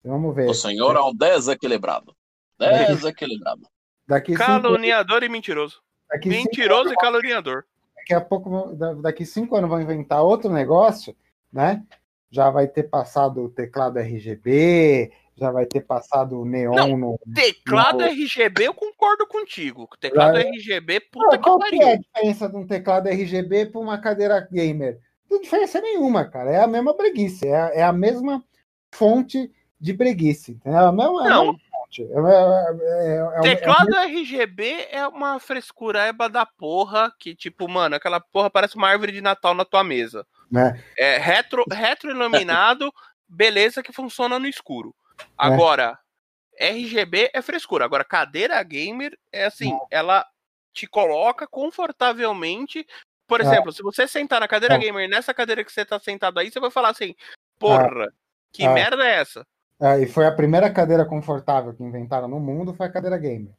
A: Vamos ver.
C: O senhor é um desequilibrado. Desequilibrado.
A: Daqui cinco,
B: Caluniador e mentiroso.
A: daqui cinco
B: Mentiroso e caluniador.
A: daqui a pouco, daqui cinco anos vão inventar outro negócio, né? Já vai ter passado o teclado RGB, já vai ter passado o neon
B: Não.
A: no.
B: Teclado
A: Não.
B: RGB, eu concordo contigo. Teclado
A: Ah,
B: RGB, puta que
A: Qual que é a
B: pariu.
A: diferença de um teclado RGB para uma cadeira gamer? Não tem diferença nenhuma, cara. É a mesma breguice, é a, é a mesma fonte de breguice. Entendeu? É a mesma, é a
B: Não,
A: mesma fonte. É, é- é- é
B: teclado RGB é uma frescureba da porra que, tipo, mano, aquela porra parece uma árvore de Natal na tua mesa.
A: né?
B: É retro, retroiluminado, beleza que funciona no escuro. Agora, RGB é frescura. Agora, cadeira gamer é assim, ela te coloca confortavelmente. Por
A: É.
B: exemplo, se você sentar na cadeira
A: É.
B: gamer, nessa cadeira que você tá sentado aí, você vai falar assim: porra, que
A: É.
B: merda é essa?
A: É, e foi a primeira cadeira confortável que inventaram no mundo, foi a cadeira gamer.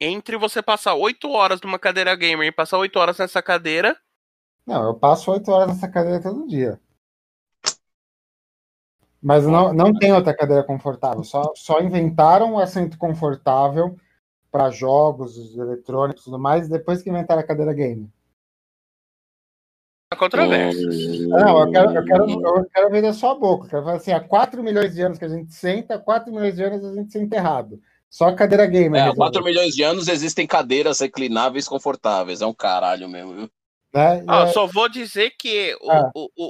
B: Entre você passar 8 horas numa cadeira gamer e passar 8 horas nessa cadeira,
A: Não, eu passo oito horas nessa cadeira todo dia. Mas não, não tem outra cadeira confortável. Só, só inventaram o assento confortável para jogos eletrônicos e tudo mais depois que inventaram a cadeira game.
B: há controvérsia.
A: Não, eu quero, eu quero, eu quero ver da sua boca. Eu quero falar assim, há 4 milhões de anos que a gente senta, 4 milhões de anos a gente senta errado. Só a cadeira gamer.
C: É, há
A: resolveu,
C: 4 milhões de anos existem cadeiras reclináveis confortáveis. É um caralho mesmo, viu?
A: Né?
B: Ah,
A: é-
B: só vou dizer que o,
A: Ah.
B: o, o,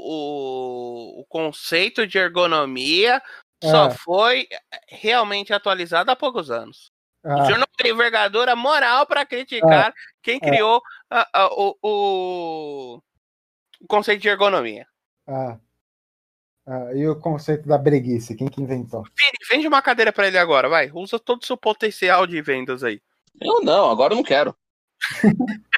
B: o, o conceito de ergonomia só
A: Ah.
B: foi realmente atualizado há poucos anos. O
A: ah,
B: senhor não tem envergadura moral para criticar quem criou a- a- o, o, o conceito de ergonomia.
A: ah, ah, e o conceito da breguice, quem que inventou?
B: Vini, vende uma cadeira para ele agora, vai. Usa todo o seu potencial de vendas aí.
C: Eu não, agora eu não quero.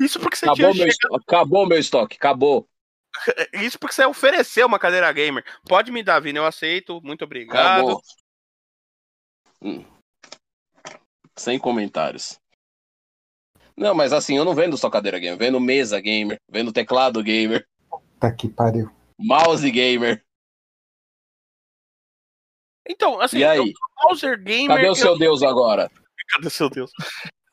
B: Isso porque você
C: Acabou
B: tinha
C: meu, estoque, acabou meu estoque, acabou.
B: Isso porque você ofereceu uma cadeira gamer. Pode me dar, Vini, eu aceito. Muito obrigado.
C: Hum. Sem comentários. Não, mas assim, eu não vendo só cadeira gamer, eu vendo mesa gamer, vendo teclado gamer,
A: Tá que pariu.
C: mouse gamer.
B: Então, assim,
C: E aí?
B: o Mauser Gamer.
C: Cadê o
B: eu-
C: seu Deus agora?
B: Cadê seu Deus?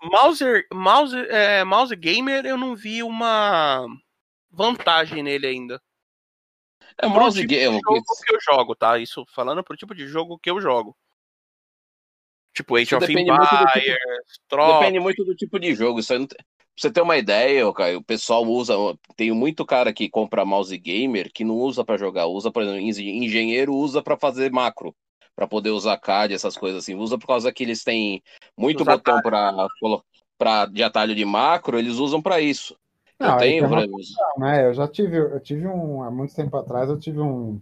B: Mauser, mouse, é, mouse Gamer, eu não vi uma vantagem nele ainda.
C: É
B: Pro
C: mouse
B: tipo de
C: gamer.
B: jogo que eu jogo, tá? Isso falando pro tipo de jogo que eu jogo. Tipo Age
C: Isso
B: of
C: depende muito do tipo-
B: Empires.
C: Depende muito do tipo de jogo. Isso aí não tem- Pra você ter uma ideia, Caio, o pessoal usa. Tem muito cara que compra mouse gamer que não usa pra jogar. Usa, por exemplo, engen- engenheiro usa pra fazer macro. Pra poder usar CAD, essas coisas assim. Usa por causa que eles têm muito botão pra, de atalho de macro, eles usam pra isso.
A: Não,
C: eu
A: aí
C: tenho,
A: tem
C: por exemplo,
A: Não, né? Eu já tive, eu tive um, há muito tempo atrás, eu tive um,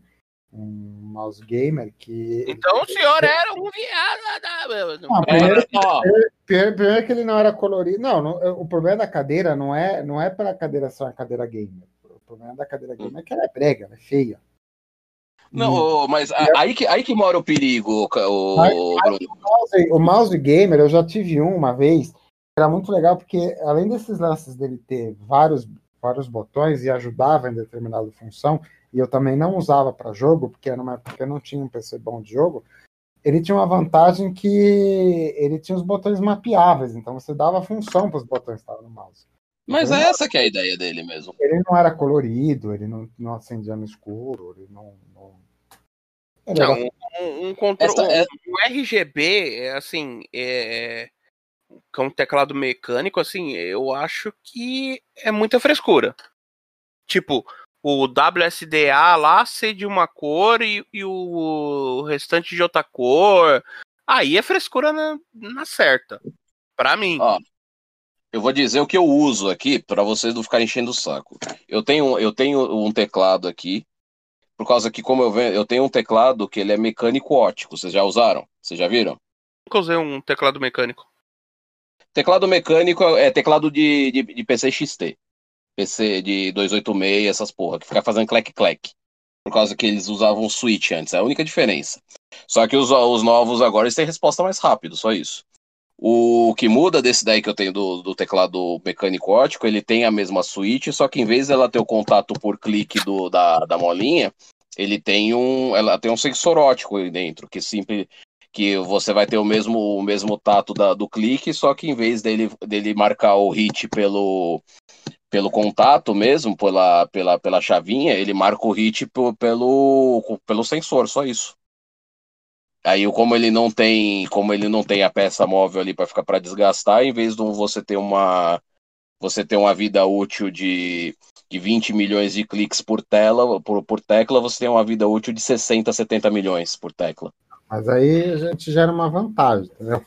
A: um mouse gamer que.
B: Então o senhor era um viado.
A: Não,
C: É,
A: primeiro,
C: ó,
A: primeiro, primeiro que ele não era colorido. Não, não, o problema da cadeira não é, não é para a cadeira ser uma cadeira gamer. O problema da cadeira gamer é que ela é brega, ela é feia.
C: Não, mas a- aí que, aí que mora o perigo, o, Bruno.
A: o mouse, o mouse gamer, eu já tive um uma vez, era muito legal porque além desses lances dele ter vários, vários botões e ajudava em determinada função, e eu também não usava para jogo, porque era uma época que eu não tinha um PC bom de jogo, ele tinha uma vantagem que ele tinha os botões mapeáveis, então você dava função para os botões que estavam no mouse.
C: Mas é essa que é a ideia dele mesmo.
A: Ele não era colorido, ele não, não acendia no escuro, ele não. não...
B: Não,
A: era-
B: um, um, controle,
C: Essa é-
B: um, um RGB, é, assim, é, com um teclado mecânico, assim, eu acho que é muita frescura. Tipo, o WSDA lá ser de uma cor e, e o restante de outra cor. Aí é frescura na, na certa. Pra mim.
C: Ó, eu vou dizer o que eu uso aqui para vocês não ficarem enchendo o saco. Eu tenho, eu tenho um teclado aqui, por causa que, como eu vejo, eu tenho um teclado que ele é mecânico ótico. Vocês já usaram? Vocês já viram?
B: Nunca usei um teclado mecânico.
C: Teclado mecânico é teclado de, de, de PC XT. PC de 286, essas porra, que fica fazendo clec-clec. Por causa que eles usavam switch antes, é a única diferença. Só que os, os novos agora eles têm resposta mais rápido, só isso. O que muda desse daí que eu tenho do, do, teclado mecânico ótico, ele tem a mesma switch, só que em vez dela ter o contato por clique do, da, da molinha, ele tem um, ela tem um sensor ótico aí dentro, que simples, que você vai ter o mesmo, o mesmo tato da, do clique, só que em vez dele, dele marcar o hit pelo, pelo contato mesmo, pela, pela, pela chavinha, ele marca o hit pelo, pelo sensor, só isso. Aí, como ele não tem, como ele não tem a peça móvel ali para ficar para desgastar, em vez de você ter uma você ter uma vida útil de, de 20 milhões de cliques por tela, por, por tecla, você tem uma vida útil de 60, 70 milhões por tecla.
A: Mas aí a gente gera uma vantagem, entendeu?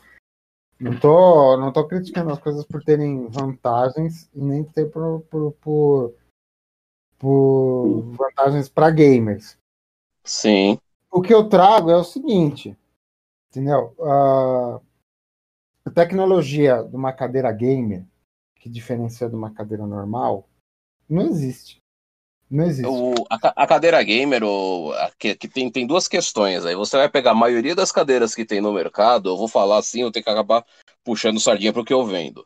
A: Não tô, não tô criticando as coisas por terem vantagens e nem ter por, por, por, por vantagens para gamers.
C: Sim
A: o que eu trago é o seguinte, entendeu? Uh, a tecnologia de uma cadeira gamer, que diferencia de uma cadeira normal, não existe. Não existe.
C: O, a, a, cadeira gamer, o, a, que, que, tem, tem duas questões aí. Você vai pegar a maioria das cadeiras que tem no mercado, eu vou falar assim, eu tenho que acabar puxando sardinha para o que eu vendo.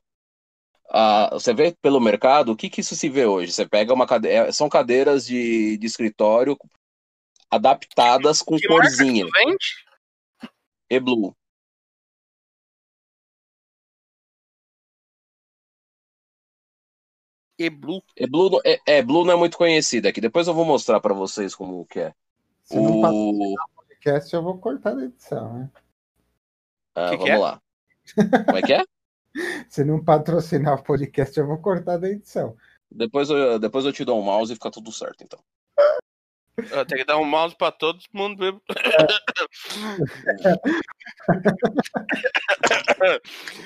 C: Ah, você vê pelo mercado, o que, que isso se vê hoje? Você pega uma cadeira. São cadeiras de, de escritório adaptadas com que corzinha. E Blue.
B: E Blue.
C: E Blue é, é, Blue não é muito conhecida aqui. Depois eu vou mostrar para vocês como que é.
A: Se o... não podcast, eu vou cortar a edição, né?
C: Ah, que vamos que é? lá. Como é que é?
A: Se não patrocinar o podcast, eu vou cortar da edição.
C: Depois eu, depois eu te dou um mouse e fica tudo certo, então.
B: Tem que dar um mouse pra todo mundo.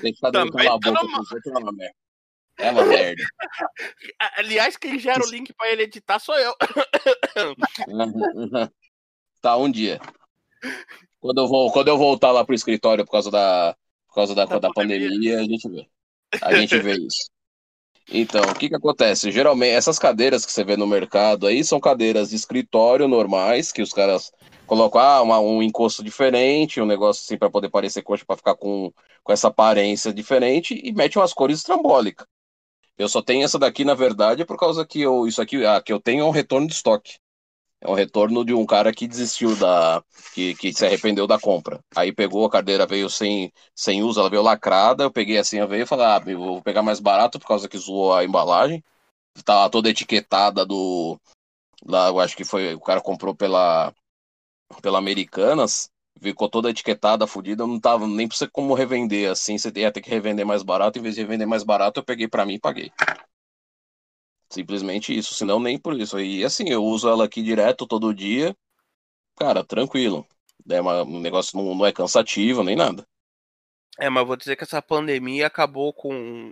C: Tem que fazer Também tá boca no... é uma merda. É uma merda.
B: Aliás, quem gera o link pra ele editar sou eu.
C: tá, um dia. Quando eu, vou, quando eu voltar lá pro escritório por causa da, por causa da, da, da pandemia. pandemia, a gente vê. A gente vê isso. Então, o que que acontece? Geralmente, essas cadeiras que você vê no mercado aí são cadeiras de escritório normais, que os caras colocam ah, uma, um encosto diferente, um negócio assim para poder parecer coxa, para ficar com, com essa aparência diferente e mete umas cores estrambólicas. Eu só tenho essa daqui, na verdade, por causa que eu, isso aqui, ah, que eu tenho é um retorno de estoque. É um retorno de um cara que desistiu da. que, que se arrependeu da compra. Aí pegou a cadeira, veio sem, sem uso, ela veio lacrada. Eu peguei assim, eu veio e falei, ah, vou pegar mais barato por causa que zoou a embalagem. Tava toda etiquetada do. Lá, eu acho que foi. O cara comprou pela. pela Americanas. Ficou toda etiquetada, fodida. Não tava nem pra você como revender assim. Você ia ter que revender mais barato. Em vez de revender mais barato, eu peguei para mim e paguei. Simplesmente isso, senão nem por isso. E assim, eu uso ela aqui direto todo dia. Cara, tranquilo. É uma, um negócio não, não é cansativo nem nada.
B: É, mas vou dizer que essa pandemia acabou com.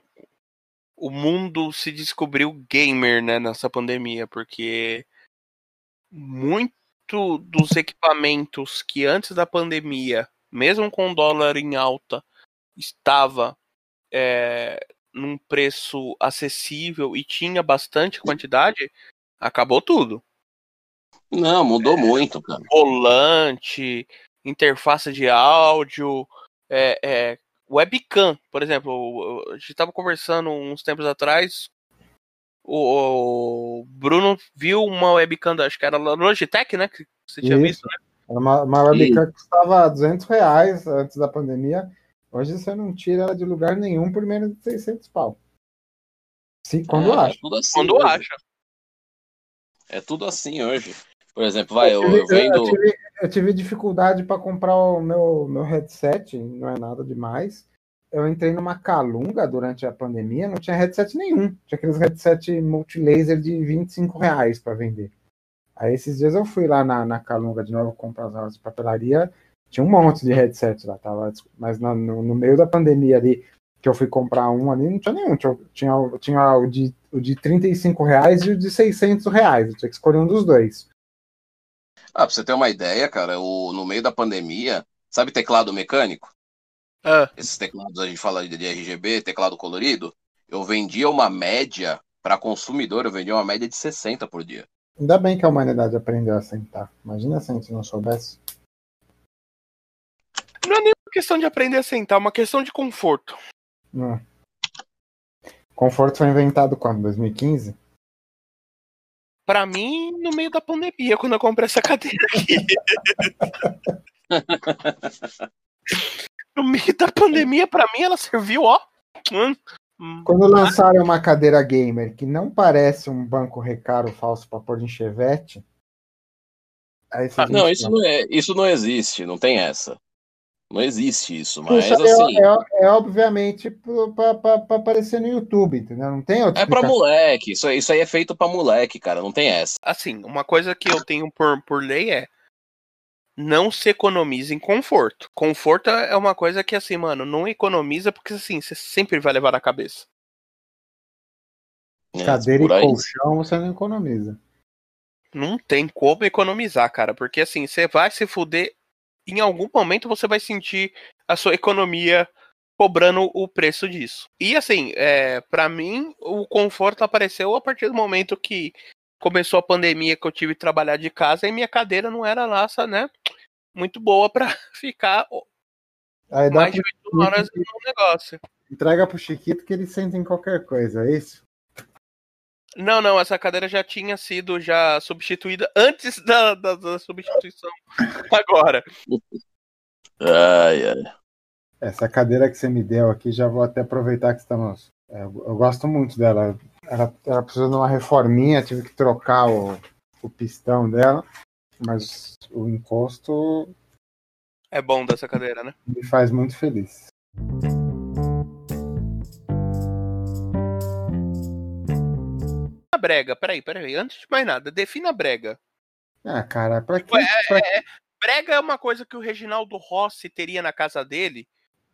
B: O mundo se descobriu gamer, né, nessa pandemia, porque muito dos equipamentos que antes da pandemia, mesmo com o dólar em alta, estava é, num preço acessível e tinha bastante quantidade, acabou tudo.
C: Não, mudou é, muito, cara.
B: Volante, interface de áudio, é, é, webcam, por exemplo. A gente estava conversando uns tempos atrás. O, Bruno viu uma webcam, acho que era Logitech, né? Que você tinha Isso. visto, né?
A: Era uma, uma webcam que custava 200 reais antes da pandemia. Hoje você não tira ela de lugar nenhum por menos de 600 pau. Sim, quando é, acha.
C: É assim quando hoje. acha. É tudo assim hoje. Por exemplo, vai, eu, tive, eu vendo.
A: Eu tive, eu tive dificuldade para comprar o meu, meu headset, não é nada demais. eu entrei numa calunga durante a pandemia, não tinha headset nenhum. Tinha aqueles headset multilaser de 25 reais para vender. Aí esses dias eu fui lá na, na calunga de novo comprar as de papelaria, tinha um monte de headset lá, tava, mas no, no, meio da pandemia ali, que eu fui comprar um ali, não tinha nenhum. Tinha, tinha, tinha o, de, o de 35 reais e o de 600 reais. Eu tinha que escolher um dos dois.
C: Ah, pra você ter uma ideia, cara, o, no meio da pandemia, sabe teclado mecânico?
B: Ah.
C: Esses teclados a gente fala de RGB, teclado colorido. Eu vendia uma média para consumidor, eu vendia uma média de 60 por dia.
A: Ainda bem que a humanidade aprendeu a sentar. Imagina se a gente não soubesse.
B: Não é nem uma questão de aprender a sentar, é uma questão de conforto.
A: Não. Conforto foi inventado quando? 2015?
B: Pra mim, no meio da pandemia, quando eu comprei essa cadeira aqui. no meio da pandemia, pra mim, ela serviu, ó. Hum,
A: hum. Quando lançaram uma cadeira gamer que não parece um banco recaro falso para pôr em chevette.
C: Ah, não, isso não, é, isso não existe, não tem essa. Não existe isso, mas
A: isso
C: é, assim.
A: É, é obviamente para aparecer no YouTube, entendeu? Não tem outra.
C: É para moleque, isso, isso aí é feito para moleque, cara, não tem essa.
B: Assim, uma coisa que eu tenho por, por lei é não se economiza em conforto. Conforto é uma coisa que, assim, mano, não economiza porque, assim, você sempre vai levar na cabeça.
A: É, Cadeira e colchão você não economiza.
B: Não tem como economizar, cara, porque, assim, você vai se fuder. Em algum momento você vai sentir a sua economia cobrando o preço disso. E, assim, é, para mim, o conforto apareceu a partir do momento que começou a pandemia que eu tive que trabalhar de casa e minha cadeira não era lá, né? Muito boa para ficar mais de 8 horas no negócio.
A: Entrega pro Chiquito que ele sente em qualquer coisa, é isso?
B: Não, não, essa cadeira já tinha sido já substituída antes da, da, da substituição. Agora.
C: Ai, ai.
A: Essa cadeira que você me deu aqui, já vou até aproveitar que estamos. É, eu gosto muito dela. Ela, ela precisa de uma reforminha, tive que trocar o, o pistão dela, mas o encosto.
B: É bom dessa cadeira, né?
A: Me faz muito feliz.
B: Brega, peraí, peraí, antes de mais nada, defina brega.
A: Ah, cara, pra
B: tipo,
A: que.
B: É,
A: pra...
B: É, brega é uma coisa que o Reginaldo Rossi teria na casa dele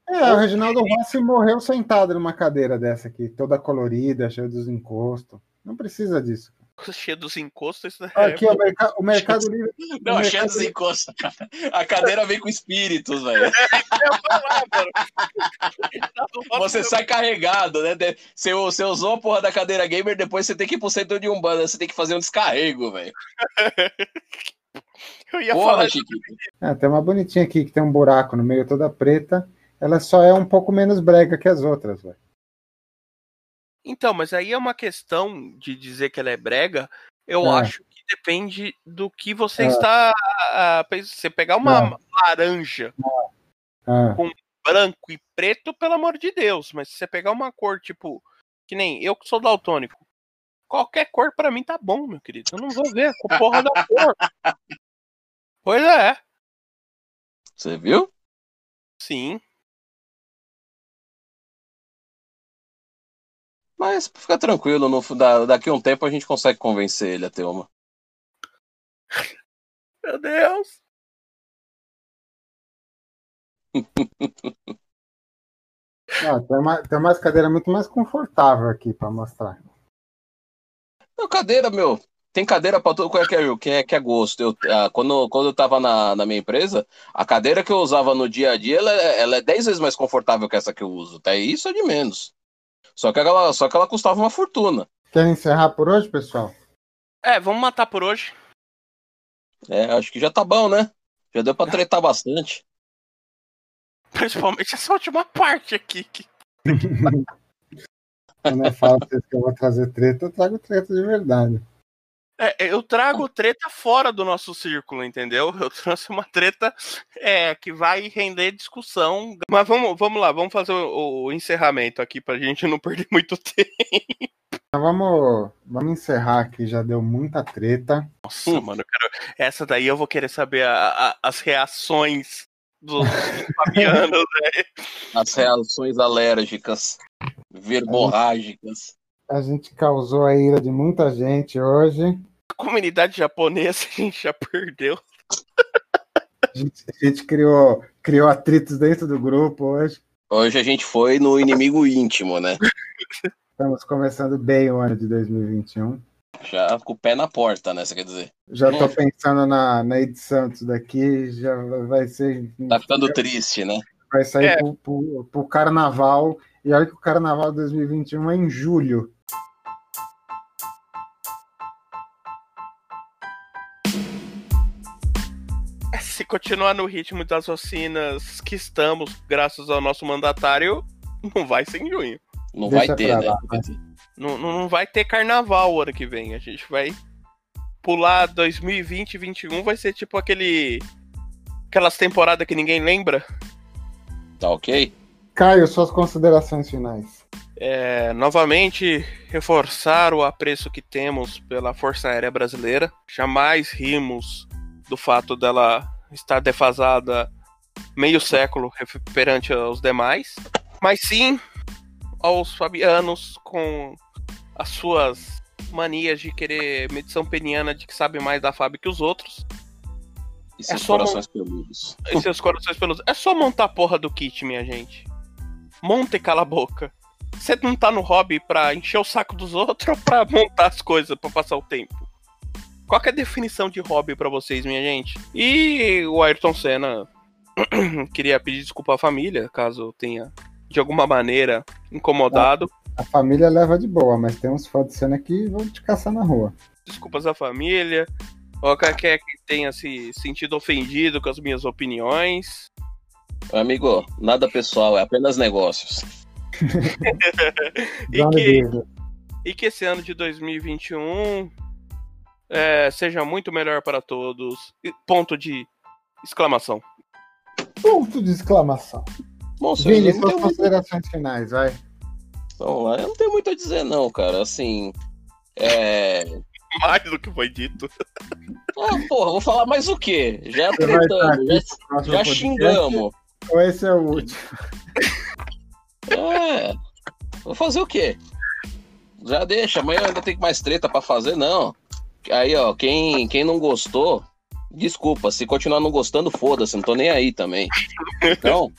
A: é, o Reginaldo Rossi morreu sentado numa cadeira dessa aqui, toda colorida, cheia dos encostos. Não precisa disso.
B: Cheia dos encostos.
A: É... Aqui, o, merc o Mercado Livre.
C: Não, cheia dos encostos. A cadeira vem com espíritos, velho. você sai carregado, né? Você, você usou a porra da cadeira gamer, depois você tem que ir pro centro de Umbanda, você tem que fazer um descarrego, velho.
B: Eu ia porra, falar.
A: Chiquito. É, tem uma bonitinha aqui que tem um buraco no meio toda preta ela só é um pouco menos brega que as outras, velho.
B: Então, mas aí é uma questão de dizer que ela é brega. Eu é. acho que depende do que você é. está. Você pegar uma é. laranja
A: é.
B: com branco e preto, pelo amor de Deus. Mas se você pegar uma cor tipo. Que nem eu que sou daltônico. Qualquer cor para mim tá bom, meu querido. Eu não vou ver a porra da cor. Pois é.
C: Você viu?
B: Sim.
C: Mas fica tranquilo, no, daqui a um tempo a gente consegue convencer ele a ter uma.
B: Meu Deus!
A: Ah, tem, uma, tem umas cadeiras muito mais confortável aqui para mostrar.
C: Não, cadeira, meu. Tem cadeira para tudo que é, que é, que é gosto. Eu, ah, quando, quando eu tava na, na minha empresa, a cadeira que eu usava no dia a dia, ela, é, ela é 10 vezes mais confortável que essa que eu uso. Até isso é de menos. Só que ela, só que ela custava uma fortuna.
A: Quer encerrar por hoje, pessoal?
B: É, vamos matar por hoje.
C: É, acho que já tá bom, né? Já deu pra tretar bastante.
B: Principalmente essa última parte aqui. Que...
A: Quando eu falo que eu vou trazer treta, eu trago treta de verdade.
B: É, eu trago treta fora do nosso círculo, entendeu? Eu trouxe uma treta é, que vai render discussão. Mas vamos, vamos lá, vamos fazer o, o encerramento aqui pra gente não perder muito tempo.
A: Então vamos, vamos encerrar aqui, já deu muita treta.
B: Nossa, hum. mano, quero... essa daí eu vou querer saber a, a, as reações dos fabianos, né?
C: As reações alérgicas, verborrágicas.
A: A gente causou a ira de muita gente hoje.
B: A comunidade japonesa a gente já perdeu.
A: A gente, a gente criou, criou atritos dentro do grupo hoje.
C: Hoje a gente foi no inimigo íntimo, né?
A: Estamos começando bem o ano de 2021.
C: Já com o pé na porta, né? Você quer dizer?
A: Já tô pensando na, na edição disso daqui, já vai ser.
C: Tá ficando triste, né?
A: Vai sair
B: É.
A: pro, pro, pro carnaval. E olha que o carnaval de 2021 é em julho.
B: Se continuar no ritmo das vacinas que estamos, graças ao nosso mandatário, não vai ser em junho.
C: Não
A: Deixa
C: vai ter,
A: pra
C: né? Vai ter.
B: Não, não não vai ter carnaval o ano que vem. A gente vai pular 2020 e 2021. Vai ser tipo aquele. Aquelas temporadas que ninguém lembra.
C: Tá ok?
A: Caio, suas considerações finais.
B: É, novamente, reforçar o apreço que temos pela Força Aérea Brasileira. Jamais rimos do fato dela estar defasada meio século perante aos demais. Mas sim aos fabianos com as suas manias de querer medição peniana de que sabe mais da FAB que os outros.
C: E seus
B: só
C: corações peludos.
B: E seus corações pelos. É só montar a porra do kit, minha gente. Monta e cala a boca. Você não tá no hobby pra encher o saco dos outros ou pra montar as coisas pra passar o tempo? Qual que é a definição de hobby pra vocês, minha gente? E o Ayrton Senna queria pedir desculpa à família, caso tenha de alguma maneira incomodado.
A: A família leva de boa, mas tem uns fãs de cena que vão te caçar na rua.
B: Desculpas à família. Ou qualquer que tenha se sentido ofendido com as minhas opiniões.
C: Amigo, nada pessoal, é apenas negócios.
B: E que, e que esse ano de 2021 é, seja muito melhor para todos. E Ponto de exclamação.
A: Ponto de exclamação.
C: Bom,
A: Vini, suas
C: muito-
A: considerações finais, vai.
C: vamos lá, eu não tenho muito a dizer, não, cara. Assim. É.
B: Mais do que foi dito.
C: Ah, porra, vou falar mais o quê? Já tretamos, já, já xingamos.
A: Ou esse é o último?
C: É. Vou fazer o quê? Já deixa, amanhã ainda tem mais treta pra fazer, não. Aí, ó, quem, quem não gostou, desculpa. Se continuar não gostando, foda-se, não tô nem aí também. Então.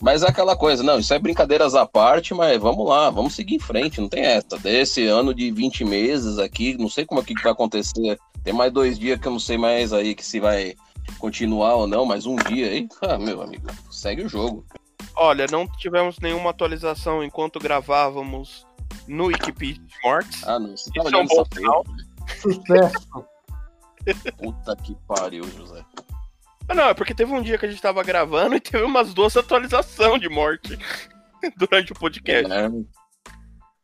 C: Mas é aquela coisa, não, isso é brincadeiras à parte, mas vamos lá, vamos seguir em frente, não tem essa. Desse ano de 20 meses aqui, não sei como é que vai acontecer. Tem mais dois dias que eu não sei mais aí que se vai continuar ou não, mais um dia aí. Ah, meu amigo, segue o jogo.
B: Olha, não tivemos nenhuma atualização enquanto gravávamos no Wikipedia de mortes.
C: Ah, não, você tá
B: Isso é um bom sinal.
A: Sucesso.
C: Puta que pariu, José.
B: Ah, não, é porque teve um dia que a gente tava gravando e teve umas duas atualizações de morte durante o podcast.
C: É.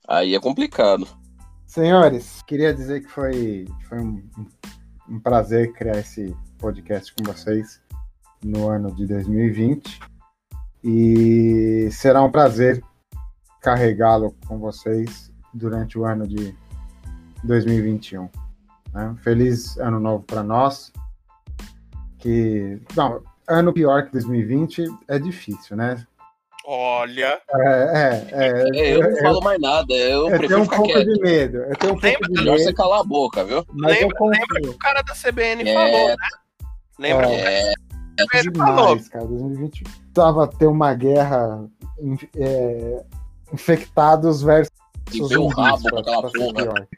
C: Aí é complicado.
A: Senhores, queria dizer que foi, foi um, um prazer criar esse podcast com vocês no ano de 2020. E será um prazer carregá-lo com vocês durante o ano de 2021. né? Feliz ano novo para nós. Que. Não, ano pior que 2020 é difícil, né?
B: Olha,
A: É, é, é,
C: É, eu não falo mais nada, eu,
A: eu tenho um
C: ficar
A: pouco
C: quieto.
A: de medo. Eu tenho um
B: Lembra-
A: pouco de
C: Melhor você
A: medo,
C: calar a boca, viu?
A: mas eu
B: lembra- lembra que o cara da CBN
C: É.
B: falou, né? Lembra?
C: É,
B: que
A: É
B: Ele falou.
A: demais, cara. 2020 tava a ter uma guerra in- é, infectados versus
C: O
A: zumbis,
C: rabo com aquela porra.